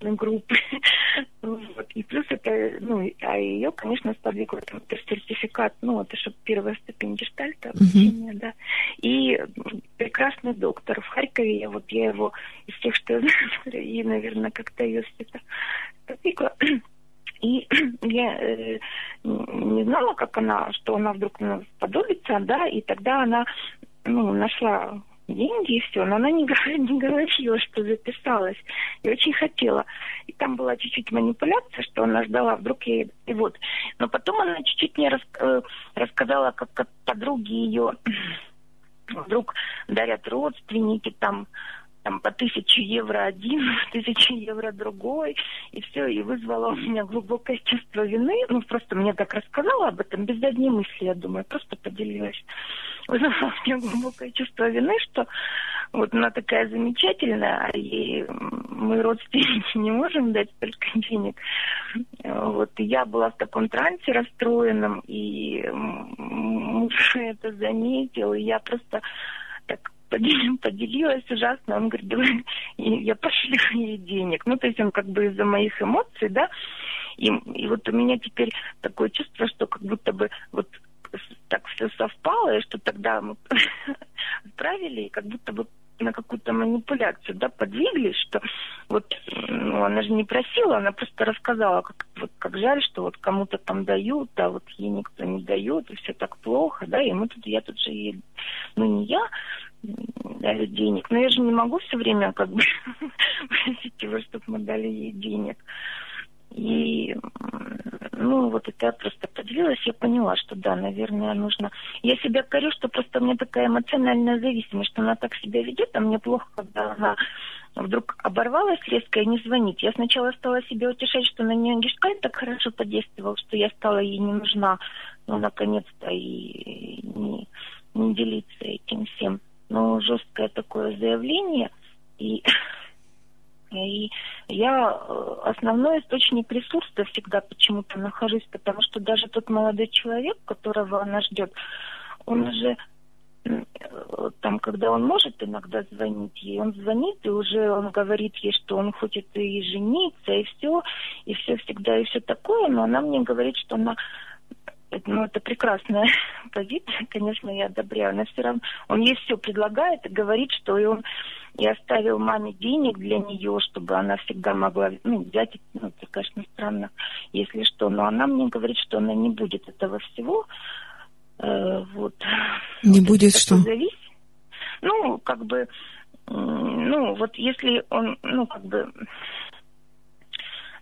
группы. *laughs* вот. И плюс это, ну, а ее, конечно, сподвигло там, это сертификат, ну, это же первая ступень гештальта обучения, uh-huh. да. И прекрасный доктор в Харькове, я вот я его из тех, что я *laughs* знаю, и, наверное, как-то ее сподвигло и *clears throat* я э, не знала, как она, что она вдруг нас подобится, да, и тогда она ну, нашла деньги и все, но она не, *laughs* не говорила, что записалась, и очень хотела. И там была чуть-чуть манипуляция, что она ждала, вдруг ей... И вот. Но потом она чуть-чуть мне рас, э, рассказала, как, как подруги ее *clears throat* вдруг дарят родственники там там по тысяче евро один, *laughs* тысячи евро другой, и все, и вызвало у меня глубокое чувство вины. Ну, просто мне так рассказала об этом, без одной мысли, я думаю, просто поделилась. *laughs* Вызвало у меня глубокое чувство вины, что вот она такая замечательная, а ей мы родственники не можем дать столько денег. Вот, и я была в таком трансе расстроенном, и муж это заметил, и я просто поделилась ужасно. Он говорит, давай, я пошлю ей денег. Ну, то есть он как бы из-за моих эмоций, да. И, и вот у меня теперь такое чувство, что как будто бы вот так все совпало, и что тогда мы *laughs* отправили, и как будто бы на какую-то манипуляцию, да, подвиглись, что вот, ну, она же не просила, она просто рассказала, как, вот, как жаль, что вот кому-то там дают, а вот ей никто не дает, и все так плохо, да, и мы тут, я тут же ей, ну, не я, дали денег. Но я же не могу все время как бы *laughs* просить его, чтобы мы дали ей денег. И, ну, вот это я просто поделилась, я поняла, что да, наверное, нужно... Я себя корю, что просто у меня такая эмоциональная зависимость, что она так себя ведет, а мне плохо, когда она вдруг оборвалась резко и не звонит. Я сначала стала себе утешать, что на нее гешкаль так хорошо подействовал, что я стала ей не нужна, ну, наконец-то, и не, не делиться этим всем ну, жесткое такое заявление, и, *laughs* и я э, основной источник ресурса всегда почему-то нахожусь, потому что даже тот молодой человек, которого она ждет, он уже э, там, когда он может иногда звонить ей, он звонит, и уже он говорит ей, что он хочет и жениться, и все, и все всегда, и все такое, но она мне говорит, что она ну, это прекрасная *laughs* позиция, конечно, я одобряю, но все равно он ей все предлагает и говорит, что и он и оставил маме денег для нее, чтобы она всегда могла ну, взять, ну, это, конечно, странно, если что, но она мне говорит, что она не будет этого всего, э, вот. Не вот будет что? Зависит. Ну, как бы, ну, вот если он, ну, как бы,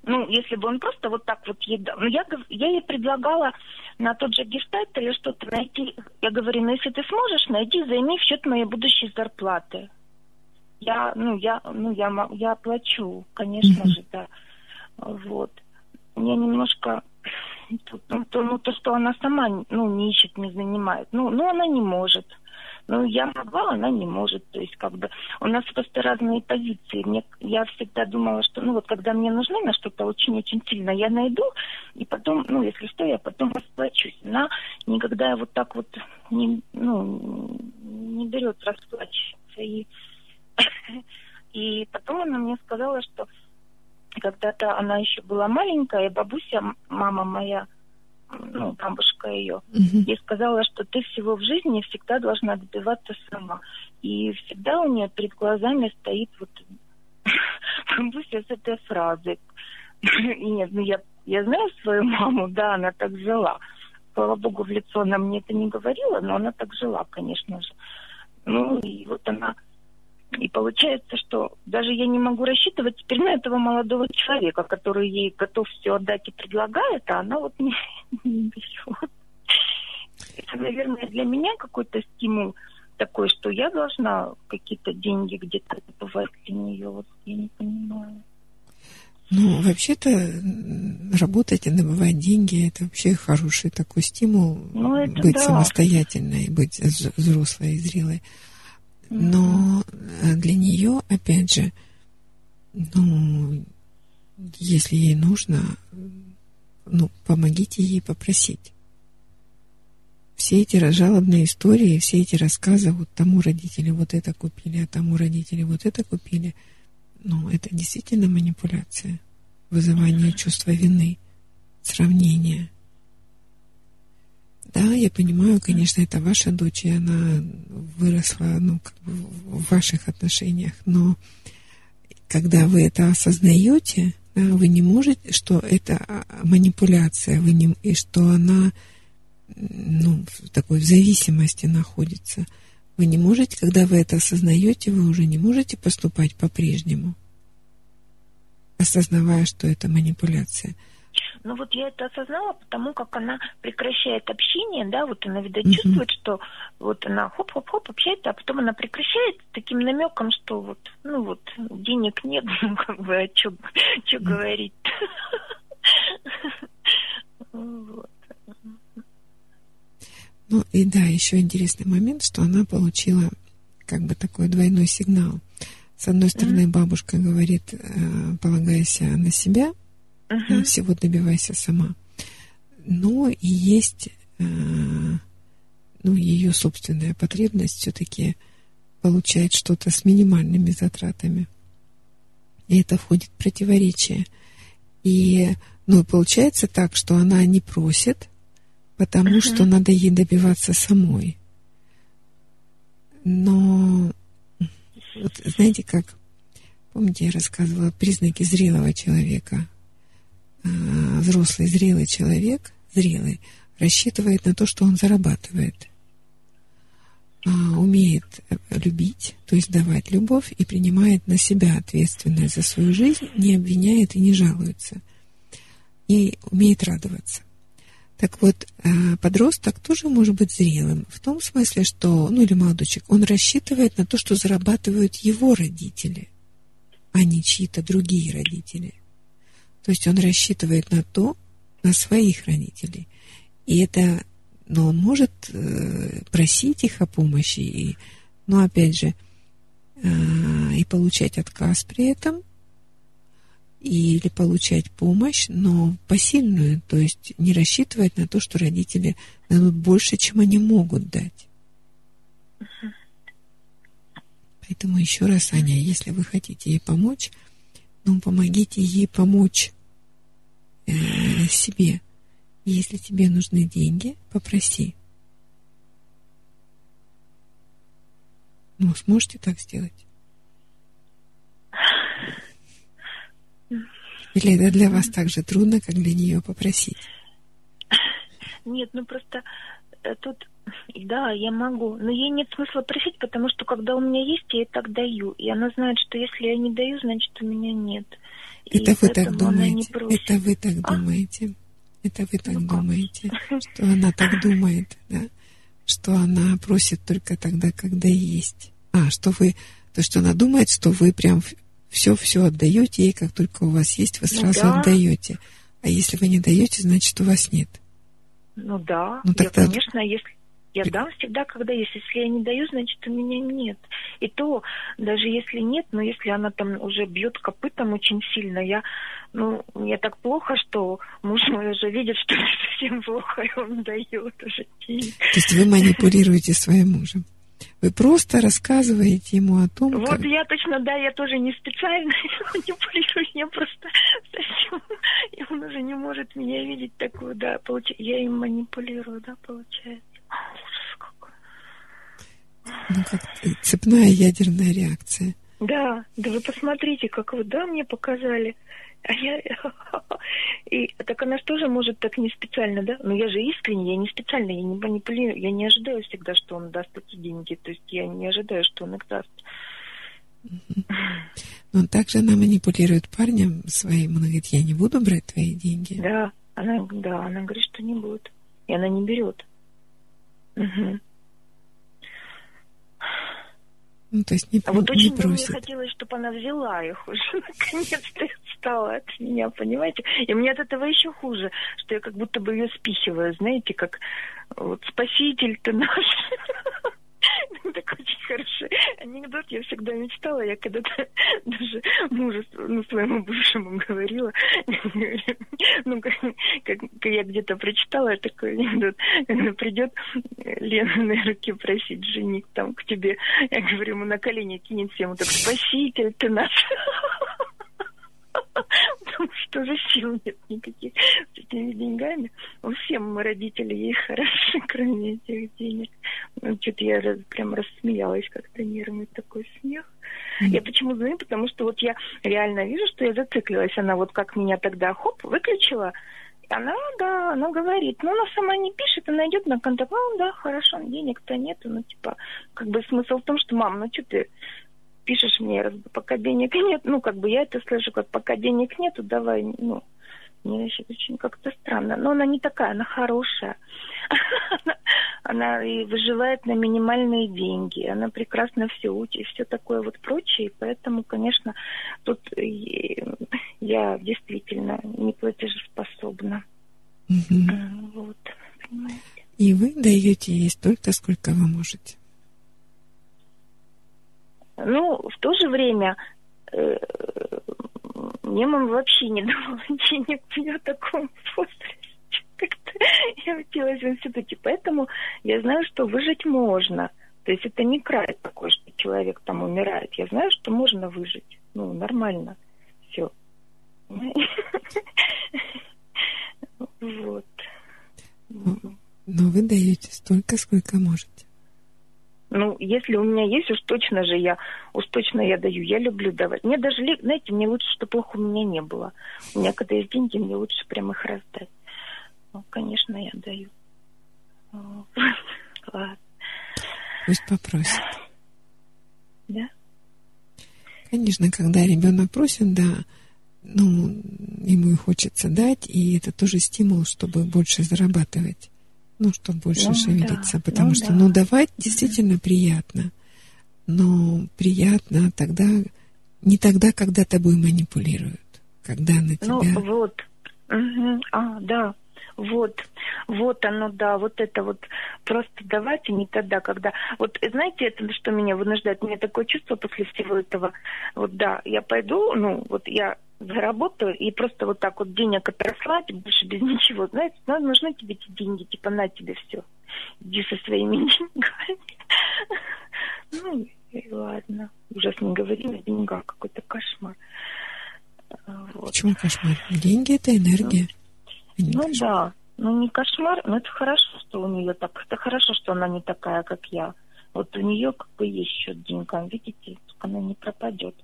ну, если бы он просто вот так вот ей дал. Ну, я, я ей предлагала на тот же гештальт или что-то найти. Я говорю, ну, если ты сможешь, найди, займи в счет моей будущей зарплаты. я, ну, я, ну, я, я оплачу, конечно же, да. Вот. Мне немножко ну, то, ну, то, что она сама, ну, не ищет, не занимает. Ну, ну, она не может. Ну, я могла, она не может. То есть, как бы, у нас просто разные позиции. Мне, я всегда думала, что, ну, вот, когда мне нужно на что-то очень-очень сильно, я найду, и потом, ну, если что, я потом расплачусь. Она никогда вот так вот не, ну, не берет расплачиваться. И, *coughs* и потом она мне сказала, что когда-то она еще была маленькая, бабуся, мама моя, ну, бабушка ее, uh-huh. ей сказала, что ты всего в жизни всегда должна добиваться сама. И всегда у нее перед глазами стоит вот *laughs* бабуся с этой фразой. *clears throat* И нет, ну я, я знаю свою маму, да, она так жила. Слава богу, в лицо она мне это не говорила, но она так жила, конечно же. Ну, и вот она и получается, что даже я не могу рассчитывать теперь на этого молодого человека, который ей готов все отдать и предлагает, а она вот не, *laughs* не берет. Это, наверное, для меня какой-то стимул такой, что я должна какие-то деньги где-то добывать для нее. Вот я не понимаю. Ну, вообще-то, работать и добывать деньги – это вообще хороший такой стимул ну, быть да. самостоятельной, быть взрослой и зрелой. Но э, для нее, опять же, ну, если ей нужно, ну, помогите ей попросить. Все эти жалобные истории, все эти рассказы, вот тому родители вот это купили, а тому родители вот это купили, ну, это действительно манипуляция, вызывание чувства вины, сравнение. Да, я понимаю, конечно, это ваша дочь, и она выросла ну, как бы в ваших отношениях, но когда вы это осознаете, да, вы не можете, что это манипуляция, вы не, и что она ну, в такой зависимости находится. Вы не можете, когда вы это осознаете, вы уже не можете поступать по-прежнему, осознавая, что это манипуляция. Ну вот я это осознала, потому как она прекращает общение, да, вот она, видать, чувствует, что вот она хоп-хоп-хоп общается, а потом она прекращает таким намеком, что вот, ну вот, денег нет, *laughs* ну как бы, а что mm-hmm. говорить *laughs* Ну и да, еще интересный момент, что она получила как бы такой двойной сигнал. С одной стороны, mm-hmm. бабушка говорит, э, полагайся на себя, uh-huh. всего добивайся сама. Но и есть э, ну, ее собственная потребность все-таки получать что-то с минимальными затратами. И это входит в противоречие. И ну, получается так, что она не просит, потому uh-huh. что надо ей добиваться самой. Но вот знаете как, помните, я рассказывала признаки зрелого человека. Э, взрослый, зрелый человек, зрелый, рассчитывает на то, что он зарабатывает, а, умеет э, любить, то есть давать любовь и принимает на себя ответственность за свою жизнь, не обвиняет и не жалуется, и умеет радоваться. Так вот, э, подросток тоже может быть зрелым в том смысле, что, ну или молодочек, он рассчитывает на то, что зарабатывают его родители, а не чьи-то другие родители – то есть он рассчитывает на то, на своих родителей. И это, но он может э, просить их о помощи, и, но опять же, э, и получать отказ при этом, или получать помощь, но посильную, то есть не рассчитывать на то, что родители дадут больше, чем они могут дать. Поэтому еще раз, Аня, если вы хотите ей помочь, ну, помогите ей помочь э, себе. Если тебе нужны деньги, попроси. Ну, сможете так сделать? Или это для вас так же трудно, как для нее попросить? Нет, ну просто э, тут, да, я могу, но ей нет смысла просить, потому что когда у меня есть, я ей так даю. И она знает, что если я не даю, значит у меня нет. Это вы так думаете? Это вы так а? думаете? Это вы так ну, думаете, *laughs* что она так думает, да? Что она просит только тогда, когда есть. А, что вы То, что она думает, что вы прям все-все отдаете ей, как только у вас есть, вы ну сразу да. отдаете. А если вы не даете, значит, у вас нет. Ну да, ну, тогда... я, конечно, если я дам всегда, когда есть. Если я не даю, значит, у меня нет. И то, даже если нет, но если она там уже бьет копытом очень сильно, я, ну, мне так плохо, что муж мой уже видит, что совсем плохо, и он дает уже деньги. То есть вы манипулируете своим мужем? Вы просто рассказываете ему о том, Вот как... я точно, да, я тоже не специально *laughs* манипулирую, я просто совсем... И он уже не может меня видеть такую, да, получ... я им манипулирую, да, получается. Ну, как цепная ядерная реакция. Да, да вы посмотрите, как вы, да, мне показали. А я... *laughs* И так она же тоже может так не специально, да? Но я же искренне, я не специально, я не манипулирую, я не ожидаю всегда, что он даст эти деньги. То есть я не ожидаю, что он их даст. Но также она манипулирует парнем своим. Она говорит, я не буду брать твои деньги. Да, она, да, она говорит, что не будет. И она не берет. Угу. Ну, то есть не, а вот не очень просит. мне хотелось, чтобы она взяла их уже, *laughs* наконец-то отстала от меня, понимаете? И мне от этого еще хуже, что я как будто бы ее спихиваю, знаете, как вот спаситель ты наш. *laughs* *laughs* Так очень хороший анекдот. Я всегда мечтала. Я когда-то *laughs* даже мужу, ну, своему бывшему говорила. *laughs* Ну, как, как я где-то прочитала такой анекдот. Когда придет Лена на руки просить жених там к тебе. Я говорю, ему на колени кинется ему так, спаситель ты наш потому что уже сил нет никаких с этими деньгами. У всем мы родители ей хороши, *laughs* кроме этих денег. Ну, что-то я раз, прям рассмеялась как-то нервный такой смех. Mm-hmm. Я почему звоню? Потому что вот я реально вижу, что я зациклилась. Она вот как меня тогда, хоп, выключила. Она, да, она говорит, но она сама не пишет, она идет на контакт, ну да, хорошо, денег-то нету, ну типа, как бы смысл в том, что, мам, ну что ты пишешь мне, пока денег *laughs* нет, ну, как бы я это слышу, как пока денег нету, давай, ну, мне очень как-то странно. Но она не такая, она хорошая. *laughs* Она и выживает на минимальные деньги. Она прекрасно все учит и все такое вот прочее. И поэтому, конечно, тут *laughs* я действительно не платежеспособна. Вот, понимаете. И вы даете ей столько, сколько вы можете. Ну, в то же время э, мне мама вообще не *laughs* давала денег в таком возрасте. Как-то я училась в институте, поэтому я знаю, что выжить можно. То есть это не край такой, что человек там умирает. Я знаю, что можно выжить. Ну, нормально. Все. *laughs* Вот. Но вы даете столько, сколько можете. Ну, если у меня есть, уж точно же я, уж точно я даю. Я люблю давать. Мне даже, знаете, мне лучше, чтобы плохо у меня не было. У меня, когда есть деньги, мне лучше прям их раздать. Ну, конечно, я даю. *laughs* Ладно. Пусть попросит. Да? Конечно, когда ребенок просит, да, ну, ему и хочется дать, и это тоже стимул, чтобы больше зарабатывать ну, чтобы больше ну, шевелиться, да. потому ну, что, да. ну, давать действительно приятно, но приятно тогда, не тогда, когда тобой манипулируют, когда на ну, тебя... Ну, вот, угу. а, да, вот, вот оно, да, вот это вот просто давать, и не тогда, когда... Вот знаете, это что меня вынуждает? У меня такое чувство после всего этого. Вот да, я пойду, ну, вот я заработаю и просто вот так вот денег отрослать, больше без ничего. Знаете, ну, нужны тебе эти деньги, типа на тебе все. Иди со своими *laughs* деньгами. Ну, и ладно. Ужас не говори о деньгах, какой-то кошмар. Вот. Почему кошмар? Деньги это энергия. Ну, ну да, ну не кошмар, но это хорошо, что у нее так. Это хорошо, что она не такая, как я. Вот у нее как бы есть счет деньгам, видите, она не пропадет.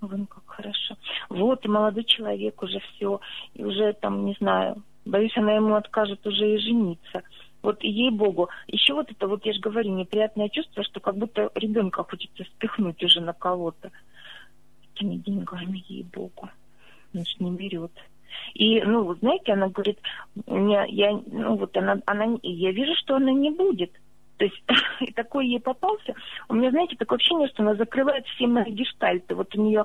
Вон как хорошо. Вот, и молодой человек уже все, и уже там, не знаю, боюсь, она ему откажет уже и жениться. Вот ей-богу, еще вот это, вот я же говорю, неприятное чувство, что как будто ребенка хочется спихнуть уже на кого-то этими деньгами, ей-богу. Значит, не берет. И, ну, знаете, она говорит, мне, я, ну, вот она, она, я вижу, что она не будет. То есть *laughs* и такой ей попался. У меня, знаете, такое ощущение, что она закрывает все мои гештальты. Вот у нее,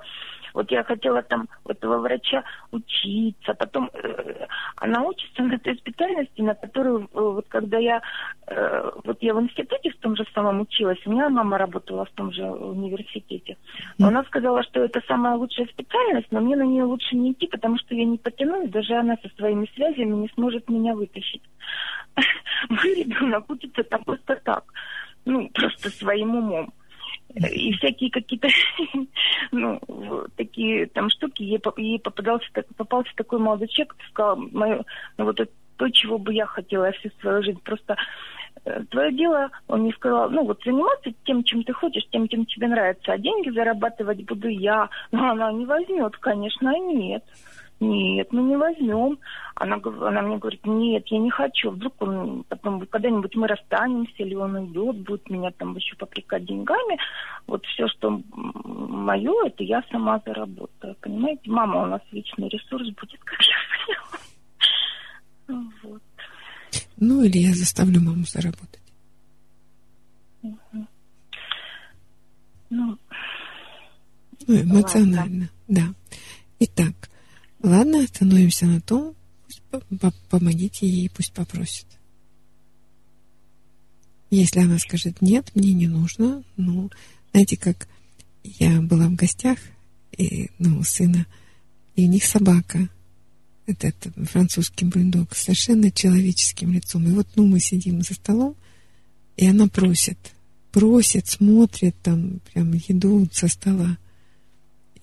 вот я хотела там у этого врача учиться, потом э, она учится на той специальности, на которую, э, вот когда я, э, вот я в институте в том же самом училась, у меня мама работала в том же университете. Она сказала, что это самая лучшая специальность, но мне на нее лучше не идти, потому что я не потяну, даже она со своими связями не сможет меня вытащить. *laughs* Мой ребенок учится там просто так, ну, просто своим умом. И всякие какие-то, *laughs* ну, такие там штуки, ей, попадался, попался такой молодой человек, сказал, мое, ну, вот это то, чего бы я хотела всю свою жизнь. Просто э, твое дело, он мне сказал, ну вот заниматься тем, чем ты хочешь, тем, чем тебе нравится, а деньги зарабатывать буду я. *laughs* Но она не возьмет, конечно, нет. Нет, мы не возьмем. Она, она мне говорит, нет, я не хочу. Вдруг он потом когда-нибудь мы расстанемся, или он уйдет, будет меня там еще попрекать деньгами. Вот все, что мое, это я сама заработаю. Понимаете, мама у нас вечный ресурс будет, как я поняла. Вот. Ну, или я заставлю маму заработать. Угу. Ну, ну, эмоционально, ладно. да. Итак, Ладно, остановимся на том, пусть помогите ей, пусть попросит. Если она скажет нет, мне не нужно, ну, знаете, как я была в гостях и, ну, у сына, и у них собака, это, это французский бульдог, с совершенно человеческим лицом. И вот, ну, мы сидим за столом, и она просит, просит, смотрит там прям еду со стола.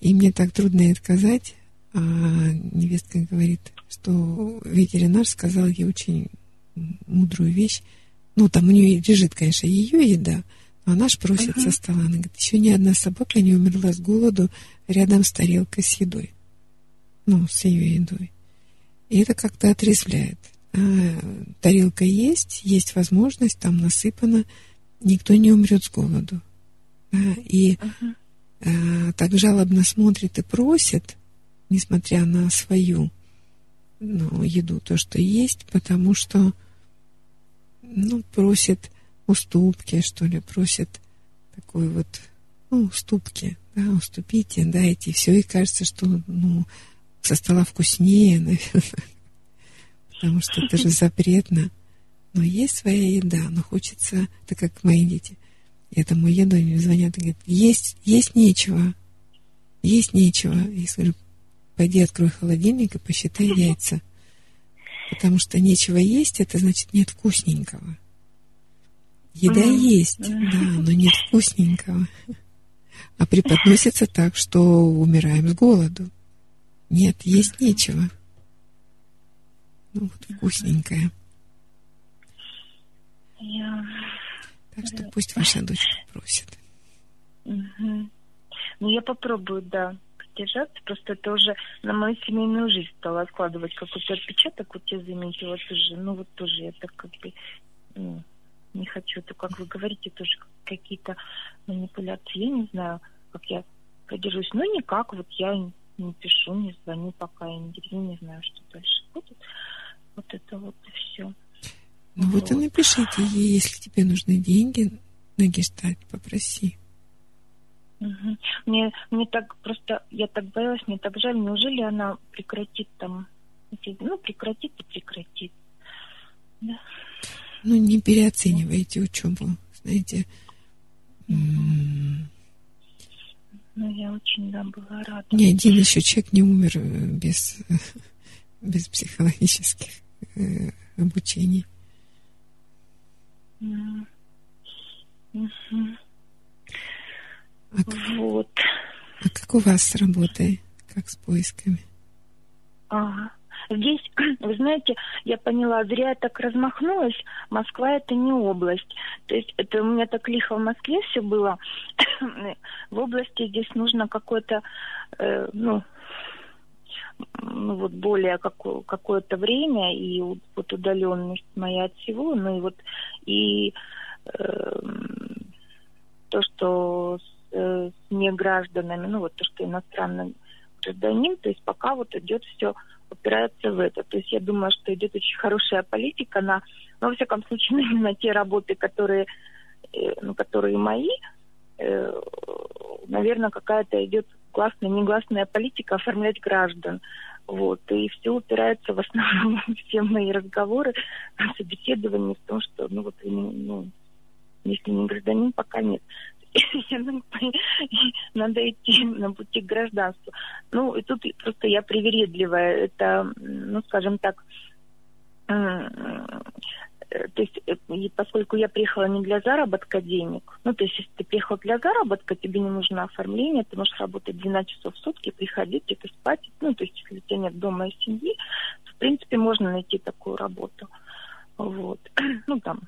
И мне так трудно ей отказать, а невестка говорит, что ветеринар сказал ей очень мудрую вещь. Ну, там у нее лежит, конечно, ее еда, но она ж просит uh-huh. со стола. Она говорит, еще ни одна собака не умерла с голоду рядом с тарелкой с едой. Ну, с ее едой. И это как-то отрезвляет. А, тарелка есть, есть возможность, там насыпано, никто не умрет с голоду. Да? И uh-huh. а, так жалобно смотрит и просит, несмотря на свою ну, еду, то, что есть, потому что ну, просит уступки, что ли, просит такой вот, ну, уступки, да, уступите, дайте, все, и кажется, что, ну, со стола вкуснее, *laughs* наверное, потому что это же *laughs* запретно. Но есть своя еда, но хочется, так как мои дети, я там еду, они звонят и говорят, есть, есть нечего, есть нечего. Я говорю, Пойди открой холодильник и посчитай яйца. Потому что нечего есть, это значит нет вкусненького. Еда есть, да, но нет вкусненького. А преподносится так, что умираем с голоду. Нет, есть нечего. Ну вот вкусненькое. Так что пусть ваша дочь попросит. Угу. Ну, я попробую, да держаться, просто это уже на мою семейную жизнь стало откладывать какой-то отпечаток. Вот я заметила тоже, ну вот тоже я так как бы ну, не хочу, то как вы говорите, тоже какие-то манипуляции. Я не знаю, как я продержусь. Ну никак, вот я не пишу, не звоню, пока я не, не знаю, что дальше будет. Вот это вот и все. Ну вот, вот и напишите ей, если тебе нужны деньги на гештальт, попроси. Угу. Мне, мне так просто, я так боялась, мне так жаль, неужели она прекратит там, ну, прекратит и прекратит. Да. Ну, не переоценивайте учебу, знаете. Ну, я очень, да, была рада. Ни один еще человек не умер э, без, *laughs* без психологических э, обучений. Mm-hmm. А вот. А как у вас с работой? Как с поисками? Ага. Здесь, *clears throat* вы знаете, я поняла, зря я так размахнулась. Москва это не область. То есть это у меня так лихо в Москве все было. *clears throat* в области здесь нужно какое-то, э, ну, ну вот более какое- какое-то время и вот удаленность моя от всего, ну и вот и э, то, что э, с негражданами, ну вот то, что иностранный гражданин, то есть пока вот идет все упирается в это. То есть я думаю, что идет очень хорошая политика на, ну, во всяком случае, *laughs* на те работы, которые, э, ну, которые мои, э, наверное, какая-то идет классная, негласная политика оформлять граждан. Вот. И все упирается в основном *laughs* все мои разговоры, *laughs* собеседования в том, что, ну, вот, ну, если не гражданин, пока нет. *laughs* *laughs* надо идти на пути к гражданству. Ну, и тут просто я привередливая. Это, ну, скажем так, то есть, э, поскольку я приехала не для заработка денег, ну, то есть, если ты приехал для заработка, тебе не нужно оформление, ты можешь работать 12 часов в сутки, приходить, это спать, ну, то есть, если у тебя нет дома и семьи, то, в принципе, можно найти такую работу. Вот. *clears throat* Ну, там,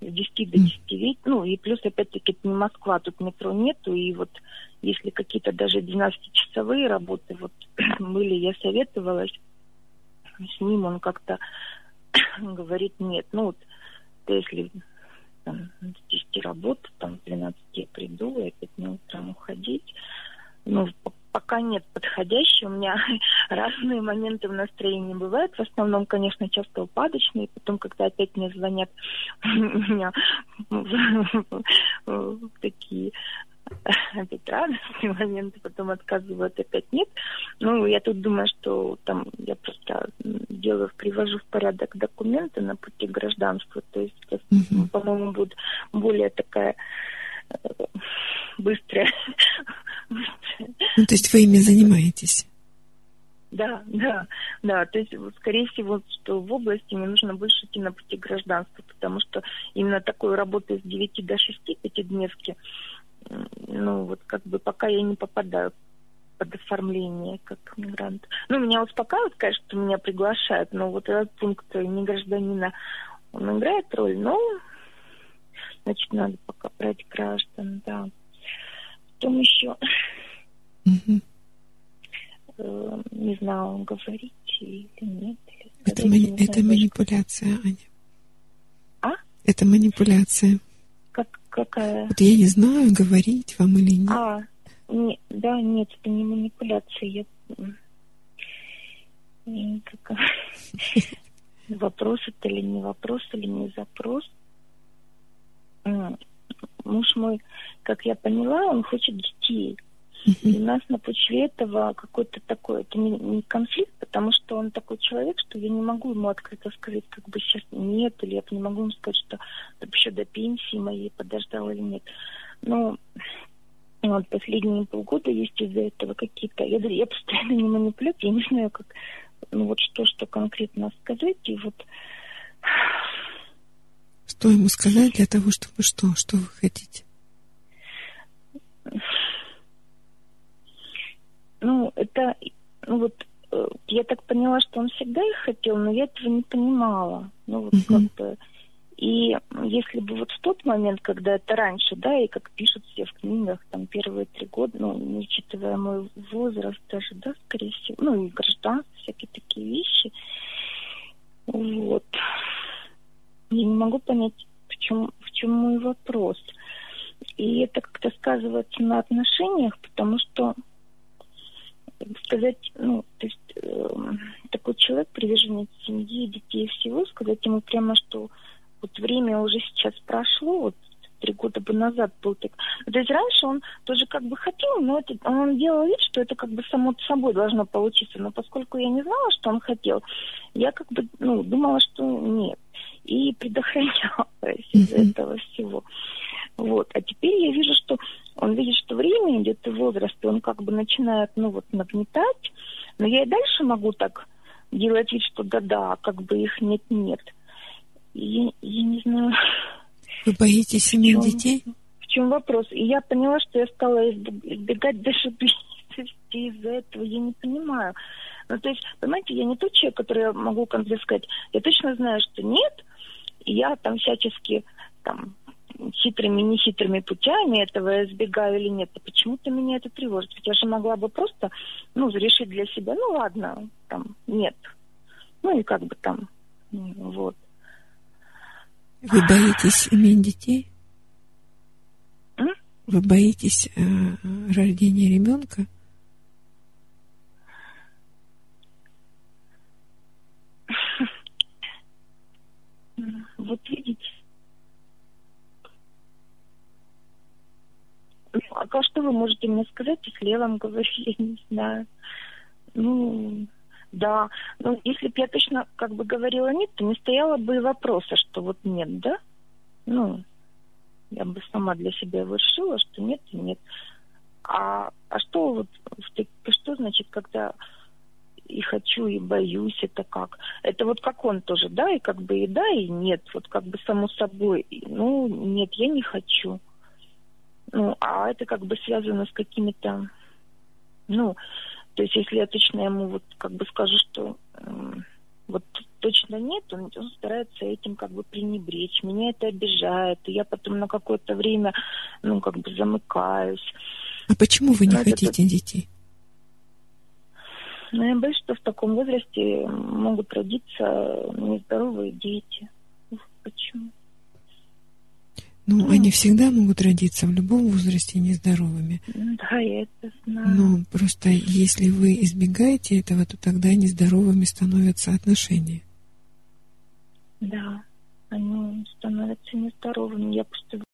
с 10 до 10 вечера. Ну, и плюс, опять-таки, это не Москва, тут метро нету. И вот если какие-то даже 12-часовые работы вот *clears throat* были, я советовалась с ним, он как-то *clears throat* говорит, нет, ну вот, если там, с 10 работы, там, с 12 я приду, и опять не утром уходить, ну, пока нет подходящей. У меня *laughs* разные моменты в настроении бывают. В основном, конечно, часто упадочные. Потом, когда опять мне звонят, *laughs* у меня *laughs* такие опять радостные моменты, потом отказывают, опять нет. Ну, я тут думаю, что там я просто делаю, привожу в порядок документы на пути гражданства. То есть, mm-hmm. по-моему, будет более такая э, быстрая ну, то есть вы ими занимаетесь? Да, да, да. То есть, скорее всего, что в области мне нужно больше идти на пути гражданства, потому что именно такой работы с 9 до 6 пятидневки, ну, вот как бы пока я не попадаю под оформление как мигрант. Ну, меня успокаивает, конечно, меня приглашают, но вот этот пункт не гражданина, он играет роль, но, значит, надо пока брать граждан, да. Потом еще Угу. Не знаю, говорить или нет. Или это, мани- это манипуляция, Аня. А? Это манипуляция. Как, какая? Вот я не знаю, говорить вам или нет. А, не, да, нет, это не манипуляция. Я... Какая... *laughs* Вопрос это или не вопрос, или не запрос. Муж мой, как я поняла, он хочет детей. И у нас на почве этого какой-то такой, это не, не конфликт, потому что он такой человек, что я не могу ему открыто сказать, как бы сейчас нет, или я не могу ему сказать, что еще до пенсии моей подождал или нет. Но вот последние полгода есть из-за этого какие-то... Я, я постоянно не манипулирую, я не знаю, как... Ну вот что, что конкретно сказать, и вот... Что ему сказать для того, чтобы что? Что вы хотите? Ну, это, ну вот, э, я так поняла, что он всегда их хотел, но я этого не понимала. Ну, вот mm-hmm. как бы... И если бы вот в тот момент, когда это раньше, да, и как пишут все в книгах, там первые три года, ну, не учитывая мой возраст даже, да, скорее всего, ну, и гражданство, всякие такие вещи, вот. Я не могу понять, в чем, в чем мой вопрос. И это как-то сказывается на отношениях, потому что сказать, ну, то есть э, такой человек, приверженец семьи, детей всего, сказать ему прямо, что вот время уже сейчас прошло, вот три года бы назад был так. То есть раньше он тоже как бы хотел, но это, он делал вид, что это как бы само собой должно получиться. Но поскольку я не знала, что он хотел, я как бы ну, думала, что нет. И предохранялась из-за этого всего. Вот. А теперь я вижу, что он видит, что время идет и возраст, и он как бы начинает, ну вот, нагнетать. Но я и дальше могу так делать вид, что да-да, как бы их нет-нет. Я, я не знаю. Вы боитесь иметь детей? В чем вопрос? И я поняла, что я стала избегать даже близости из-за этого. Я не понимаю. Ну, то есть, понимаете, я не тот человек, который я могу конкретно сказать. Я точно знаю, что нет, и я там всячески там хитрыми, нехитрыми путями этого я избегаю или нет, почему-то меня это тревожит. Ведь я же могла бы просто, ну, решить для себя, ну, ладно, там, нет. Ну, и как бы там, вот. Вы боитесь иметь детей? М? Вы боитесь э, рождения ребенка? *laughs* Вот видите, Ну, а что вы можете мне сказать, если я вам говорю, не знаю. Ну, да. Ну, если бы я точно как бы говорила нет, то не стояло бы и вопроса, что вот нет, да? Ну, я бы сама для себя решила, что нет и нет. А, а что вот, что значит, когда и хочу, и боюсь, это как? Это вот как он тоже, да, и как бы и да, и нет, вот как бы само собой. Ну, нет, я не хочу. Ну, а это как бы связано с какими-то, ну, то есть если я точно ему вот как бы скажу, что э, вот точно нет, он, он старается этим как бы пренебречь. Меня это обижает, и я потом на какое-то время, ну, как бы замыкаюсь. А почему вы не Но хотите это... детей? Ну, я боюсь, что в таком возрасте могут родиться нездоровые дети. Почему? Ну, ну, они всегда могут родиться в любом возрасте нездоровыми. Да, я это знаю. Но просто если вы избегаете этого, то тогда нездоровыми становятся отношения. Да, они становятся нездоровыми. Я просто